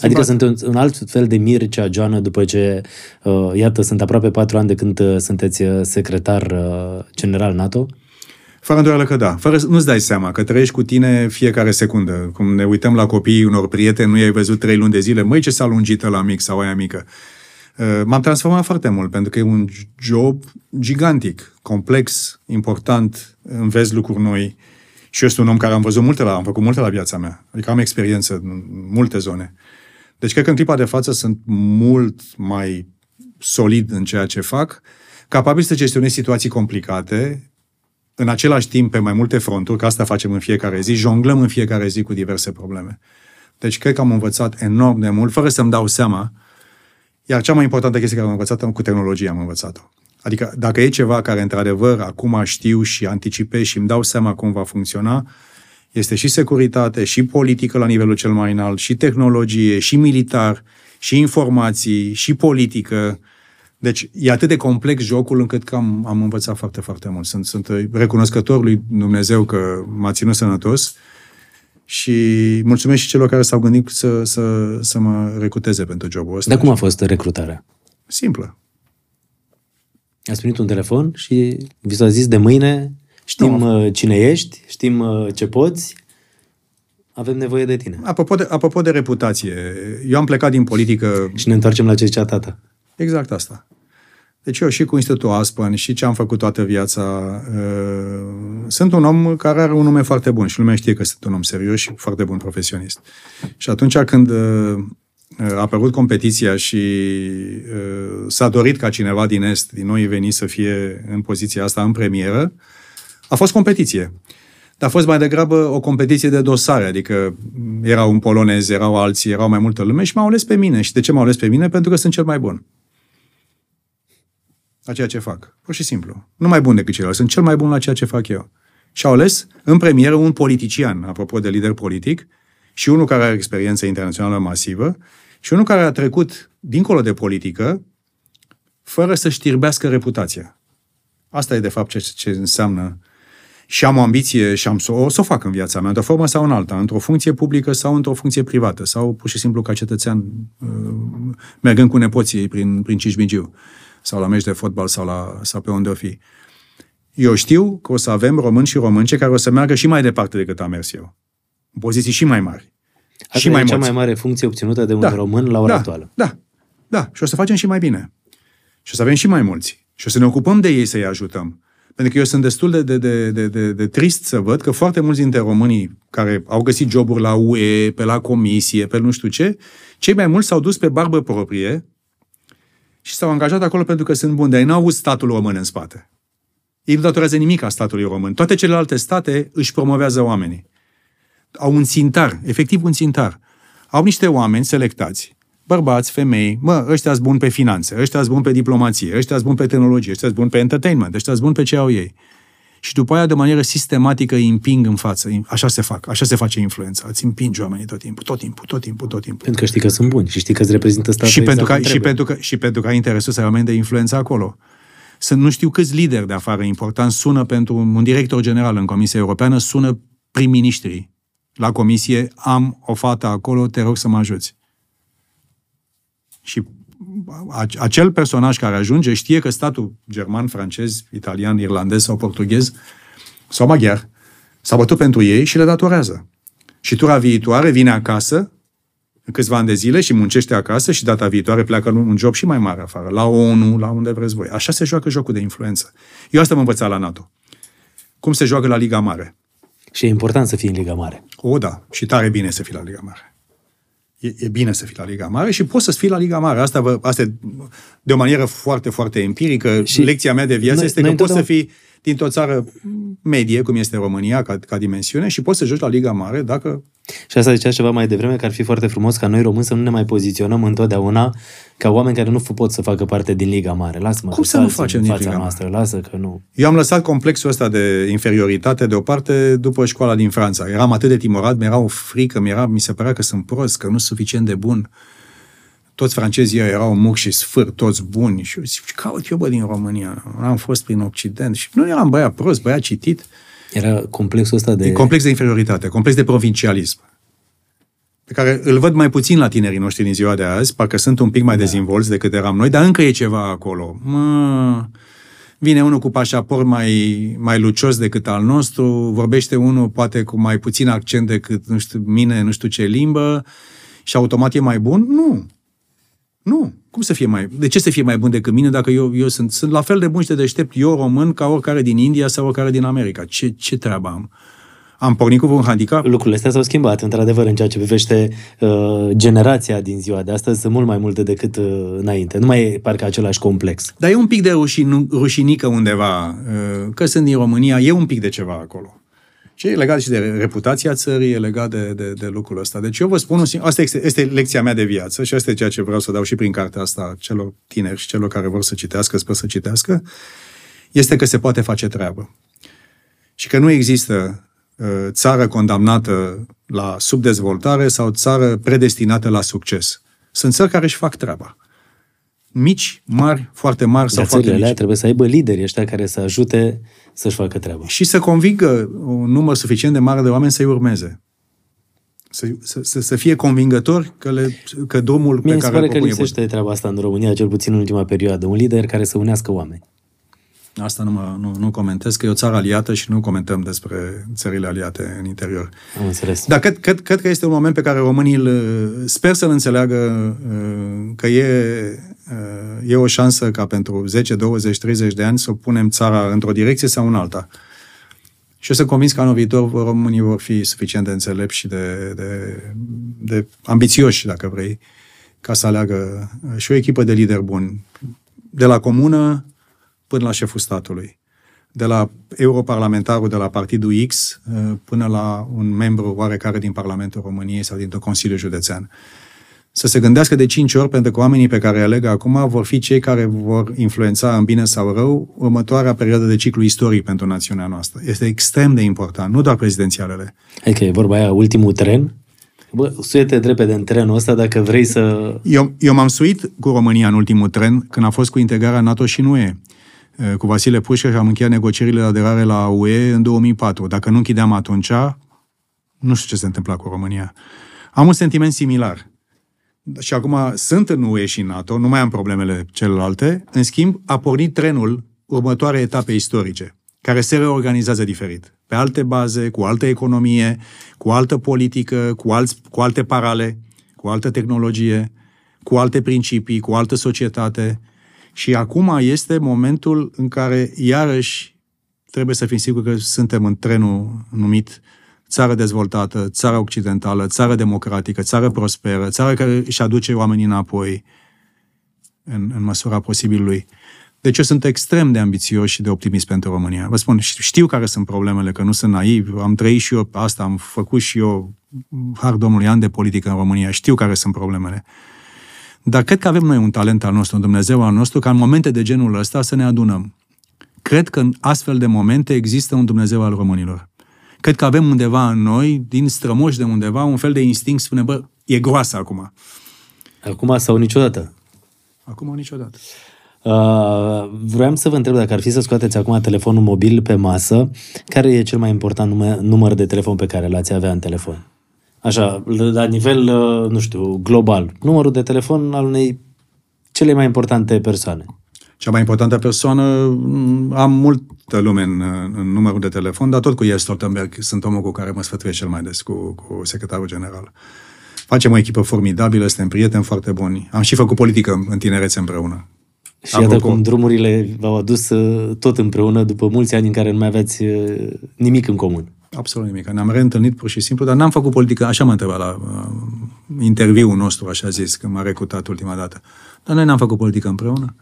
Adică sunt un, un alt fel de Mircea Joană după ce, uh, iată, sunt aproape patru ani de când uh, sunteți uh, secretar uh, general NATO? Fără îndoială că da. Fără, nu-ți dai seama că trăiești cu tine fiecare secundă. Cum ne uităm la copiii unor prieteni, nu i-ai văzut trei luni de zile, măi ce s-a lungit la mic sau aia mică. Uh, m-am transformat foarte mult, pentru că e un job gigantic, complex, important, înveți lucruri noi. Și eu sunt un om care am văzut multe la, am făcut multe la viața mea. Adică am experiență în multe zone. Deci cred că în clipa de față sunt mult mai solid în ceea ce fac, capabil să gestionez situații complicate, în același timp pe mai multe fronturi, că asta facem în fiecare zi, jonglăm în fiecare zi cu diverse probleme. Deci cred că am învățat enorm de mult, fără să-mi dau seama, iar cea mai importantă chestie care am învățat cu tehnologia am învățat-o. Adică dacă e ceva care într-adevăr acum știu și anticipez și îmi dau seama cum va funcționa, este și securitate, și politică la nivelul cel mai înalt, și tehnologie, și militar, și informații, și politică. Deci e atât de complex jocul încât că am, am învățat foarte, foarte mult. Sunt, sunt recunoscător lui Dumnezeu că m-a ținut sănătos și mulțumesc și celor care s-au gândit să, să, să mă recruteze pentru jobul ăsta. Dar cum a fost recrutarea? Simplă. Ați primit un telefon și vi s-a zis de mâine Știm nu. Uh, cine ești, știm uh, ce poți, avem nevoie de tine. Apropo de, apropo de reputație, eu am plecat din politică... Și ne întoarcem la ce zicea tata. Exact asta. Deci eu și cu Institutul Aspen și ce am făcut toată viața, uh, sunt un om care are un nume foarte bun și lumea știe că sunt un om serios și foarte bun profesionist. Și atunci când uh, a apărut competiția și uh, s-a dorit ca cineva din Est, din noi veni să fie în poziția asta în premieră, uh, a fost competiție. Dar a fost mai degrabă o competiție de dosare, adică erau un polonez, erau alții, erau mai multă lume și m-au ales pe mine. Și de ce m-au ales pe mine? Pentru că sunt cel mai bun. La ceea ce fac. Pur și simplu. Nu mai bun decât ceilalți. Sunt cel mai bun la ceea ce fac eu. Și au ales în premieră un politician, apropo de lider politic, și unul care are experiență internațională masivă, și unul care a trecut dincolo de politică, fără să știrbească reputația. Asta e, de fapt, ce, ce înseamnă și am o ambiție și am să o, să o fac în viața mea, într-o formă sau în alta, într-o funcție publică sau într-o funcție privată, sau pur și simplu ca cetățean uh, mergând cu nepoții prin, prin Cismigiu, sau la meci de fotbal sau, la, sau pe unde o fi. Eu știu că o să avem români și românce care o să meargă și mai departe decât am mers eu. În poziții și mai mari. Asta și e mai cea mulți. mai mare funcție obținută de un da, român la ora da, actuală. Da, da. Și o să facem și mai bine. Și o să avem și mai mulți. Și o să ne ocupăm de ei să-i ajutăm. Pentru că eu sunt destul de, de, de, de, de, de trist să văd că foarte mulți dintre românii care au găsit joburi la UE, pe la comisie, pe nu știu ce, cei mai mulți s-au dus pe barbă proprie și s-au angajat acolo pentru că sunt buni, dar ei n-au avut statul român în spate. Ei nu datorează nimic a statului român. Toate celelalte state își promovează oamenii. Au un țintar, efectiv un țintar. Au niște oameni selectați, bărbați, femei, mă, ăștia sunt buni pe finanțe, ăștia sunt buni pe diplomație, ăștia sunt buni pe tehnologie, ăștia sunt buni pe entertainment, ăștia sunt buni pe ce au ei. Și după aia, de manieră sistematică, îi împing în față. Așa se fac, așa se face influența. Îți împingi oamenii tot timpul, tot timpul, tot timpul, tot timpul. Pentru că știi că sunt buni și știi că îți reprezintă statul și, exact pentru că, cum și, trebuie. pentru că, și pentru că ai interesul să ai oameni de influență acolo. Sunt nu știu câți lideri de afară important sună pentru un director general în Comisia Europeană, sună prim-ministrii la comisie, am o fată acolo, te rog să mă ajuți. Și a- acel personaj care ajunge știe că statul german, francez, italian, irlandez sau portughez sau maghiar s-a bătut pentru ei și le datorează. Și tura viitoare vine acasă în câțiva ani de zile și muncește acasă și data viitoare pleacă în un job și mai mare afară, la ONU, la unde vreți voi. Așa se joacă jocul de influență. Eu asta am învățat la NATO. Cum se joacă la Liga Mare. Și e important să fii în Liga Mare. O, da, și tare bine să fii la Liga Mare. E, e bine să fii la Liga Mare și poți să fii la Liga Mare. Asta, vă, asta e de o manieră foarte, foarte empirică. Și Și lecția mea de viață noi- este noi că poți să întotdeauna- fii dintr-o țară medie, cum este România, ca, ca dimensiune, și poți să joci la Liga Mare dacă Și asta zicea ceva mai devreme, că ar fi foarte frumos ca noi români să nu ne mai poziționăm întotdeauna ca oameni care nu f- pot să facă parte din Liga Mare. Lasă-mă, Cum că să nu alții facem în din fața Liga noastră, lasă că nu. Eu am lăsat complexul ăsta de inferioritate deoparte după școala din Franța. Eram atât de timorat, mi-era o frică, mi-era, mi se părea că sunt prost, că nu sunt suficient de bun. Toți francezii ăia erau muc și sfâr, toți buni. Și eu zic, ce caut eu, bă, din România? Am fost prin Occident și nu eram băiat prost, băiat citit. Era complexul ăsta de... E complex de inferioritate, complex de provincialism pe care îl văd mai puțin la tinerii noștri din ziua de azi, parcă sunt un pic mai da. dezvolți decât eram noi, dar încă e ceva acolo. Mă, vine unul cu pașaport mai, mai lucios decât al nostru, vorbește unul poate cu mai puțin accent decât nu știu, mine, nu știu ce limbă, și automat e mai bun? Nu. Nu. Cum să fie mai... De ce să fie mai bun decât mine dacă eu, eu sunt, sunt la fel de bun și de deștept eu român ca oricare din India sau oricare din America? Ce, ce treabă am? Am pornit cu un handicap? Lucrurile astea s-au schimbat, într-adevăr, în ceea ce privește uh, generația din ziua de astăzi, sunt mult mai multe decât uh, înainte. Nu mai e parcă același complex. Dar e un pic de rușin, rușinică undeva, uh, că sunt din România, e un pic de ceva acolo. Și e legat și de reputația țării, e legat de, de, de lucrul ăsta. Deci eu vă spun, un singur- asta este, este lecția mea de viață și asta e ceea ce vreau să dau și prin cartea asta celor tineri și celor care vor să citească, sper să citească, este că se poate face treabă. Și că nu există uh, țară condamnată la subdezvoltare sau țară predestinată la succes. Sunt țări care își fac treaba. Mici, mari, foarte mari sau Dar foarte țările mici. alea trebuie să aibă lideri ăștia care să ajute să-și facă treaba. și să convingă un număr suficient de mare de oameni să-i urmeze. Să, să, să, să fie convingători că, le, că drumul Mie pe mi se care pare îl că propune e bun. lipsește treaba asta în România, cel puțin în ultima perioadă. Un lider care să unească oameni. Asta nu, mă, nu, nu comentez, că e o țară aliată și nu comentăm despre țările aliate în interior. Am înțeles. Dar cred, cred, cred că este un moment pe care românii îl, sper să-l înțeleagă uh, că e, uh, e o șansă ca pentru 10, 20, 30 de ani să punem țara într-o direcție sau în alta. Și eu sunt convins că anul viitor românii vor fi suficient de înțelepți și de, de, de ambițioși, dacă vrei, ca să aleagă și o echipă de lideri buni. De la comună până la șeful statului. De la europarlamentarul de la partidul X uh, până la un membru oarecare din Parlamentul României sau dintr-un Consiliu Județean. Să se gândească de cinci ori, pentru că oamenii pe care îi aleg acum vor fi cei care vor influența în bine sau rău următoarea perioadă de ciclu istoric pentru națiunea noastră. Este extrem de important, nu doar prezidențialele. Adică e vorba aia, ultimul tren. Bă, suie-te repede în trenul ăsta dacă vrei să... Eu, eu m-am suit cu România în ultimul tren când a fost cu integrarea NATO și în UE. Uh, Cu Vasile Pușcă și am încheiat negocierile de aderare la UE în 2004. Dacă nu închideam atunci, nu știu ce se întâmpla cu România. Am un sentiment similar. Și acum sunt în UE și în NATO, nu mai am problemele celelalte. În schimb, a pornit trenul următoare etape istorice, care se reorganizează diferit. Pe alte baze, cu altă economie, cu altă politică, cu, alți, cu alte parale, cu altă tehnologie, cu alte principii, cu altă societate. Și acum este momentul în care, iarăși, trebuie să fim siguri că suntem în trenul numit țară dezvoltată, țară occidentală, țară democratică, țară prosperă, țară care își aduce oamenii înapoi în, în măsura posibilului. Deci eu sunt extrem de ambițios și de optimist pentru România. Vă spun, știu care sunt problemele, că nu sunt naiv, am trăit și eu asta, am făcut și eu, har domnului, ani de politică în România, știu care sunt problemele. Dar cred că avem noi un talent al nostru, un Dumnezeu al nostru, ca în momente de genul ăsta să ne adunăm. Cred că în astfel de momente există un Dumnezeu al românilor. Cred că avem undeva în noi, din strămoși de undeva, un fel de instinct, spune, bă, e groasă acum. Acum sau niciodată? Acum niciodată. Uh, vreau să vă întreb dacă ar fi să scoateți acum telefonul mobil pe masă, care e cel mai important număr, număr de telefon pe care l-ați avea în telefon? Așa, la nivel, uh, nu știu, global. Numărul de telefon al unei cele mai importante persoane. Cea mai importantă persoană, mm, am multă lume în, în numărul de telefon, dar tot cu Jens Stoltenberg sunt omul cu care mă sfătuiesc cel mai des, cu, cu secretarul general. Facem o echipă formidabilă, suntem prieteni foarte buni. Am și făcut politică în tinerețe împreună. Și iată cum drumurile v-au adus uh, tot împreună după mulți ani în care nu mai aveți uh, nimic în comun. Absolut nimic. Ne-am reîntâlnit pur și simplu, dar n-am făcut politică, așa m-a întrebat la uh, interviul nostru, așa zis, când m-a recutat ultima dată. Dar noi n-am făcut politică împreună.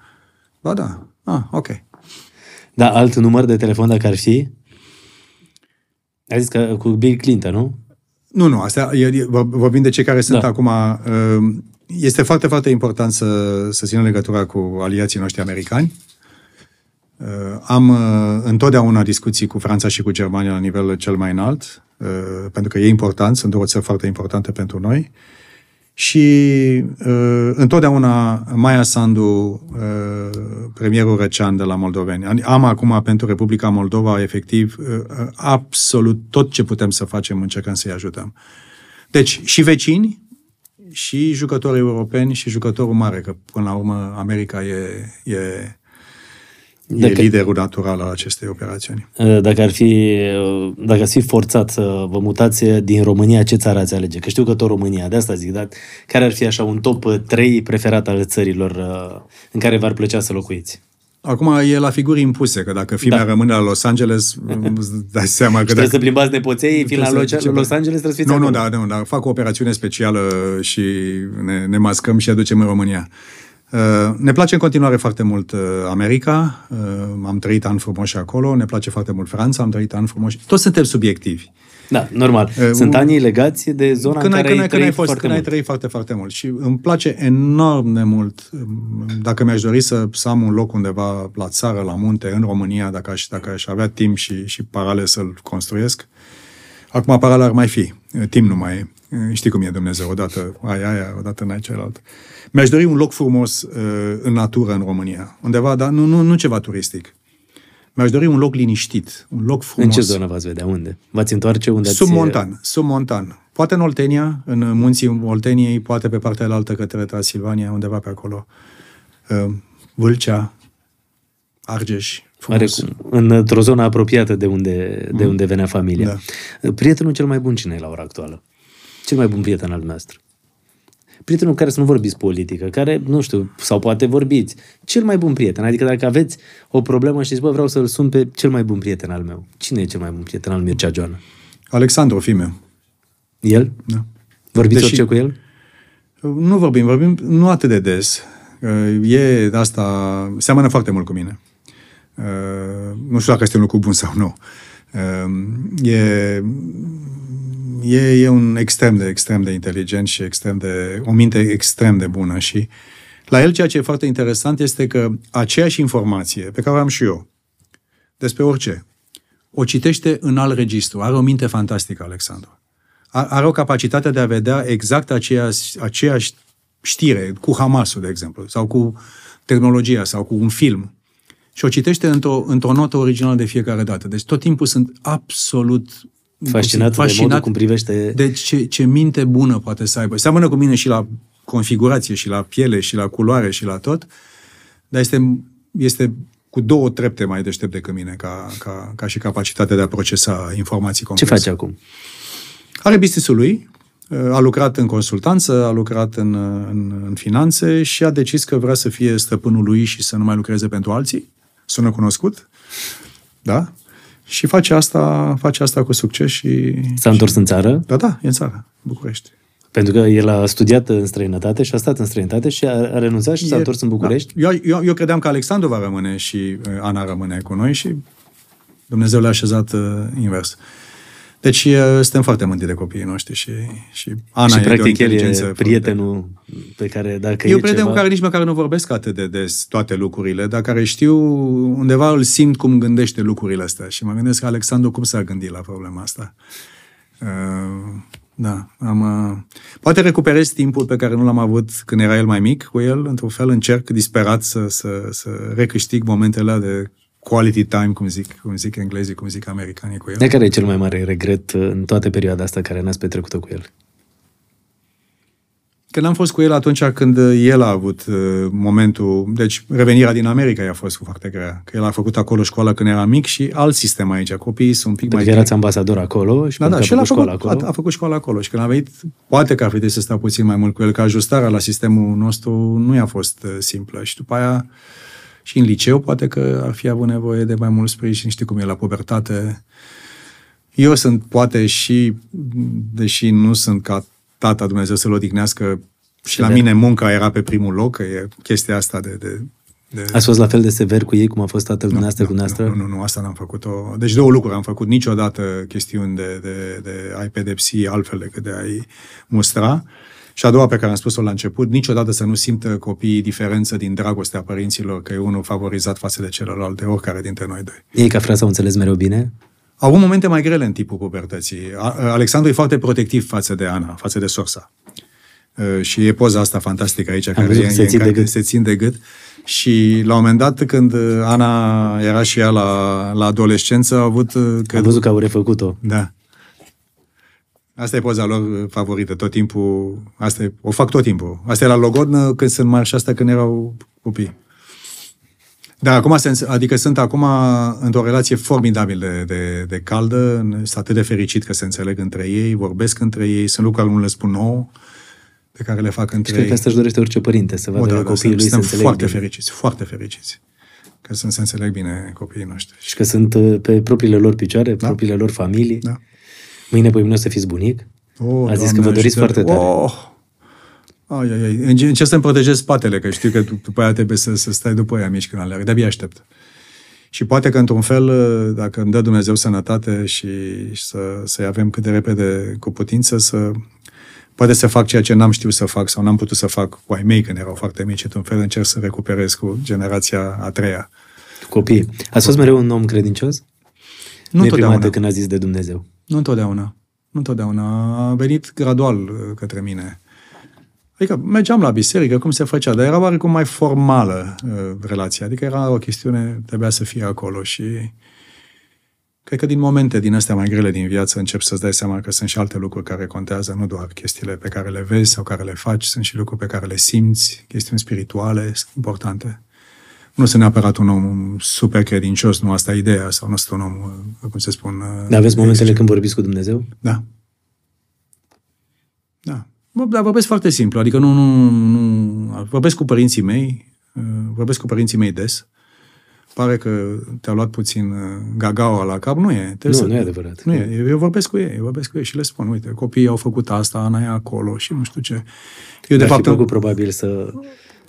Ba da. Ah, ok. Da, alt număr de telefon dacă ar fi? A zis că cu Bill Clinton, nu? Nu, nu, asta e, vorbim de cei care sunt da. acum. Uh, este foarte, foarte important să, să ținem legătura cu aliații noștri americani. Uh, am uh, întotdeauna discuții cu Franța și cu Germania la nivel cel mai înalt, pentru că e important, sunt două țări foarte importante pentru noi. Și uh, întotdeauna Maia Sandu, uh, premierul Răcean de la Moldoveni. Am acum pentru Republica Moldova, efectiv, uh, absolut tot ce putem să facem, încercăm să-i ajutăm. Deci, și vecini, și jucători europeni, și jucătorul mare, că până la urmă America e, e Dacă, e liderul natural al acestei operațiuni. Uh, dacă ar fi, uh, dacă ați fi forțat să vă mutați din România, ce țară ați alege? Că știu că tot România, de asta zic, dar care ar fi așa un top 3 preferat al țărilor uh, în care v-ar plăcea să locuiți? Acum e la figuri impuse, că dacă filmea da. rămâne la Los Angeles, dai seama că... trebuie dacă... să plimbați nepoței, fiind la Los Angeles, trebuie să fiți Nu, nu, da, nu, da, fac o operațiune specială și ne, ne mascăm și aducem în România. Uh, ne place în continuare foarte mult uh, America, uh, am trăit ani frumoși acolo, ne place foarte mult Franța, am trăit ani frumoși. Toți suntem subiectivi. Da, normal. Sunt anii legați de zona când în care ai, când ai, fost, foarte când mult. ai trăit foarte, foarte mult. Și îmi place enorm de mult, um, dacă mi-aș dori să, să am un loc undeva la țară, la munte, în România, dacă aș, dacă aș avea timp și, și paralel să-l construiesc. Acum paralel ar mai fi. Timp nu mai e. Știi cum e Dumnezeu, odată ai aia, odată n-ai celălalt. Mi-aș dori un loc frumos uh, în natură în România, undeva, dar nu, nu, nu ceva turistic. Mi-aș dori un loc liniștit, un loc frumos. În ce zonă v-ați vedea? Unde? V-ați întoarce unde ați... Submontan, submontan. Poate în Oltenia, în munții Olteniei, poate pe partea altă către Transilvania, undeva pe acolo. Uh, Vâlcea, Argeș, frumos. într-o zonă apropiată de unde, de unde venea familia. Da. Prietenul cel mai bun cine e la ora actuală? Cel mai bun prieten al nostru? Prietenul care să nu vorbiți politică, care, nu știu, sau poate vorbiți. Cel mai bun prieten. Adică dacă aveți o problemă și zici, bă, vreau să-l sun pe cel mai bun prieten al meu. Cine e cel mai bun prieten al Mircea Joana? Alexandru, Fime. El? Da. Vorbiți Deși, orice cu el? Nu vorbim, vorbim nu atât de des. E asta, seamănă foarte mult cu mine. Nu știu dacă este un lucru bun sau nu. E, e, e un extrem de, extrem de inteligent și extrem de, o minte extrem de bună și la el ceea ce e foarte interesant este că aceeași informație pe care o am și eu despre orice, o citește în alt registru. Are o minte fantastică, Alexandru. Are o capacitate de a vedea exact aceeași, aceeași știre cu Hamasul, de exemplu, sau cu tehnologia, sau cu un film. Și o citește într-o, într-o notă originală de fiecare dată. Deci tot timpul sunt absolut fascinat, fascinat de modul cum privește... De ce, ce minte bună poate să aibă. Seamănă cu mine și la configurație, și la piele, și la culoare, și la tot, dar este, este cu două trepte mai deștept decât mine, ca, ca, ca și capacitatea de a procesa informații complexe. Ce face acum? Are business lui, a lucrat în consultanță, a lucrat în, în, în finanțe și a decis că vrea să fie stăpânul lui și să nu mai lucreze pentru alții. Sună cunoscut? Da? Și face asta, face asta cu succes și... S-a întors în țară? Da, da, e în țară, București. Pentru că el a studiat în străinătate și a stat în străinătate și a, a renunțat și s-a întors în București? Da. Eu, eu, eu credeam că Alexandru va rămâne și uh, Ana rămâne cu noi și Dumnezeu le-a așezat uh, invers. Deci uh, suntem foarte mândri de copiii noștri și, și Ana și e practic de o el e inteligență prietenul pe care dacă Eu e prieten ceva... cu care nici măcar nu vorbesc atât de des toate lucrurile, dar care știu, undeva îl simt cum gândește lucrurile astea. Și mă gândesc că Alexandru cum s-a gândit la problema asta. Uh, da, am... Uh, poate recuperez timpul pe care nu l-am avut când era el mai mic cu el, într-un fel încerc disperat să, să, să recâștig momentele alea de quality time, cum zic, cum zic englezii, cum zic americanii cu el. De care e cel mai mare regret în toată perioada asta care n-ați petrecut cu el? Când am fost cu el atunci când el a avut uh, momentul, deci revenirea din America i-a fost foarte grea. Că el a făcut acolo școala când era mic și alt sistem aici. Copiii sunt un pic Pentru mai... că erați ambasador acolo și Da, da, pentru și că el a a făcut făcut, școala acolo. a, a făcut școala acolo. Și când a venit, poate că ar fi trebuit să stau puțin mai mult cu el, că ajustarea la sistemul nostru nu i-a fost uh, simplă. Și după aia, și în liceu, poate că ar fi avut nevoie de mai mult sprijin. Știi cum e la pubertate. Eu sunt, poate și, deși nu sunt ca tata Dumnezeu să-l odihnească, și la Sever. mine munca era pe primul loc, că e chestia asta de... de, de Ați fost la fel de sever cu ei cum a fost tatăl dumneavoastră cu dumneavoastră? nu, nu, nu, asta n-am făcut-o. Deci două lucruri am făcut. Niciodată chestiuni de, de, de ai pedepsi altfel decât de ai mustra. Și a doua pe care am spus-o la început, niciodată să nu simtă copiii diferență din dragostea părinților, că e unul favorizat față de celălalt, de oricare dintre noi doi. Ei ca frați au înțeles mereu bine? Au avut momente mai grele în tipul pubertății. A- Alexandru e foarte protectiv față de Ana, față de sorsa. Uh, Și e poza asta fantastică aici, care văzut e, că se e țin în de care gât. se țin de gât. Și la un moment dat, când uh, Ana era și ea la, la adolescență, a avut... uh, Am Cred, văzut că au refăcut-o. da. Asta e poza lor uh, favorită, tot timpul. Asta e, o fac tot timpul. Asta e la Logodnă când sunt mari și asta când erau copii. Dar acum, se înțe- adică sunt acum într-o relație formidabil de, de, de caldă, sunt atât de fericit că se înțeleg între ei, vorbesc între ei, sunt lucruri care nu le spun nouă, pe care le fac Și între cred ei. că asta își dorește orice părinte, să vadă O, că da, da, copiii lui se suntem înțeleg foarte bine. fericiți, foarte fericiți că să se înțeleg bine copiii noștri. Și că sunt uh, pe propriile lor picioare, da. propriile lor familii. Da. Mâine, poimine o să fiți bunic. Oh, A zis că Doamne vă doriți ajută. foarte tare. Oh. Ai, ai, ai. Înce- Încerc să-mi protejez spatele, că știu că după aia trebuie să, să stai după ea mici când alerg. De-abia aștept. Și poate că, într-un fel, dacă îmi dă Dumnezeu sănătate și, și să, să-i avem cât de repede cu putință, să poate să fac ceea ce n-am știut să fac sau n-am putut să fac cu ai mei când erau foarte mici. Într-un fel încerc să recuperez cu generația a treia. Copii. Ați fost mereu un om credincios? Nu Nu e prima întotdeauna. dată când a zis de Dumnezeu. Nu întotdeauna. Nu întotdeauna. A venit gradual uh, către mine. Adică mergeam la biserică, cum se făcea, dar era oarecum mai formală uh, relația. Adică era o chestiune, trebuia să fie acolo și cred că din momente din astea mai grele din viață încep să-ți dai seama că sunt și alte lucruri care contează, nu doar chestiile pe care le vezi sau care le faci, sunt și lucruri pe care le simți, chestiuni spirituale, sunt importante. Nu sunt neapărat un om super credincios, nu asta e ideea, sau nu sunt un om, uh, cum se spun... uh, Dar aveți momentele când vorbiți cu Dumnezeu? da. Da. Bă, Dar vorbesc foarte simplu, adică nu, nu, nu... Vorbesc cu părinții mei, uh, vorbesc cu părinții mei des. Pare că te-a luat puțin uh, gagaua la cap. Nu e. Trebuie Nu, să... nu e adevărat. Nu e. Eu vorbesc cu ei, eu vorbesc cu ei și le spun, uite, copiii au făcut asta, Ana e acolo și nu știu ce. Eu, de De fapt, fi plăcut probabil să...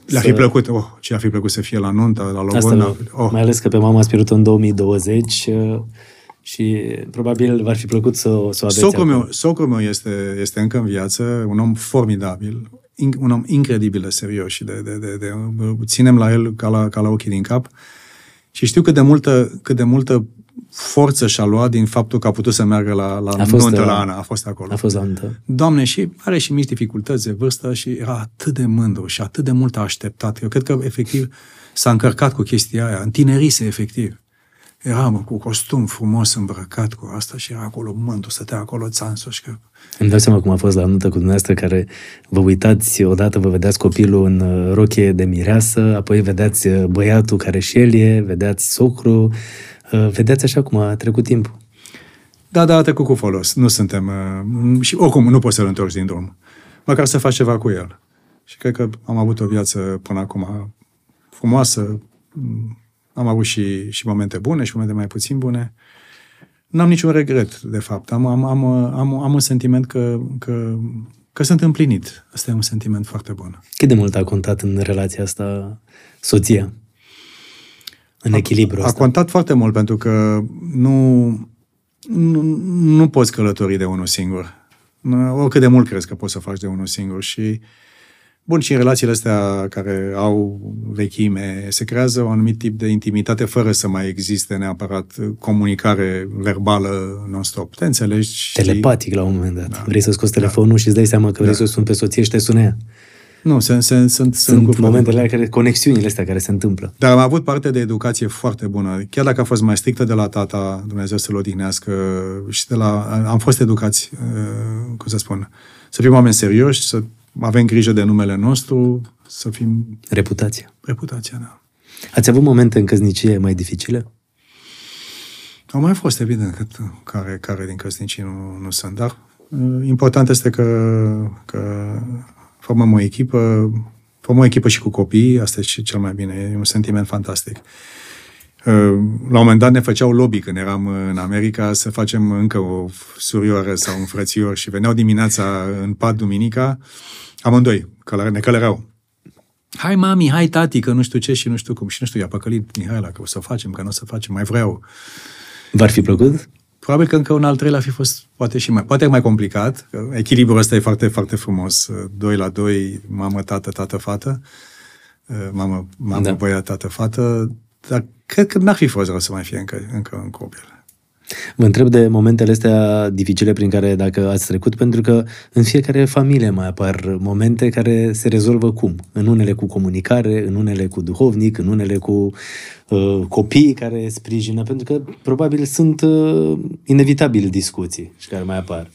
le-a să- fi plăcut, oh, ce a fi plăcut să fie la nuntă, la Asta, logodnă. oh. Oh, mai ales că pe mama ați pierdut în 2020 uh, și probabil v-ar fi plăcut să, o- să o aveți Socrul acum. meu, socrul meu este, este încă în viață, un om formidabil, in, un om incredibil de serios și de, de, de, de, ținem la el ca la, ca la ochii din cap. Și știu cât de multă, cât de multă forță și-a luat din faptul că a putut să meargă la, la A fost, nuntă uh, la Ana, a fost acolo. A fost la nuntă. Doamne, și are și mici dificultăți de vârstă și era atât de mândru și atât de mult a așteptat. Eu cred că, efectiv, s-a încărcat cu chestia aia, întinerise, efectiv. Era, mă, cu costum frumos îmbrăcat cu asta și era acolo mândru, stătea acolo țansul și că... Îmi dau seama cum a fost la nuntă cu dumneavoastră, care vă uitați odată, vă vedeați copilul în uh, rochie de mireasă, apoi vedeați uh, băiatul care și el e, vedeați socru, uh, vedeați așa cum a trecut timpul. Da, da, a trecut cu folos. Nu suntem... Uh, și oricum, nu poți să-l întorci din drum. Măcar să faci ceva cu el. Și cred că am avut o viață până acum frumoasă. Mm, Am avut și, și momente bune și momente mai puțin bune. N-am niciun regret, de fapt. Am, am, am, am, am un sentiment că, că, că sunt împlinit. Asta e un sentiment foarte bun. Cât de mult a contat în relația asta soția? În echilibru A contat foarte mult, pentru că nu, nu, nu poți călători de unul singur. Oricât de mult crezi că poți să faci de unul singur și uh, Bun, și în relațiile astea care au vechime, se creează un anumit tip de intimitate fără să mai existe neapărat comunicare verbală non-stop. Te înțelegi? Telepatic la un moment dat. Da. Vrei să scoți telefonul da. și îți dai seama că vrei da. să o suni pe soție și te sună ea. Nu, sunt, sunt, sunt, sunt momentele alea care, conexiunile astea care se întâmplă. Dar am avut parte de educație foarte bună. Chiar dacă a fost mai strictă de la tata, Dumnezeu să-l odihnească, și de la, am fost educați, uh, cum să spun, să fim oameni serioși, să avem grijă de numele nostru, să fim... Reputația. Reputația, da. Ați avut momente în căsnicie mai dificile? Au mai fost, evident, că care, care din căsnicii nu, nu sunt, dar uh, important este că, că formăm o echipă, formăm o echipă și cu copii, asta e cel mai bine, e un sentiment fantastic. Uh, la un moment dat ne făceau lobby când eram în America să facem încă o surioară sau un frățior și veneau dimineața în pat duminica Amândoi, călăre, ne călăreau. Hai mami, hai tati, că nu știu ce și nu știu cum. Și nu știu, i-a păcălit Mihaela că o să facem, că nu o să facem, mai vreau. V-ar fi plăcut? Probabil că încă un al treilea fi fost poate și mai, poate mai complicat. Echilibrul ăsta e foarte, foarte frumos. Doi la doi, mamă, tată, tată, fată. Mamă, mamă, da. băiat, tată, fată. Dar cred că n-ar fi fost rău să mai fie încă, încă un copil. Vă întreb de momentele astea dificile prin care dacă ați trecut, pentru că în fiecare familie mai apar momente care se rezolvă cum? În unele cu comunicare, în unele cu duhovnic, în unele cu uh, copii care sprijină, pentru că probabil sunt uh, inevitabil discuții și care mai apar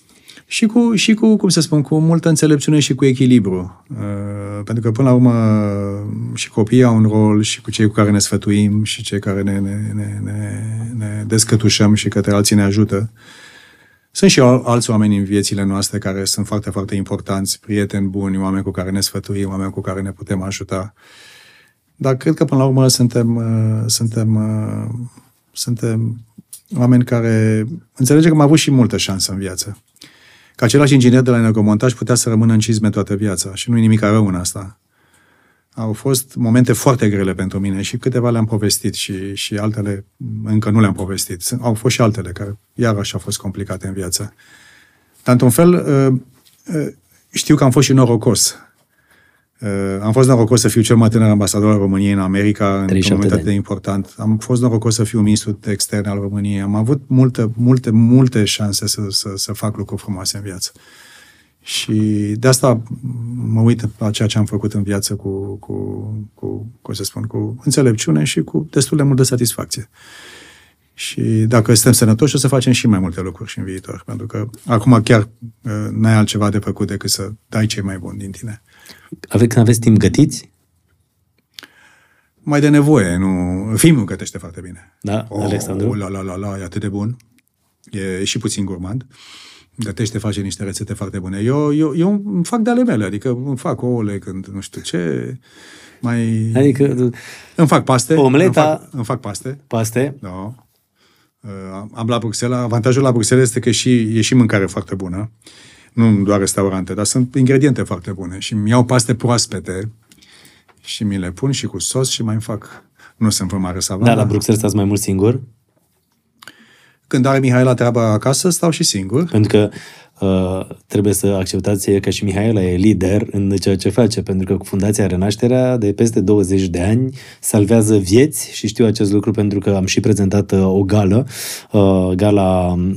și cu, și cu, cum să spun, cu multă înțelepciune și cu echilibru. Uh, pentru că, până la urmă, și copiii au un rol și cu cei cu care ne sfătuim și cei care ne, ne, ne, ne, ne descătușăm și către alții ne ajută. Sunt și alți oameni în viețile noastre care sunt foarte, foarte importanți, prieteni buni, oameni cu care ne sfătuim, oameni cu care ne putem ajuta. Dar cred că, până la urmă, suntem, uh, suntem, uh, suntem oameni care înțelegem că am avut și multă șansă în viață că același inginer de la energomontaj putea să rămână în cizme toată viața și nu e nimic rău în asta. Au fost momente foarte grele pentru mine și câteva le-am povestit și, și altele încă nu le-am povestit. Au fost și altele care iarăși au fost complicate în viață. Dar, într-un fel, uh, uh, știu că am fost și norocos Uh, am fost norocos să fiu cel mai tânăr ambasador al României în America, în un moment atât de important. Am fost norocos să fiu ministru de externe al României. Am avut multe, multe, multe șanse să, să, să fac lucruri frumoase în viață. Și de asta mă uit la ceea ce am făcut în viață cu, cu, cu cum să spun, cu înțelepciune și cu destul de multă satisfacție. Și dacă suntem sănătoși, o să facem și mai multe lucruri și în viitor. Pentru că acum chiar uh, n-ai altceva de făcut decât să dai cei mai buni din tine. Ave, când aveți timp gătiți? Mai de nevoie, nu... Filmul gătește foarte bine. Da, oh, Alexandru? La, la, la, la, e atât de bun. E și puțin gourmand. Gătește, face niște rețete foarte bune. Eu, eu, eu îmi fac de ale mele, adică îmi fac ouăle când nu știu ce, mai... Adică... Îmi fac paste. Omleta... Îmi fac, îmi fac paste. Paste. Da. Uh, am la Bruxelles, avantajul la Bruxelles este că și, e și mâncare foarte bună nu doar restaurante, dar sunt ingrediente foarte bune și mi iau paste proaspete și mi le pun și cu sos și mai îmi fac. Nu sunt vreo mare savant. Da, la Bruxelles stați mai mult singur? Când are Mihaela treaba acasă, stau și singur. Pentru că uh, trebuie să acceptați că și Mihaela e lider în ceea ce face, pentru că cu Fundația Renașterea de peste 20 de ani salvează vieți și știu acest lucru pentru că am și prezentat uh, o gală, uh, gala Uh,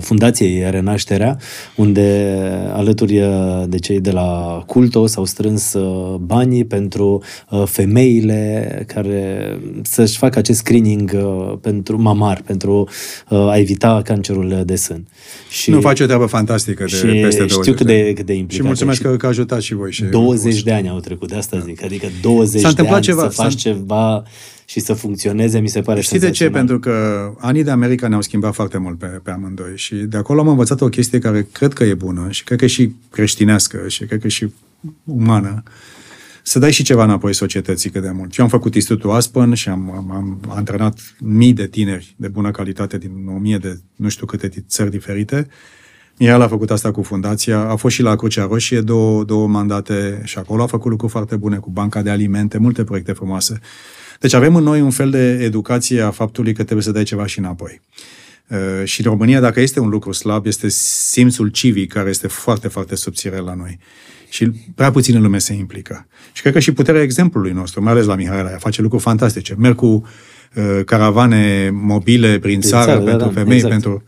Fundației Renașterea, unde alături uh, de cei de la Culto s-au strâns uh, banii pentru femeile care să-și facă acest screening pentru mamar, pentru a evita cancerul de sân. Și nu face o treabă fantastică de și peste 20 știu cât de, cât de implicat. Și mulțumesc că, că ajutați și voi. Și 20 de ani au trecut, de asta zic. Adică 20 S-a de ani ceva, să faci ceva și să funcționeze, mi se pare Știi de ce? Pentru că anii de America ne-au schimbat foarte mult pe, pe amândoi și de acolo am învățat o chestie care cred că e bună și cred că e și creștinească și cred că e și umană. Să dai și ceva înapoi societății cât de mult. Eu am făcut Institutul Aspen și am, am, am antrenat mii de tineri de bună calitate din o mie de nu știu câte țări diferite. El a făcut asta cu fundația, a fost și la Crucea Roșie două, două mandate și acolo a făcut lucruri foarte bune cu banca de alimente, multe proiecte frumoase. Deci avem în noi un fel de educație a faptului că trebuie să dai ceva și înapoi. Uh, și în România, dacă este un lucru slab, este simțul civic, care este foarte, foarte subțire la noi. Și prea puține lume se implică. Și cred că și puterea exemplului nostru, mai ales la Mihaela, face lucruri fantastice. Merg cu uh, caravane mobile prin țară, țară pentru da, femei, exact. pentru...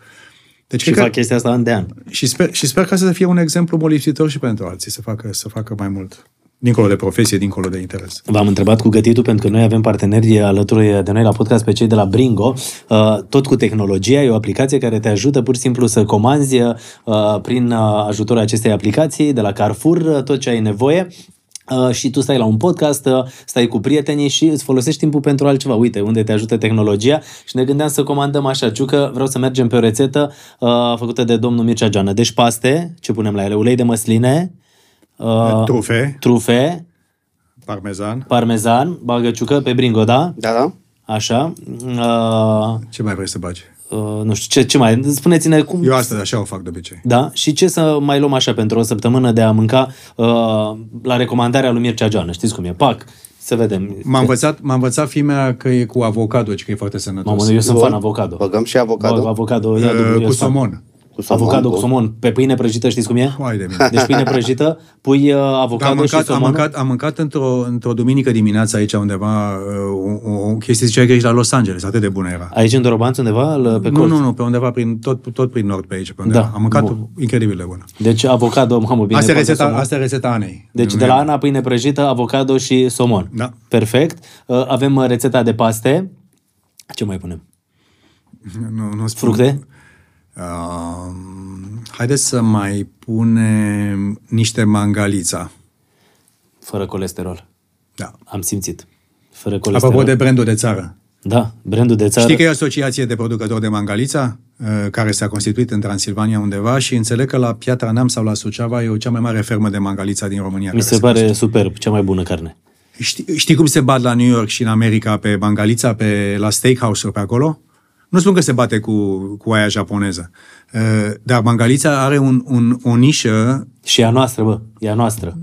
Deci și fac că, chestia asta an de an. Și sper, și sper ca să fie un exemplu molipsitor și pentru alții, să facă, să facă mai mult dincolo de profesie, dincolo de interes. V-am întrebat cu gătitul pentru că noi avem parteneri alături de noi la podcast pe cei de la Bringo, uh, tot cu tehnologia, e o aplicație care te ajută pur și simplu să comanzi uh, prin uh, ajutorul acestei aplicații de la Carrefour tot ce ai nevoie Uh, și tu stai la un podcast, uh, stai cu prietenii și îți folosești timpul pentru altceva. Uite, unde te ajută tehnologia și ne gândeam să comandăm așa, ciucă, vreau să mergem pe o rețetă uh, făcută de domnul Mircea Geană. Deci paste, ce punem la ele? Ulei de măsline, uh, trufe, trufe, parmezan, parmezan, bagăciucă pe bringo, da? Da, da. Așa. Uh, ce mai vrei să bagi? Uh, nu știu, ce, ce mai... Spuneți-ne cum... Eu asta așa o fac de obicei. Da? Și ce să mai luăm așa pentru o săptămână de a mânca uh, la recomandarea lui Mircea Geană? Știți cum e? Pac, să vedem. M-a învățat, m-a învățat fimea că e cu avocado, și că e foarte sănătos. Mamă, eu sunt fan avocado. Băgăm și avocado? Bă, avocado, ia uh, cu somon cu somon. Avocado cu somon. Pe pâine prăjită știți cum e? Hai de mine. Deci pâine prăjită, pui uh, avocado am mâncat, și somon. Am mâncat, am mâncat într-o, într-o duminică dimineață aici undeva uh, o, o chestie zicea că ești la Los Angeles, atât de bună era. Aici în Dorobanț undeva? Pe nu, nu, nu, pe undeva prin, tot, tot prin nord pe aici. Pe undeva. Da. Am mâncat Bun. incredibil de bună. Deci avocado, mamă, bine. Asta e rețeta, asta e rețeta Anei. Deci de la Ana pâine prăjită, avocado și somon. Da. Perfect. Uh, avem rețeta de paste. Ce mai punem? Nu, nu spun. Fructe? Uh, haideți să mai punem niște mangalița. Fără colesterol. Da. Am simțit. Fără colesterol. Apropo de brandul de țară. Da, brandul de țară. Știi că e o asociație de producători de mangalița uh, care s-a constituit în Transilvania undeva și înțeleg că la Piatra Neam sau la Suceava e o cea mai mare fermă de mangalița din România. Mi se pare superb, cea mai bună carne. Știi, știi cum se bat la New York și în America pe mangalița, pe, la steakhouse-uri pe acolo? Nu spun că se bate cu, cu aia japoneză, uh, dar mangalița are un, un, o nișă... Și a noastră, bă, e a noastră.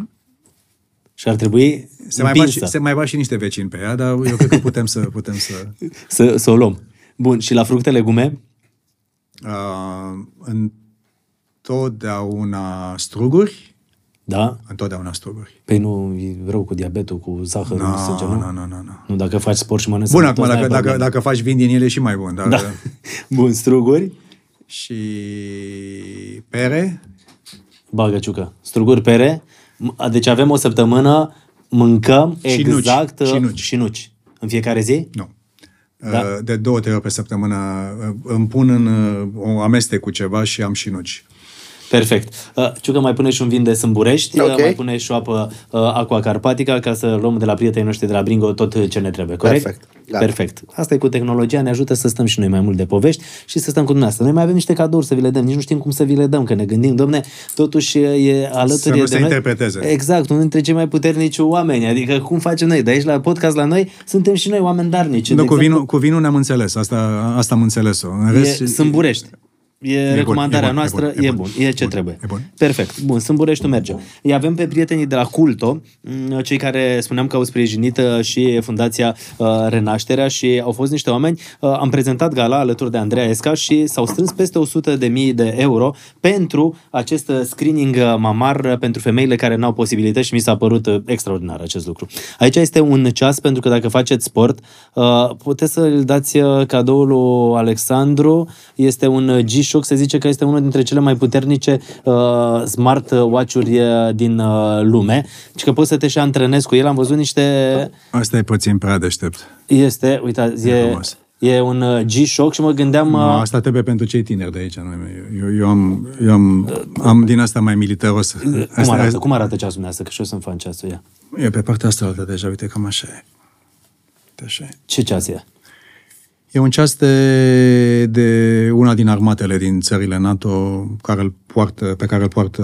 Și ar trebui se mai, bat și, se mai bat și niște vecini pe ea, dar eu cred că putem să... Putem să... să, să o luăm. Bun, și la fructe, legume? Uh, întotdeauna struguri. Da? Întotdeauna struguri. Păi nu e rău cu diabetul, cu zahărul, no, sânge, nu? Nu, nu, nu. Nu, dacă faci sport și mănânci Bun, acum, dacă, dacă, dacă faci vin din ele și mai bun. Dar... Da. Bun, struguri. Și pere. Bagăciucă. Struguri, pere. Deci avem o săptămână, mâncăm și exact nuci. Și nuci. și nuci. În fiecare zi? Nu. Da? De două, trei ori pe săptămână îmi pun în o amestec cu ceva și am și nuci. Perfect. Uh, Ciucă mai pune și un vin de sâmburești, okay. mai pune și o apă uh, aqua carpatica ca să luăm de la prietenii noștri de la Bringo tot ce ne trebuie, corect? Perfect. Gata. Perfect. Asta e cu tehnologia, ne ajută să stăm și noi mai mult de povești și să stăm cu dumneavoastră. Noi mai avem niște cadouri să vi le dăm, nici nu știm cum să vi le dăm, că ne gândim, domne, totuși e alături să de se noi. interpreteze. Exact, unul dintre cei mai puternici oameni, adică cum facem noi? De aici la podcast la noi suntem și noi oameni darnici. Nu, cu, vinul, cu vinul ne-am înțeles, asta, asta am înțeles-o. În rest, e sâmburești. E, e recomandarea bun, e noastră, bun, e bun, e bun, e ce bun, trebuie. E bun. Perfect. Bun, Sâmbureștiul merge. Îi avem pe prietenii de la Culto, mm, cei care spuneam că au sprijinit uh, și Fundația uh, Renașterea și au fost niște oameni. Uh, am prezentat gala alături de Andreea Esca și s-au strâns peste 100 de mii de euro pentru acest screening mamar pentru femeile care n-au posibilități și mi s-a părut extraordinar acest lucru. Aici este un ceas pentru că dacă faceți sport, puteți să-l dați cadoul lui Alexandru. Este un G-Shock, se zice că este unul dintre cele mai puternice uh, smart watch-uri uh, din uh, lume. Și că poți să te și antrenezi cu el. Am văzut niște... Asta e puțin prea deștept. Este, uite, e, e un uh, G-Shock și mă gândeam... No, asta trebuie pentru cei tineri de aici. Eu, eu, am, eu am, am din asta mai militaros. Cum asta, arată, cum arată ceasul dumneavoastră? Că și eu să-mi fac ceasul ea. E pe partea asta altă deja, uite, cam așa e. Așa e. Ce ceas e? E un ceas de, de una din armatele din țările NATO care îl poartă, pe care îl poartă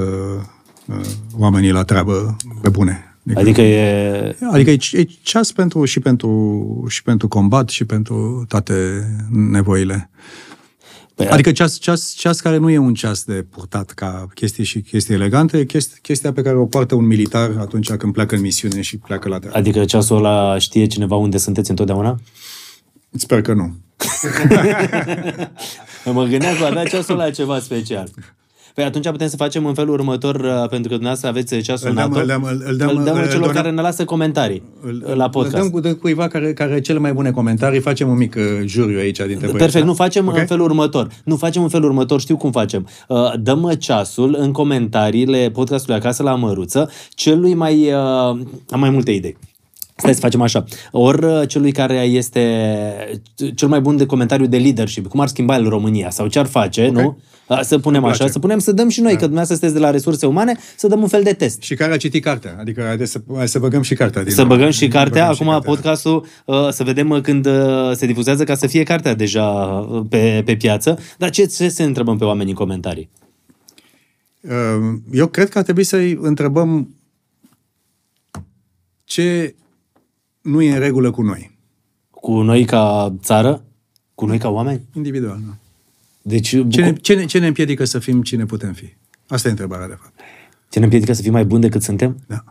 uh, oamenii la treabă pe bune. Adică e... Adică e, e ceas pentru, și, pentru, și pentru combat și pentru toate nevoile. Păi, adică ceas, ceas, ceas care nu e un ceas de purtat ca chestii și chestii elegante, e chestia, chestia pe care o poartă un militar atunci când pleacă în misiune și pleacă la teatru. Adică ceasul ăla știe cineva unde sunteți întotdeauna? Sper că nu. mă gândeam că avea ceasul la ceva special. Păi atunci putem să facem în felul următor, uh, pentru că dumneavoastră aveți ceasul Îl dăm- NATO. îl dăm- îl- îl dăm- îl dăm îl- celor îl- care ne lasă comentarii la podcast. Îl dăm cu de cuiva care, care are cele mai bune comentarii, facem un mic uh, juriu aici dintre băieți. Perfect, nu facem Ok? în felul următor. Nu facem în felul următor, știu cum facem. Uh, Dăm ceasul în comentariile podcastului Acasă la Măruță celui mai... uh, Am mai multe idei. Stai să facem așa. Ori uh, celui care este cel mai bun de comentariu de leadership, cum ar schimba el România sau ce ar face, nu? Uh, Să punem Îmi așa, place. să punem să dăm și noi, că dumneavoastră sunteți de la resurse umane, să dăm un fel de test. Și care a citit cartea. Adică haideți să, hai să băgăm și cartea. Din Să nou. băgăm și cartea, Băgăm și acum cartea. podcastul, uh, să vedem uh, când uh, se difuzează ca să fie cartea deja uh, pe, pe piață. Dar ce, ce să întrebăm pe oameni în comentarii? Uh, Eu cred că ar trebui să-i întrebăm ce nu e în regulă cu noi. Cu noi ca țară? Cu noi ca oameni? Individual, nu? Deci, Ce ce ne, ne, ce, ne, ce ne împiedică să fim cine putem fi? Asta e întrebarea, de fapt. ce ne împiedică să fim mai buni decât suntem? Da.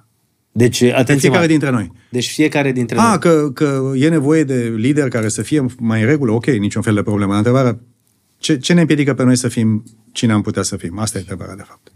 Deci, De atenție, fiecare mă. dintre noi. Deci fiecare dintre A, noi. că, că e nevoie de lider care să fie mai în regulă, ok, niciun fel de problemă. Întrebarea, ce, ce ne împiedică pe noi să fim cine am putea să fim? Asta e întrebarea, de fapt.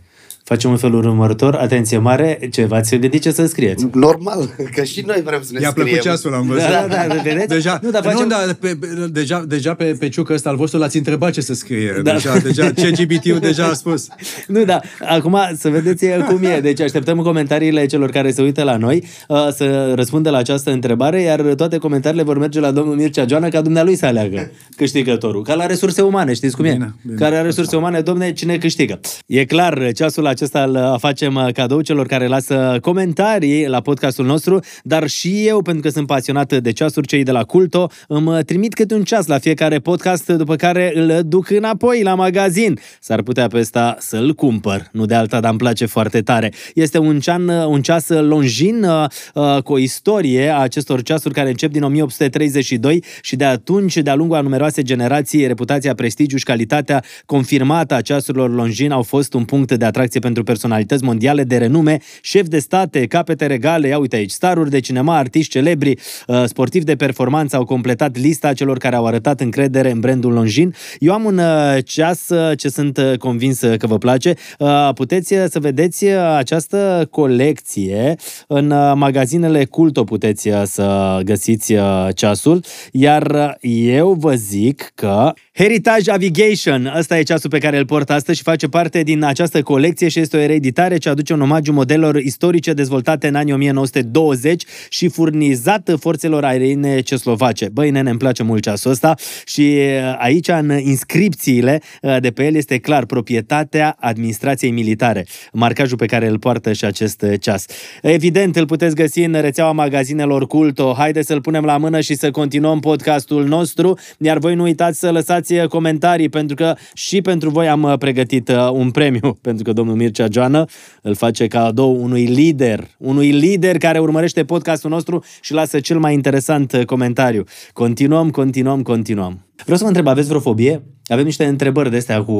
Facem un felul următor, atenție mare, ce v-ați gândit ce să scrieți? Normal, că și noi vrem să ne I-a scriem. plăcut ceasul, am văzut. Da, da, da, vedeți? Deja, Nu, dar facem- nu, dar pe, pe- deja, deja pe, pe ciucă ăsta al vostru l-ați întrebat ce să scrie. Da. Deja, deja, ce GPT-ul deja a spus. Nu, da, acum să vedeți cum e. Deci așteptăm comentariile celor care se uită la noi uh, să răspundă la această întrebare, iar toate comentariile vor merge la domnul Mircea Joana ca dumnealui să aleagă câștigătorul. Ca la resurse umane, știți cum e? Bine, bine. Care la resurse umane, domne, cine câștigă? E clar, ceasul acesta îl facem uh, cadou celor care lasă comentarii la podcastul nostru, dar și eu, pentru că sunt pasionat de ceasuri, cei de la Culto, îmi trimit câte un ceas la fiecare podcast, după care îl duc înapoi la magazin. S-ar putea pe ăsta să-l cumpăr, nu de alta, dar îmi place foarte tare. Este un, cean, un ceas longin uh, uh, cu o istorie a acestor ceasuri care încep din 1832 și de atunci, de-a lungul a numeroase generații, reputația, prestigiul și calitatea confirmată a ceasurilor longin au fost un punct de atracție pentru personalități mondiale de renume, șefi de state, capete regale, ia uite aici, staruri de cinema, artiști celebri, uh, sportivi de performanță au completat lista celor care au arătat încredere în brandul Longin. Eu am un uh, ceas uh, ce sunt uh, convins uh, că vă place. Uh, Puteți uh, să vedeți uh, această colecție în uh, magazinele Culto puteți uh, să găsiți uh, ceasul, iar uh, eu vă zic că Heritage Navigation, ăsta e ceasul pe care îl port astăzi și face parte din această colecție și este o ereditare ce aduce un omagiu modelelor istorice dezvoltate în anii 1920 și furnizat forțelor aeriene ceslovace. Băi, nene, îmi place mult ceasul ăsta și uh, aici în inscripțiile uh, de pe el este clar proprietatea administrației militare, marcajul pe care îl poartă și acest uh, ceas. Evident, îl puteți găsi în rețeaua magazinelor Culto. Haideți să-l punem la mână și să continuăm podcastul nostru, iar voi nu uitați să lăsați uh, comentarii, pentru că și pentru voi am uh, pregătit uh, un premiu, pentru că domnul Mircea Joană îl face cadou unui lider, unui lider care urmărește podcastul nostru și lasă cel mai interesant uh, comentariu. Continuăm, continuăm, continuăm. Vreau să vă întreb, aveți vreo fobie? Avem niște întrebări de astea cu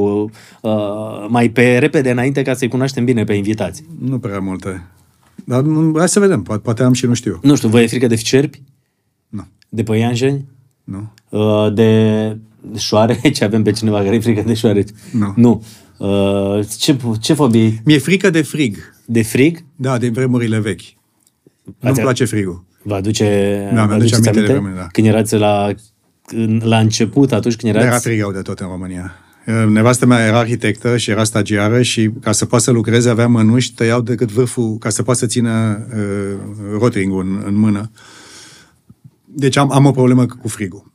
uh, mai pe repede înainte ca să-i cunoaștem bine pe invitați. Nu prea multe. Dar mm, hai să vedem, poate, poate am și nu știu. Nu știu, vă e frică de cerbi? Nu, De păianjeni? nu. Uh, de șoareci? Avem pe cineva care e frică de șoareci? Nu. Nu. Uh, ce, ce fobii? Mi-e frică de frig. De frig? Da, din vremurile vechi. Nu-mi Ați- place frigul. Vă aduce, Da, vă mi-aduce aduceți aminte de aminte? vremuri, da. Când erați la, la început, atunci când Dar era erați... frigau de tot în România. Nevastă mea era arhitectă și era stagiară și ca să poată să lucreze avea mănuși, tăiau decât vârful ca să poată să țină uh, rotringul în, în mână. Deci am, am o problemă cu frigul.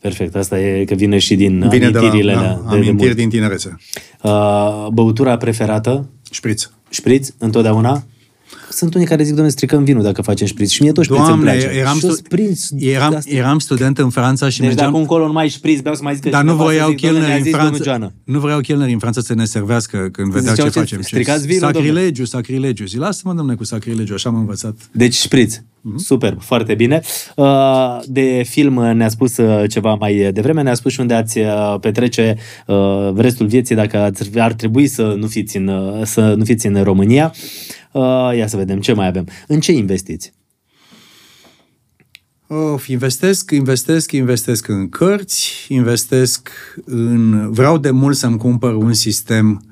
Perfect, asta e că vine și din Vine de la amintirile da, alea de, de amintiri mult. din tinerețe. Uh, băutura preferată? Șpriț. Șpriț? Întotdeauna? Sunt unii care zic, doamne, stricăm vinul dacă facem șpriț. Și mie tot șpriț îmi Doamne, place. eram, și stu- sprinț, eram, asta- eram student în Franța și Deci mergeam... dacă încolo nu mai șpriț, vreau să mai zic că Dar nu cineva să voiau zic, doamne, chelneri ne-a în zis domnul Franța, Geană. nu vreau chelneri în Franța să ne servească când vedeau Ziceau ce ce facem. stricați vinul, sacrilegiu, sacrilegiu. Zic, lasă-mă, domnule, cu sacrilegiu, așa am învățat. Deci șpriț. Mhm. Super, foarte bine. Uh, De film ne-a spus uh, ceva mai devreme, ne-a spus și unde ați uh, petrece uh, restul vieții dacă ați- ar trebui să nu fiți în, uh, să nu fiți în România. Uh, Ia să vedem ce mai avem. În ce investiți? Of, investesc, investesc, investesc în cărți, investesc în... Vreau de mult să-mi cumpăr un sistem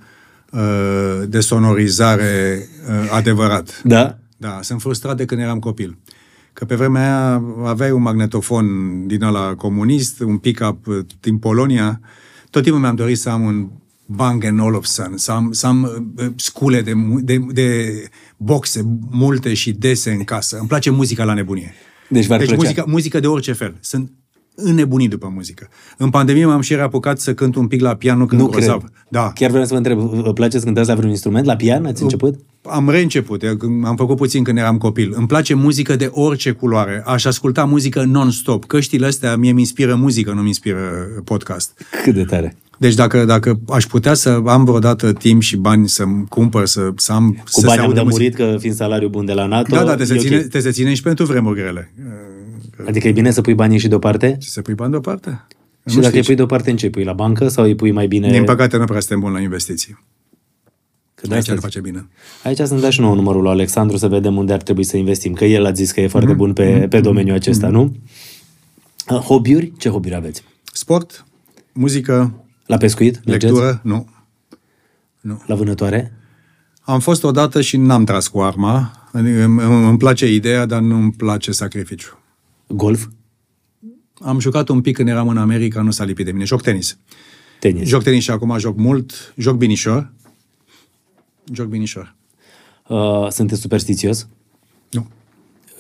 uh, de sonorizare uh, adevărat. Da? Da, sunt frustrat de când eram copil. Că pe vremea aia aveai un magnetofon din ăla comunist, un pick-up uh, din Polonia. Tot timpul mi-am dorit să am un Bang Olufsen, să am, să am uh, scule de, mu- de, de boxe multe și dese în casă. Îmi place muzica la nebunie. Deci v-ar deci plăcea. muzica, muzică de orice fel. Sunt înnebunit după muzică. În pandemie m-am și reapucat să cânt un pic la piano când Nu grozav. cred. Da. Chiar vreau să vă întreb, vă place să cântați la vreun instrument? La pian ați început? Am reînceput, eu când- am făcut puțin când eram copil. Îmi place muzică de orice culoare. Aș asculta muzică non-stop. Căștile astea mie mi inspiră muzică, nu mi inspiră podcast. Cât de tare. Deci dacă, dacă aș putea să am vreodată timp și bani să-mi cumpăr, să, să am... Cu să se bani am audă de muzică. murit că fiind salariu bun de la NATO, Da, da, te se, e ok. ține, te se ține și pentru vremuri grele. Adică e bine să pui banii și deoparte? Și să pui bani deoparte. Și Nu dacă știi îi pui deoparte, în ce îi pui? La bancă sau îi pui mai bine? Din păcate nu prea suntem buni la investiții. Că de Aici asta nu zic. face bine. Aici să-mi dea și nouă numărul lui Alexandru să vedem unde ar trebui să investim. Că el a zis că e foarte Mhm. bun pe, pe domeniul acesta, nu? Uh, Hobby-uri? Ce hobby-uri aveți? Sport, muzică, La pescuit? Mergeți? lectură, nu. La vânătoare? Am fost odată și n-am tras cu arma. Adică Îmi, îmi îmi place ideea, dar nu îmi place sacrificiu. Golf? Am jucat un pic când eram în America, nu s-a lipit de mine. Joc tenis. Tenis? Joc tenis și acum joc mult. Joc binișor. Joc binișor. Uh, sunteți superstițios?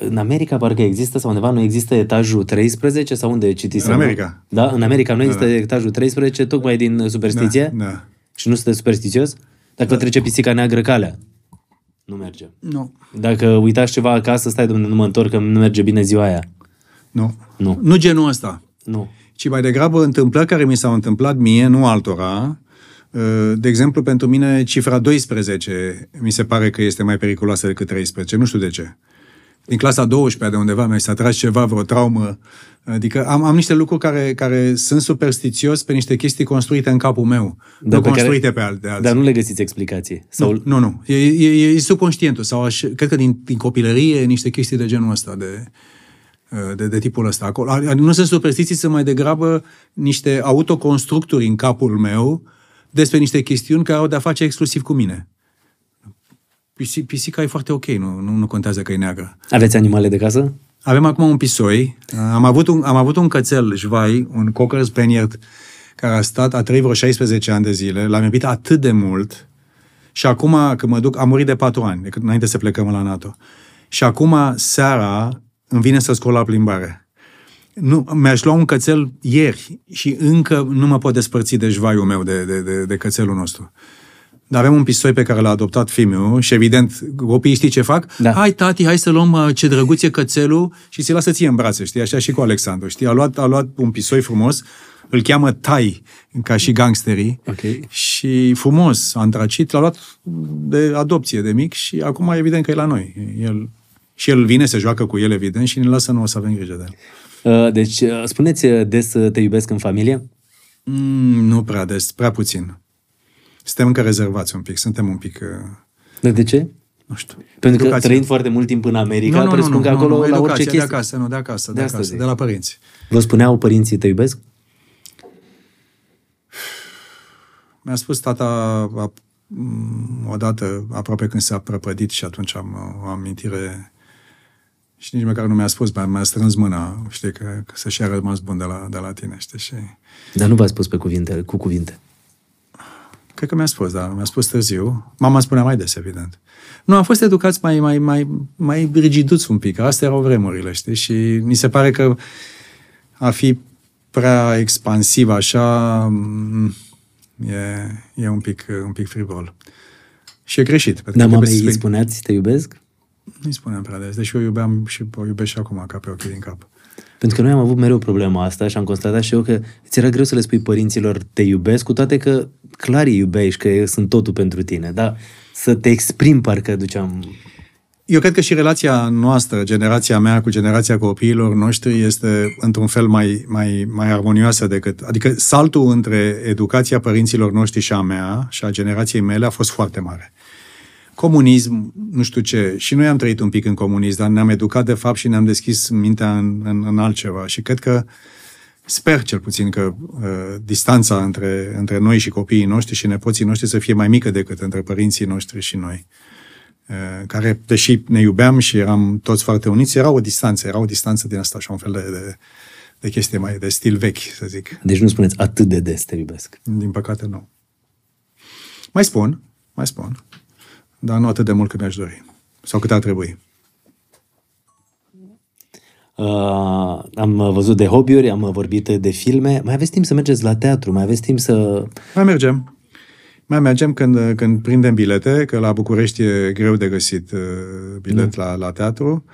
Nu. În America parcă există sau undeva nu există etajul 13 sau unde citiți? În America. Da, în America nu există etajul 13 tocmai din superstiție? Da, da. Și nu sunteți superstițios? Dacă vă trece pisica neagră calea? Nu merge. Nu. Dacă uitați ceva acasă, stai domnule, nu mă întorc că nu merge bine ziua aia. Nu. Nu. Nu genul ăsta. Nu. ci mai degrabă întâmplări care mi s-au întâmplat mie, nu altora. Uh, De exemplu, pentru mine cifra 12 mi se pare că este mai periculoasă decât 13. Nu știu de ce. Din clasa 12 de undeva mi s-a tras ceva, vreo traumă. Adică am, am niște lucruri care, care sunt superstițios pe niște chestii construite în capul meu. Dar nu pe care- construite pe alte alții. Dar nu le găsiți explicații. Sau... Nu, nu, nu. E, e, e subconștientul. Sau aș, cred că din, din copilărie niște chestii de genul ăsta, de, de, de tipul ăsta. Acolo, a- nu sunt superstiții, sunt mai degrabă niște autoconstructuri în capul meu despre niște chestiuni care au de-a face exclusiv cu mine. Pisi, pisica e foarte ok, nu, nu, nu contează că e neagră. Aveți animale de casă? Avem acum un pisoi. Am avut un, am avut un cățel, Jvai, un Cocker Spaniel, care a stat, a trăit vreo 16 ani de zile. L-am iubit atât de mult. Și acum, când mă duc, am murit de 4 ani, decât înainte să plecăm la NATO. Și acum, seara, îmi vine să scol la plimbare. Nu, mi-aș lua un cățel ieri și încă nu mă pot despărți de jvaiul meu, de, de, de, de cățelul nostru. Dar avem un pisoi pe care l-a adoptat fiul și evident, copiii știi ce fac? Da. Hai, tati, hai să luăm uh, ce drăguț e cățelul și ți-l lasă ție în brațe, știi? Așa și cu Alexandru, știi? A luat, a luat un pisoi frumos, îl cheamă Tai, ca și gangsterii. Ok. Și frumos, antracit, l-a luat de adopție de mic și acum evident că e la noi. El, și el vine, se joacă cu el, evident, și ne lasă nouă să avem grijă de el. Uh, Deci, uh, spuneți uh, des uh, te iubesc în familie? Mm, nu prea des, prea puțin. Suntem încă rezervați un pic, suntem un pic, uh, Dar de ce? nu știu. Pentru că educație. trăind foarte mult timp în America, presupun că acolo, la educație, orice de chestie... acasă, nu, de acasă, de, De asta acasă, zic. de la părinți. Vă spuneau părinții te iubesc? Mi-a spus tata a, m, odată, aproape când s-a prăpădit și atunci am o amintire și nici măcar nu mi-a spus, mi-a, mi-a strâns mâna, știi, că, că să-și a rămas bun de la, de la tine, știi, și Dar nu v-ați spus pe cuvinte, cu cuvinte. Cred că mi-a spus, dar mi-a spus târziu. Mama spunea mai des, evident. Nu, am fost educați mai, mai, mai, mai rigiduți un pic, astea erau vremurile, știi, și mi se pare că a fi prea expansiv așa m, e, e un pic, un pic frivol. Și e greșit. pentru că Dar trebuie mamei să îi spui- spuneați te iubesc? Nu-i spuneam prea des, deși eu iubeam și o iubesc și acum ca pe ochii din cap. Pentru că noi am avut mereu problema asta și am constatat și eu că ți era greu să le spui părinților te iubesc, cu toate că clar îi iubești, că sunt totul pentru tine, dar să te exprimi parcă duceam... Eu cred că și relația noastră, generația mea cu generația copiilor noștri, este într-un fel mai, mai, mai armonioasă decât... Adică saltul între educația părinților noștri și a mea și a generației mele a fost foarte mare comunism, nu știu ce. Și noi am trăit un pic în comunism, dar ne-am educat de fapt și ne-am deschis mintea în, în, în altceva. Și cred că, sper cel puțin că uh, distanța între, între noi și copiii noștri și nepoții noștri să fie mai mică decât între părinții noștri și noi. Uh, care, deși ne iubeam și eram toți foarte uniți, era o distanță, era o distanță din asta, așa un fel de, de, de chestie mai de stil vechi, să zic. Deci nu spuneți atât de des te iubesc. Din păcate, nu. Mai spun, mai spun dar nu atât de mult cât mi-aș dori. Sau cât ar trebui. Uh, am văzut de hobby-uri, am vorbit de filme. Mai aveți timp să mergeți la teatru? Mai aveți timp să... Mai mergem. Mai mergem când, când prindem bilete, că la București e greu de găsit uh, bilet da. la, la teatru. Uh,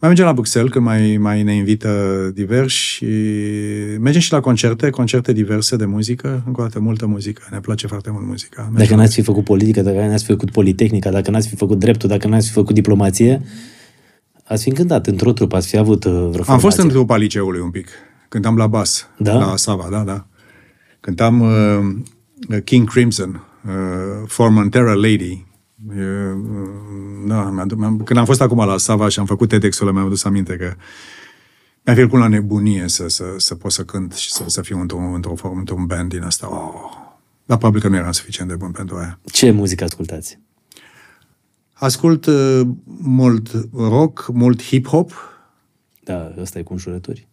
mai mergem la Bruxelles, când mai, mai ne invită diversi și mergem și la concerte, concerte diverse de muzică, încă o dată multă muzică, ne place foarte mult muzica. Mergem dacă n-ați fi făcut politică, dacă n-ați fi făcut politehnica, dacă n-ați fi făcut dreptul, dacă n-ați fi făcut diplomație, ați fi încântat într-o trupă, ați fi avut uh, vreo formație. Am fost în trupa liceului un pic, cântam la bas, da? la Sava, da, da. Cântam uh, King Crimson, uh, For Lady, E, da, când am fost acum la Sava și am făcut TEDx-ul, mi-am adus aminte că mi-a fi la nebunie să, să, să pot să cânt și să, să fiu într-un, într-o formă, într-un band din asta. Oh. Dar probabil că nu eram suficient de bun pentru aia. Ce muzică ascultați? Ascult uh, mult rock, mult hip-hop. Da, ăsta e cu înjurături.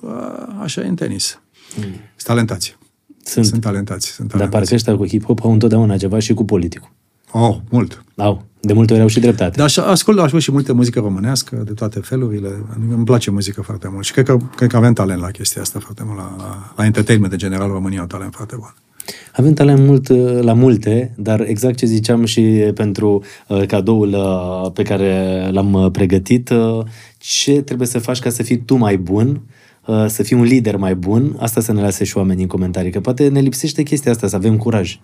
Uh, așa e în tenis. Mm. Sunt talentați. Sunt. Sunt talentați. Sunt talentați. Dar parcă ăștia cu hip-hop au întotdeauna ceva și cu politicul. Oh, mult. Au. De multe ori au și dreptate. Dar ascult, ascult și multe muzică românească, de toate felurile. Adică îmi place muzică foarte mult. Și cred că, cred că avem talent la chestia asta foarte mult. La, la, la entertainment, în general, România au talent foarte bun. Avem talent mult uh, la multe, dar exact ce ziceam și pentru uh, cadoul uh, pe care l-am uh, pregătit, uh, ce trebuie să faci ca să fii tu mai bun, uh, să fii un lider mai bun, asta să ne lase și oamenii în comentarii, că poate ne lipsește chestia asta, să avem curaj.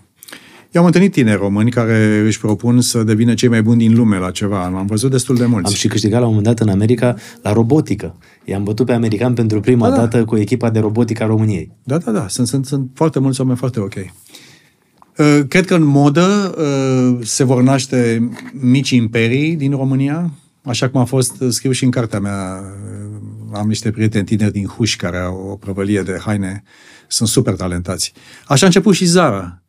Eu am întâlnit tineri români care își propun să devină cei mai buni din lume la ceva. Am văzut destul de mulți. Am și câștigat la un moment dat în America la robotică. I-am bătut pe american pentru prima da, da. dată cu echipa de robotică a României. Da, da, da. Sunt, sunt, sunt foarte mulți oameni foarte ok. Uh, cred că în modă uh, se vor naște mici imperii din România, așa cum a fost scriu și în cartea mea. Uh, am niște prieteni tineri din Huș care au o prăvălie de haine. Sunt super talentați. Așa a început și Zara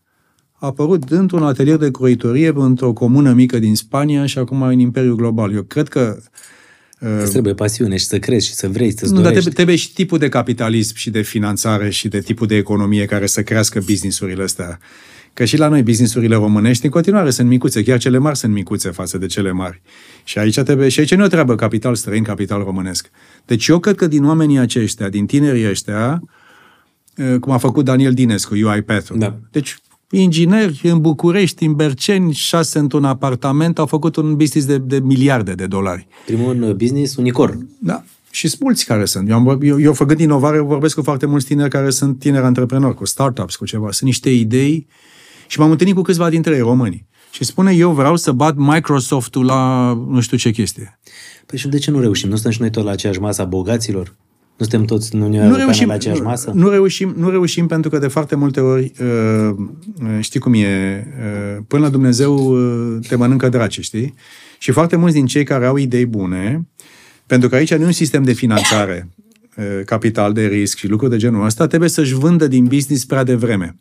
a apărut într-un atelier de croitorie într-o comună mică din Spania și acum în Imperiul Global. Eu cred că Îți trebuie pasiune și să crezi și să vrei, să-ți Nu, dorești. dar trebuie, trebuie și tipul de capitalism și de finanțare și de tipul de economie care să crească businessurile astea. Că și la noi businessurile românești în continuare sunt micuțe, chiar cele mari sunt micuțe față de cele mari. Și aici trebuie, și aici nu treabă capital străin, capital românesc. Deci eu cred că din oamenii aceștia, din tinerii ăștia, cum a făcut Daniel Dinescu, UiPath-ul. Da. Deci ingineri în București, în Berceni, șase într-un apartament, au făcut un business de, de miliarde de dolari. Primul business unicorn. Da. Și sunt mulți care sunt. Eu, am, eu, eu făcând inovare, vorbesc cu foarte mulți tineri care sunt tineri antreprenori, cu startups, cu ceva. Sunt niște idei și m-am întâlnit cu câțiva dintre ei, români. Și spune, eu vreau să bat Microsoft-ul la nu știu ce chestie. Păi și de ce nu reușim? Nu stăm și noi tot la aceeași masă a bogaților? Nu suntem toți în Uniunea nu reușim, la aceeași masă? Nu reușim, nu reușim pentru că de foarte multe ori, uh, știi cum e, uh, până la Dumnezeu uh, te mănâncă draci, știi? Și foarte mulți din cei care au idei bune, pentru că aici nu e un sistem de finanțare, capital de risc și lucruri de genul ăsta, trebuie să-și vândă din business prea devreme.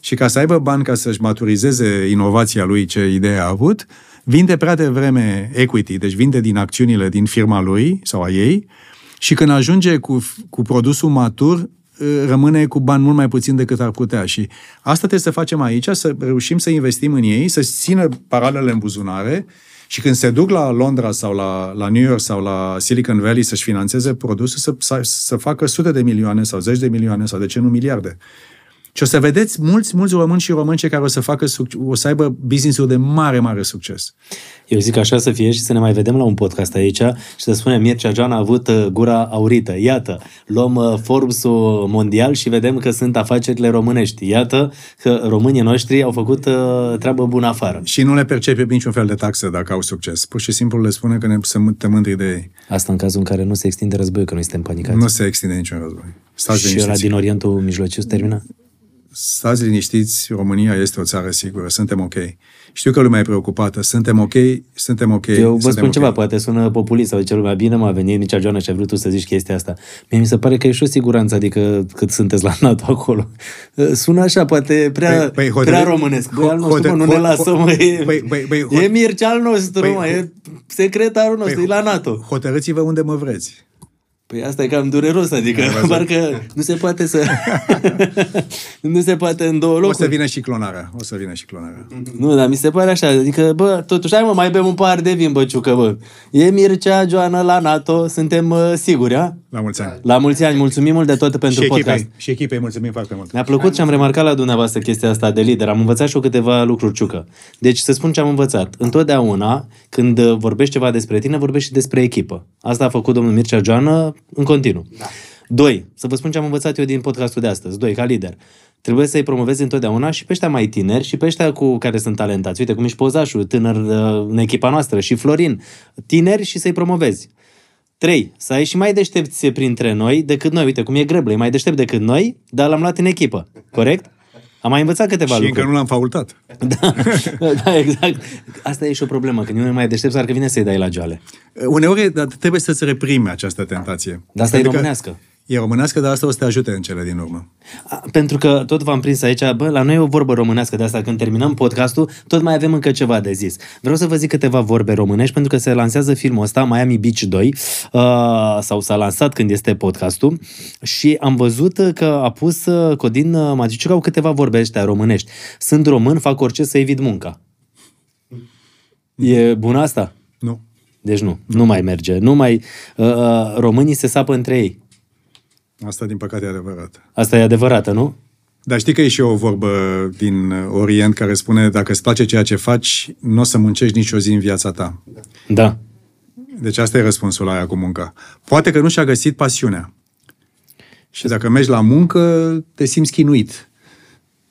Și ca să aibă bani ca să-și maturizeze inovația lui, ce idee a avut, vinde prea devreme equity, deci vinde din acțiunile din firma lui sau a ei, și când ajunge cu, cu produsul matur, ă, rămâne cu bani mult mai puțin decât ar putea. Și asta trebuie să facem aici, să reușim să investim în ei, să țină paralele în buzunare și când se duc la Londra sau la, la New York sau la Silicon Valley să-și financeze produsul, să, să, să facă sute de milioane sau zeci de milioane sau de ce nu miliarde. Și o să vedeți mulți, mulți români și românce care o să facă, o să aibă business-uri de mare, mare succes. Eu zic așa să fie și să ne mai vedem la un podcast aici și să spunem Mircea Joan a avut uh, gura aurită. Iată, luăm uh, Forbes-ul mondial și vedem că sunt afacerile românești. Iată că românii noștri au făcut uh, treabă bună afară. Și nu le percepe niciun fel de taxă dacă au succes. Pur și simplu le spune că ne suntem mândri de ei. Asta în cazul în care nu se extinde războiul, că noi suntem panicați. Nu se extinde niciun război. Stați și ăla din Orientul Mijlociu se termină? Stați liniștiți, România este o țară sigură, suntem ok. Știu că lumea e preocupată. Suntem ok, suntem ok. Eu vă spun okay. ceva, poate sună populist sau zice lumea, bine m-a venit nici Joana și a vrut tu să zici chestia asta. Mie mi se pare că e și o siguranță, adică cât sunteți la NATO acolo. Sună așa, poate prea, păi, păi, hotărâ... prea românesc. Băi, al nostru, mă, nu ne lasă, mă, e, păi, păi, păi, hot... e Mircea al nostru, păi, mă, e secretarul nostru, păi, e la NATO. Hotărâți-vă unde mă vreți. Păi asta e cam dureros, adică parcă nu se poate să... nu se poate în două locuri. O să vină și clonarea, o să vină și clonarea. Nu, dar mi se pare așa, adică, bă, totuși, hai mă, mai bem un par de vin, băciucă, bă. E Mircea, Joana la NATO, suntem uh, siguri, a? La mulți ani. La mulți ani, mulțumim mult de tot pentru și podcast. Echipei, și echipei, mulțumim foarte mult. Mi-a plăcut și am remarcat la dumneavoastră chestia asta de lider. Am învățat și eu câteva lucruri, Ciucă. Deci, să spun ce am învățat. Întotdeauna, când vorbești ceva despre tine, vorbești și despre echipă. Asta a făcut domnul Mircea Joana în continuu. Da. Doi, să vă spun ce am învățat eu din podcastul de astăzi. Doi, ca lider. Trebuie să-i promovezi întotdeauna și pe ăștia mai tineri și pe ăștia cu care sunt talentați. Uite, cum ești Pozașul, tânăr uh, în echipa noastră, și Florin. Tineri și să-i promovezi. Trei, să ai și mai deștepți printre noi decât noi. Uite, cum e Greblă, e mai deștept decât noi, dar l-am luat în echipă. Corect? Am mai învățat câteva și lucruri. Și încă nu l-am faultat. Da, da, exact. Asta e și o problemă, când nu mai deștept, ar că vine să-i dai la joale. Uneori trebuie să-ți reprimi această tentație. Dar asta adică... e românească. E românească, dar asta o să te ajute în cele din urmă. A, pentru că tot v-am prins aici, bă, la noi e o vorbă românească de asta, când terminăm podcastul, tot mai avem încă ceva de zis. Vreau să vă zic câteva vorbe românești, pentru că se lansează filmul ăsta, Miami Beach 2, uh, sau s-a lansat când este podcastul, și am văzut că a pus uh, Codin uh, Magiciu au câteva vorbe ăștia românești. Sunt român, fac orice să evit munca. E bun asta? Nu. Deci nu, nu mai merge. Nu mai, uh, uh, românii se sapă între ei. Asta, din păcate, e adevărat. Asta e adevărată, nu? Dar știi că e și o vorbă din Orient care spune dacă îți place ceea ce faci, nu o să muncești nicio zi în viața ta. Da. Deci asta e răspunsul la aia cu munca. Poate că nu și-a găsit pasiunea. Și dacă mergi la muncă, te simți chinuit.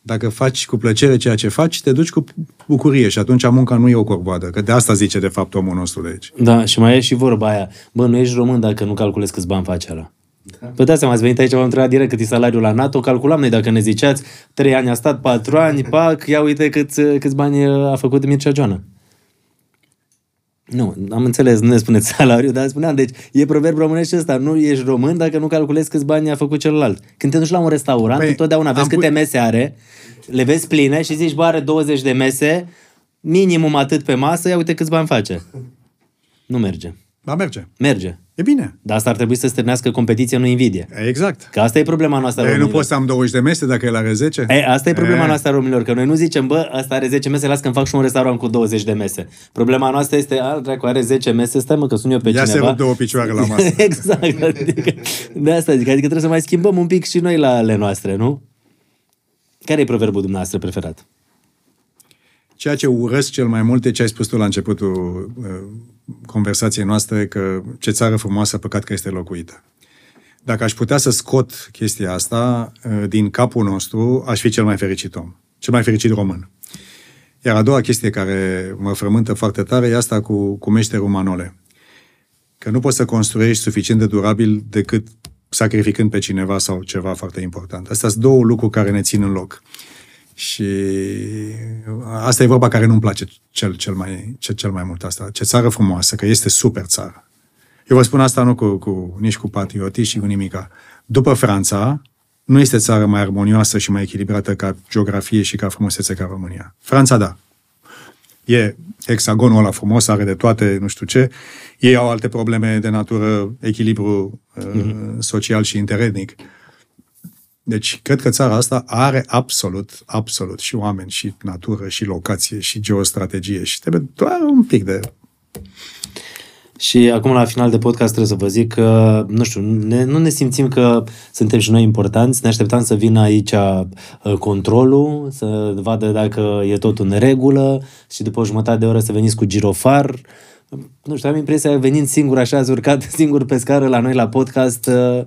Dacă faci cu plăcere ceea ce faci, te duci cu bucurie și atunci munca nu e o corboadă. Că de asta zice, de fapt, omul nostru de aici. Da, și mai e și vorba aia. Bă, nu ești român dacă nu calculezi câți bani face ăla. Da. Păi dați ați venit aici, v-am întrebat direct cât e salariul la NATO, calculam noi dacă ne ziceați, trei ani a stat, patru ani, pac, ia uite câți, câți bani a făcut Mircea Joană. Nu, am înțeles, nu ne spuneți salariu, dar spuneam, deci e proverb românesc ăsta, nu ești român dacă nu calculezi câți bani a făcut celălalt. Când te duci la un restaurant, păi, întotdeauna vezi câte pu- mese are, le vezi pline și zici, bă, are 20 de mese, minimum atât pe masă, ia uite câți bani face. Nu merge. Da, merge. Merge. E bine. Dar asta ar trebui să stârnească competiția, nu invidie. Exact. Că asta e problema noastră e, Nu poți să am 20 de mese dacă el are 10? E, asta e problema e. noastră românilor, că noi nu zicem, bă, asta are 10 mese, las că fac și un restaurant cu 20 de mese. Problema noastră este, a, dracu, are 10 mese, stai mă că sun eu pe Ia cineva. Ia două picioare la masă. exact. Adică, de asta zic, adică trebuie să mai schimbăm un pic și noi la ale noastre, nu? Care e proverbul dumneavoastră preferat? Ceea ce urăsc cel mai mult e ce ai spus tu la începutul uh, conversației noastre, că ce țară frumoasă, păcat că este locuită. Dacă aș putea să scot chestia asta uh, din capul nostru, aș fi cel mai fericit om. Cel mai fericit român. Iar a doua chestie care mă frământă foarte tare e asta cu, cu meșterul Manole. Că nu poți să construiești suficient de durabil decât sacrificând pe cineva sau ceva foarte important. Astea sunt două lucruri care ne țin în loc. Și asta e vorba care nu-mi place cel, cel, mai, cel, cel mai mult asta. Ce țară frumoasă, că este super țară. Eu vă spun asta nu cu, cu, nici cu patriotism și cu nimica. După Franța, nu este țară mai armonioasă și mai echilibrată ca geografie și ca frumusețe ca România. Franța, da. E hexagonul ăla frumos, are de toate, nu știu ce. Ei au alte probleme de natură, echilibru mm-hmm. social și interetnic. Deci, cred că țara asta are absolut, absolut și oameni, și natură, și locație, și geostrategie și trebuie doar un pic de... Și acum, la final de podcast, trebuie să vă zic că, nu știu, ne, nu ne simțim că suntem și noi importanți, ne așteptam să vină aici uh, controlul, să vadă dacă e tot în regulă și după o jumătate de oră să veniți cu girofar. Nu știu, am impresia, venind singur așa, ați urcat singur pe scară la noi la podcast, uh,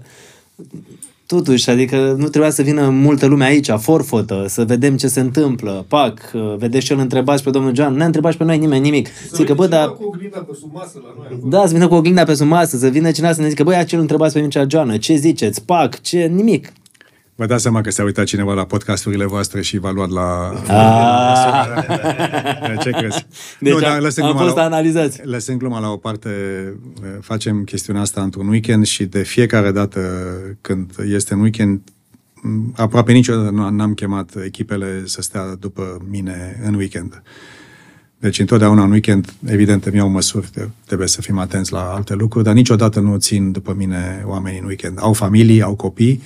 Totuși, adică nu trebuia să vină multă lume aici, forfotă, să vedem ce se întâmplă, pac, vedeți ce îl întrebați pe domnul John, nu ne întrebați pe noi nimeni nimic. Să Zic că, bă, dar... cu oglinda pe sub masă la noi. Da, să vină cu oglinda pe sub masă, să vină cineva să ne zică, băi, ce îl întrebați pe Mircea Joană, ce ziceți, pac, ce, nimic. Vă dați seama că s-a uitat cineva la podcasturile voastre și v-a luat la... Ah. Ce crezi? Deci nu, dar lăsând am fost la, analizați. Lăsând gluma la o parte, facem chestiunea asta într-un weekend și de fiecare dată când este în weekend, aproape niciodată n-am chemat echipele să stea după mine în weekend. Deci întotdeauna în weekend, evident, îmi iau măsuri, trebuie să fim atenți la alte lucruri, dar niciodată nu țin după mine oamenii în weekend. Au familii, au copii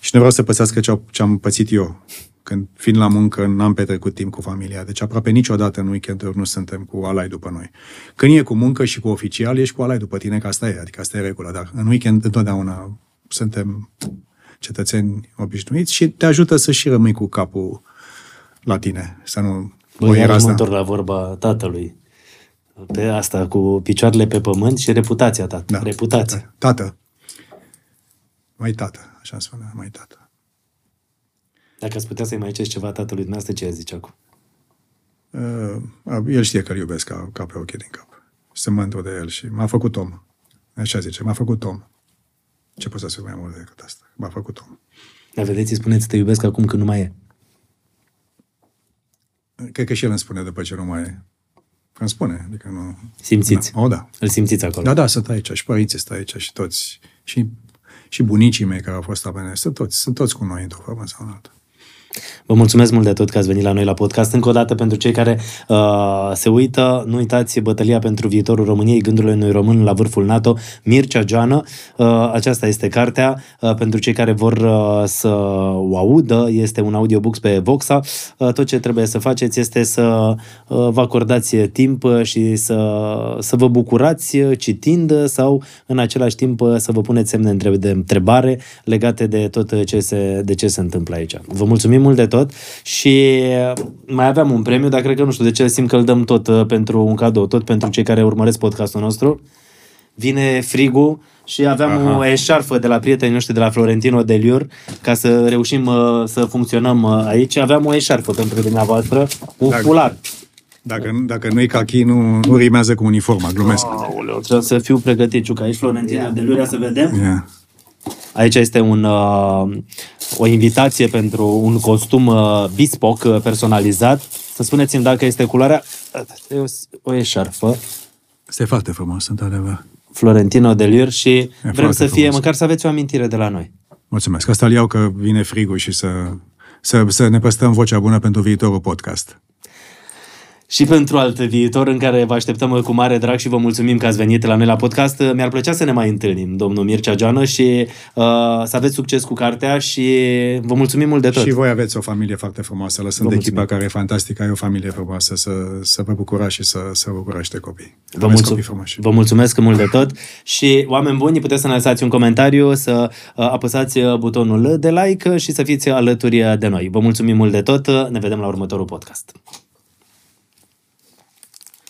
și nu vreau să pățească ce, ce am pățit eu. Când, fiind la muncă, n-am petrecut timp cu familia. Deci aproape niciodată în weekend nu suntem cu alai după noi. Când e cu muncă și cu oficial, ești cu alai după tine, că asta e, adică asta e regula. Dar în weekend întotdeauna suntem cetățeni obișnuiți și te ajută să și rămâi cu capul la tine, să nu Bă, iar mă întorc la vorba tatălui. Pe asta, cu picioarele pe pământ și reputația ta. Da. Reputația. Tată. Mai tată, așa spune, mai tată. Dacă ați putea să-i mai ceți ceva tatălui dumneavoastră, ce ați zice acum? Uh, el știe că îl iubesc ca, ca pe ochii din cap. Sunt mândru de el și m-a făcut om. Așa zice, m-a făcut om. Ce pot să spun mai mult decât asta? M-a făcut om. Dar vedeți, îi spuneți, te iubesc acum când nu mai e. Cred că și el îmi spune după ce nu mai e. Îmi spune, adică nu... Simțiți? Da. O, da. Îl simțiți acolo? Da, da, sunt aici. Și părinții sunt aici și toți. Și, și bunicii mei care au fost apene. Sunt toți, sunt toți cu noi într-o formă sau în altă. Vă mulțumesc mult de tot că ați venit la noi la podcast. Încă o dată pentru cei care uh, se uită, nu uitați bătălia pentru viitorul României, gândurile unui român la vârful NATO, Mircea Joană. Uh, aceasta este cartea. Uh, pentru cei care vor uh, să o audă, este un audiobook pe Voxa. Uh, tot ce trebuie să faceți este să uh, vă acordați timp și să, să vă bucurați citind sau în același timp să vă puneți semne de întrebare legate de tot ce se, de ce se întâmplă aici. Vă mulțumim mult de tot și mai aveam un premiu, dar cred că nu știu de ce simt că îl dăm tot uh, pentru un cadou, tot pentru cei care urmăresc podcastul nostru. Vine frigul și aveam Aha. o eșarfă de la prietenii noștri de la Florentino de Liur ca să reușim uh, să funcționăm uh, aici. Aveam o eșarfă pentru dumneavoastră, un dacă, fular. Dacă, dacă nu-i cachi, nu, nu rimează cu uniforma, glumesc. Aoleu, trebuie să fiu pregătit, Ciuca. Aici Florentino yeah. de Liur, să vedem. Yeah. Aici este un, uh, o invitație pentru un costum uh, bespoke uh, personalizat. Să spuneți-mi dacă este culoarea... E o, o eșarfă. Este foarte frumos, într-adevăr. Florentino de Lier și e vrem să fie, frumos. măcar să aveți o amintire de la noi. Mulțumesc. Asta îl iau că vine frigul și să, să, să ne păstrăm vocea bună pentru viitorul podcast și pentru alt viitor în care vă așteptăm cu mare drag și vă mulțumim că ați venit la noi la podcast. Mi-ar plăcea să ne mai întâlnim, domnul Mircea Geană, și uh, să aveți succes cu cartea și vă mulțumim mult de tot. Și voi aveți o familie foarte frumoasă, lăsând vă echipa care e fantastică, ai o familie frumoasă, să, să vă bucurați și să, să vă bucurați de copii. Vă, mulțum- copii vă mulțumesc mult de tot și oameni buni, puteți să ne lăsați un comentariu, să uh, apăsați butonul de like și să fiți alături de noi. Vă mulțumim mult de tot, ne vedem la următorul podcast.